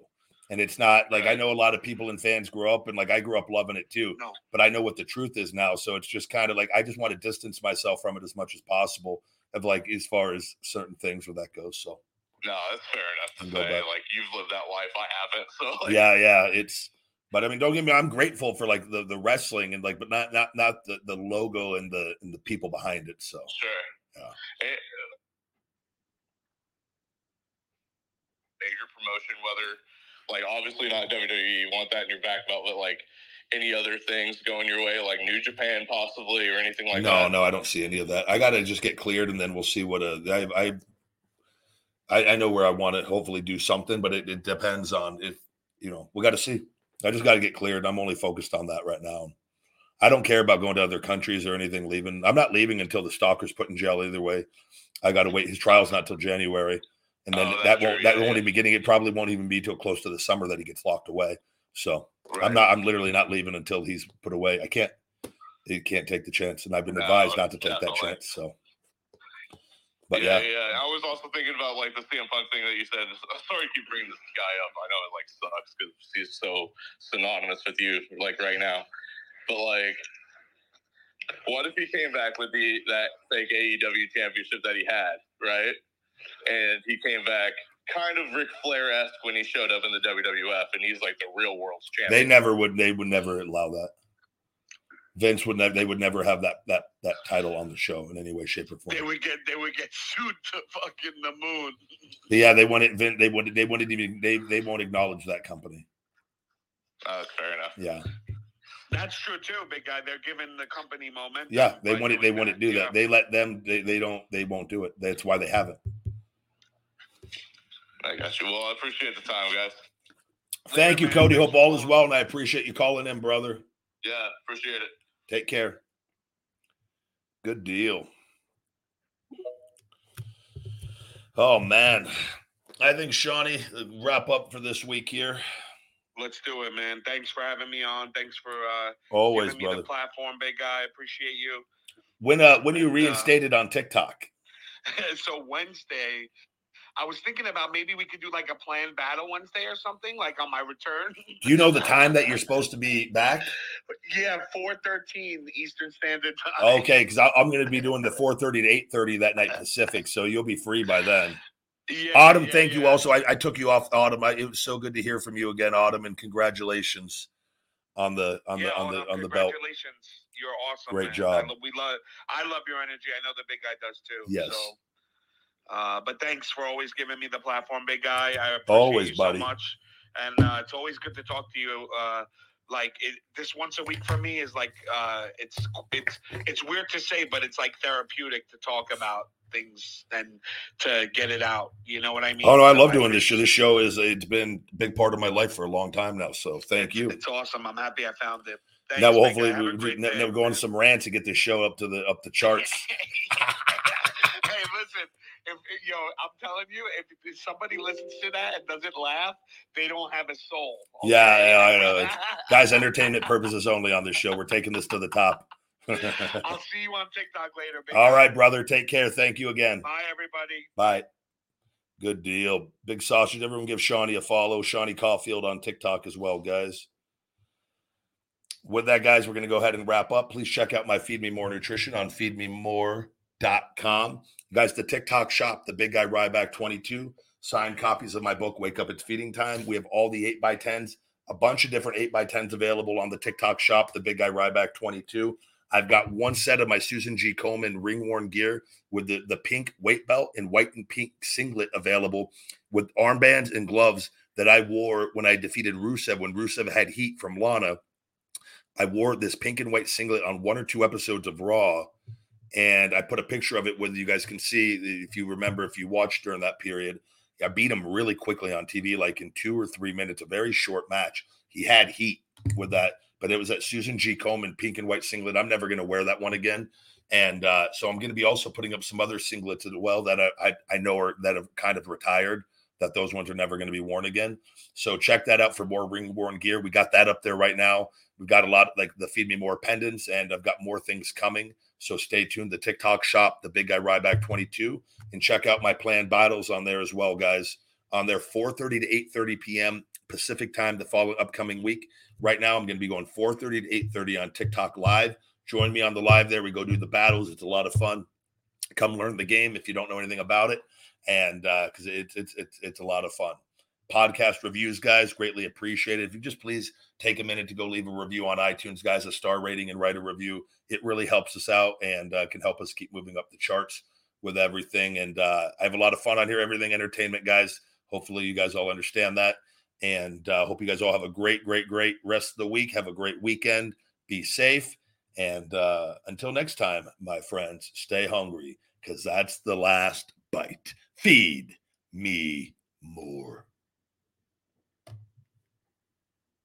And it's not like I know a lot of people and fans grow up and like I grew up loving it too. No. But I know what the truth is now. So it's just kind of like I just want to distance myself from it as much as possible of like as far as certain things where that goes. So No, that's fair enough to say. back. Like you've lived that life, I haven't. So like, yeah, yeah, it's but I mean don't get me I'm grateful for like the the wrestling and like but not not not the, the logo and the and the people behind it. So sure. Yeah. Eh, major promotion, whether like obviously not WWE, you want that in your back belt, but like any other things going your way, like New Japan possibly or anything like no, that. no, no, I don't see any of that. I got to just get cleared, and then we'll see what uh, I, I, I, I know where I want to hopefully do something, but it, it depends on if you know. We got to see. I just got to get cleared. I'm only focused on that right now. I don't care about going to other countries or anything. Leaving, I'm not leaving until the stalker's put in jail. Either way, I got to wait. His trial's not till January, and then Oh, that won't that Yeah, won't yeah. even be getting. It probably won't even be till close to the summer that he gets locked away. So Right. I'm not. I'm literally not leaving until he's put away. I can't. He can't take the chance, and I've been No, advised not to take that chance. So, but yeah, yeah, I was also thinking about like the CM Punk thing that you said. Sorry to keep bringing this guy up. I know it like sucks because he's so synonymous with you like right now. But like, what if he came back with the that fake AEW championship that he had, right? And he came back kind of Ric Flair esque when he showed up in the WWF, and he's like the real world's champion. they never would. They would never allow that. Vince would never. They would never have that that that title on the show in any way, shape, or form. They would get they would get sued to fucking the moon. Yeah, they wouldn't. Vin, they would. They wouldn't even. They they won't acknowledge that company. Uh, fair enough. Yeah, That's true too, big guy. They're giving the company moment. yeah. They by wouldn't. They doing wouldn't do Yeah. that. They let them. They they don't. They won't do it. That's why they haven't. I got you. Well, I appreciate the time, guys. Thank you, man. Cody. Hope all is well, and I appreciate you calling in, brother. Yeah, appreciate it. Take care. Good deal. Oh man, I think Shawnee uh, wrap up for this week here. Let's do it, man. Thanks for having me on. Thanks for uh Always, giving me brother. the platform, big guy. Appreciate you. When uh when you uh, reinstated on TikTok? so Wednesday, I was thinking about maybe we could do like a planned battle Wednesday or something, like on my return. Do you know the time that you're supposed to be back? yeah, four thirteen Eastern Standard Time. Okay, because I'm going to be doing the 4:30 to 8:30 that night Pacific, so you'll be free by then. Yeah, Autumn, yeah, thank you. Also, I, I took you off Autumn. I, it was so good to hear from you again, Autumn, and congratulations on the on yeah, the on the on the belt. Congratulations. You're awesome. Great man. job. I we love. I love your energy. I know the big guy does too. Yes. So, uh, but thanks for always giving me the platform, big guy. I appreciate Always, you buddy. so much, and uh, it's always good to talk to you. Uh, like it, this once a week for me is like uh, it's it's it's weird to say, but it's like therapeutic to talk about things and to get it out. You know what I mean? Oh no, I So love doing this show. This show is it's been a big part of my life for a long time now. So thank you. It's awesome. I'm happy I found it. Thanks, now, hopefully, we, we great ne- day. never go on some rant to get this show up to the up the charts. listen, if yo, I'm telling you, if, if somebody listens to that and doesn't laugh, they don't have a soul. Yeah, okay? yeah, I know. It's- Guys, entertainment purposes only on this show. We're taking this to the top. I'll see you on TikTok later. Big All right, brother. Take care. Thank you again. Bye, everybody. Bye. Good deal. Big sausage. Everyone give Shawnee a follow. Shawnee Caulfield on TikTok as well, guys. With that, guys, we're going to go ahead and wrap up. Please check out my Feed Me More Nutrition on feedmemore.com. Guys, the TikTok shop, the Big Guy Ryback 22, signed copies of my book, Wake Up It's Feeding Time. We have all the 8 by 10s a bunch of different 8 by 10s available on the TikTok shop, the Big Guy Ryback 22. I've got one set of my Susan G. Komen ring worn gear with the, the pink weight belt and white and pink singlet available with armbands and gloves that I wore when I defeated Rusev when Rusev had heat from Lana. I wore this pink and white singlet on one or two episodes of Raw, and I put a picture of it where you guys can see if you remember if you watched during that period. I beat him really quickly on TV, like in two or three minutes, a very short match. He had heat with that, but it was that Susan G. Komen pink and white singlet. I'm never going to wear that one again. And uh, so I'm going to be also putting up some other singlets as well that I, I, I know are that have kind of retired, that those ones are never going to be worn again. So check that out for more ring worn gear. We got that up there right now. We've got a lot like the Feed Me More pendants, and I've got more things coming. So stay tuned. The TikTok shop, the Big Guy Ryback 22, and check out my planned battles on there as well, guys. On there, 4:30 to 8:30 p.m. Pacific time the following upcoming week. Right now, I'm going to be going 4:30 to 8:30 on TikTok live. Join me on the live there. We go do the battles. It's a lot of fun. Come learn the game if you don't know anything about it, and uh, because it's it's it's it's a lot of fun. Podcast reviews, guys, greatly appreciated. If you just please take a minute to go leave a review on iTunes, guys, a star rating and write a review. It really helps us out and uh, can help us keep moving up the charts with everything. And uh, I have a lot of fun on here, everything entertainment, guys. Hopefully, you guys all understand that. And uh, hope you guys all have a great, great, great rest of the week. Have a great weekend. Be safe. And uh, until next time, my friends, stay hungry because that's the last bite. Feed me more.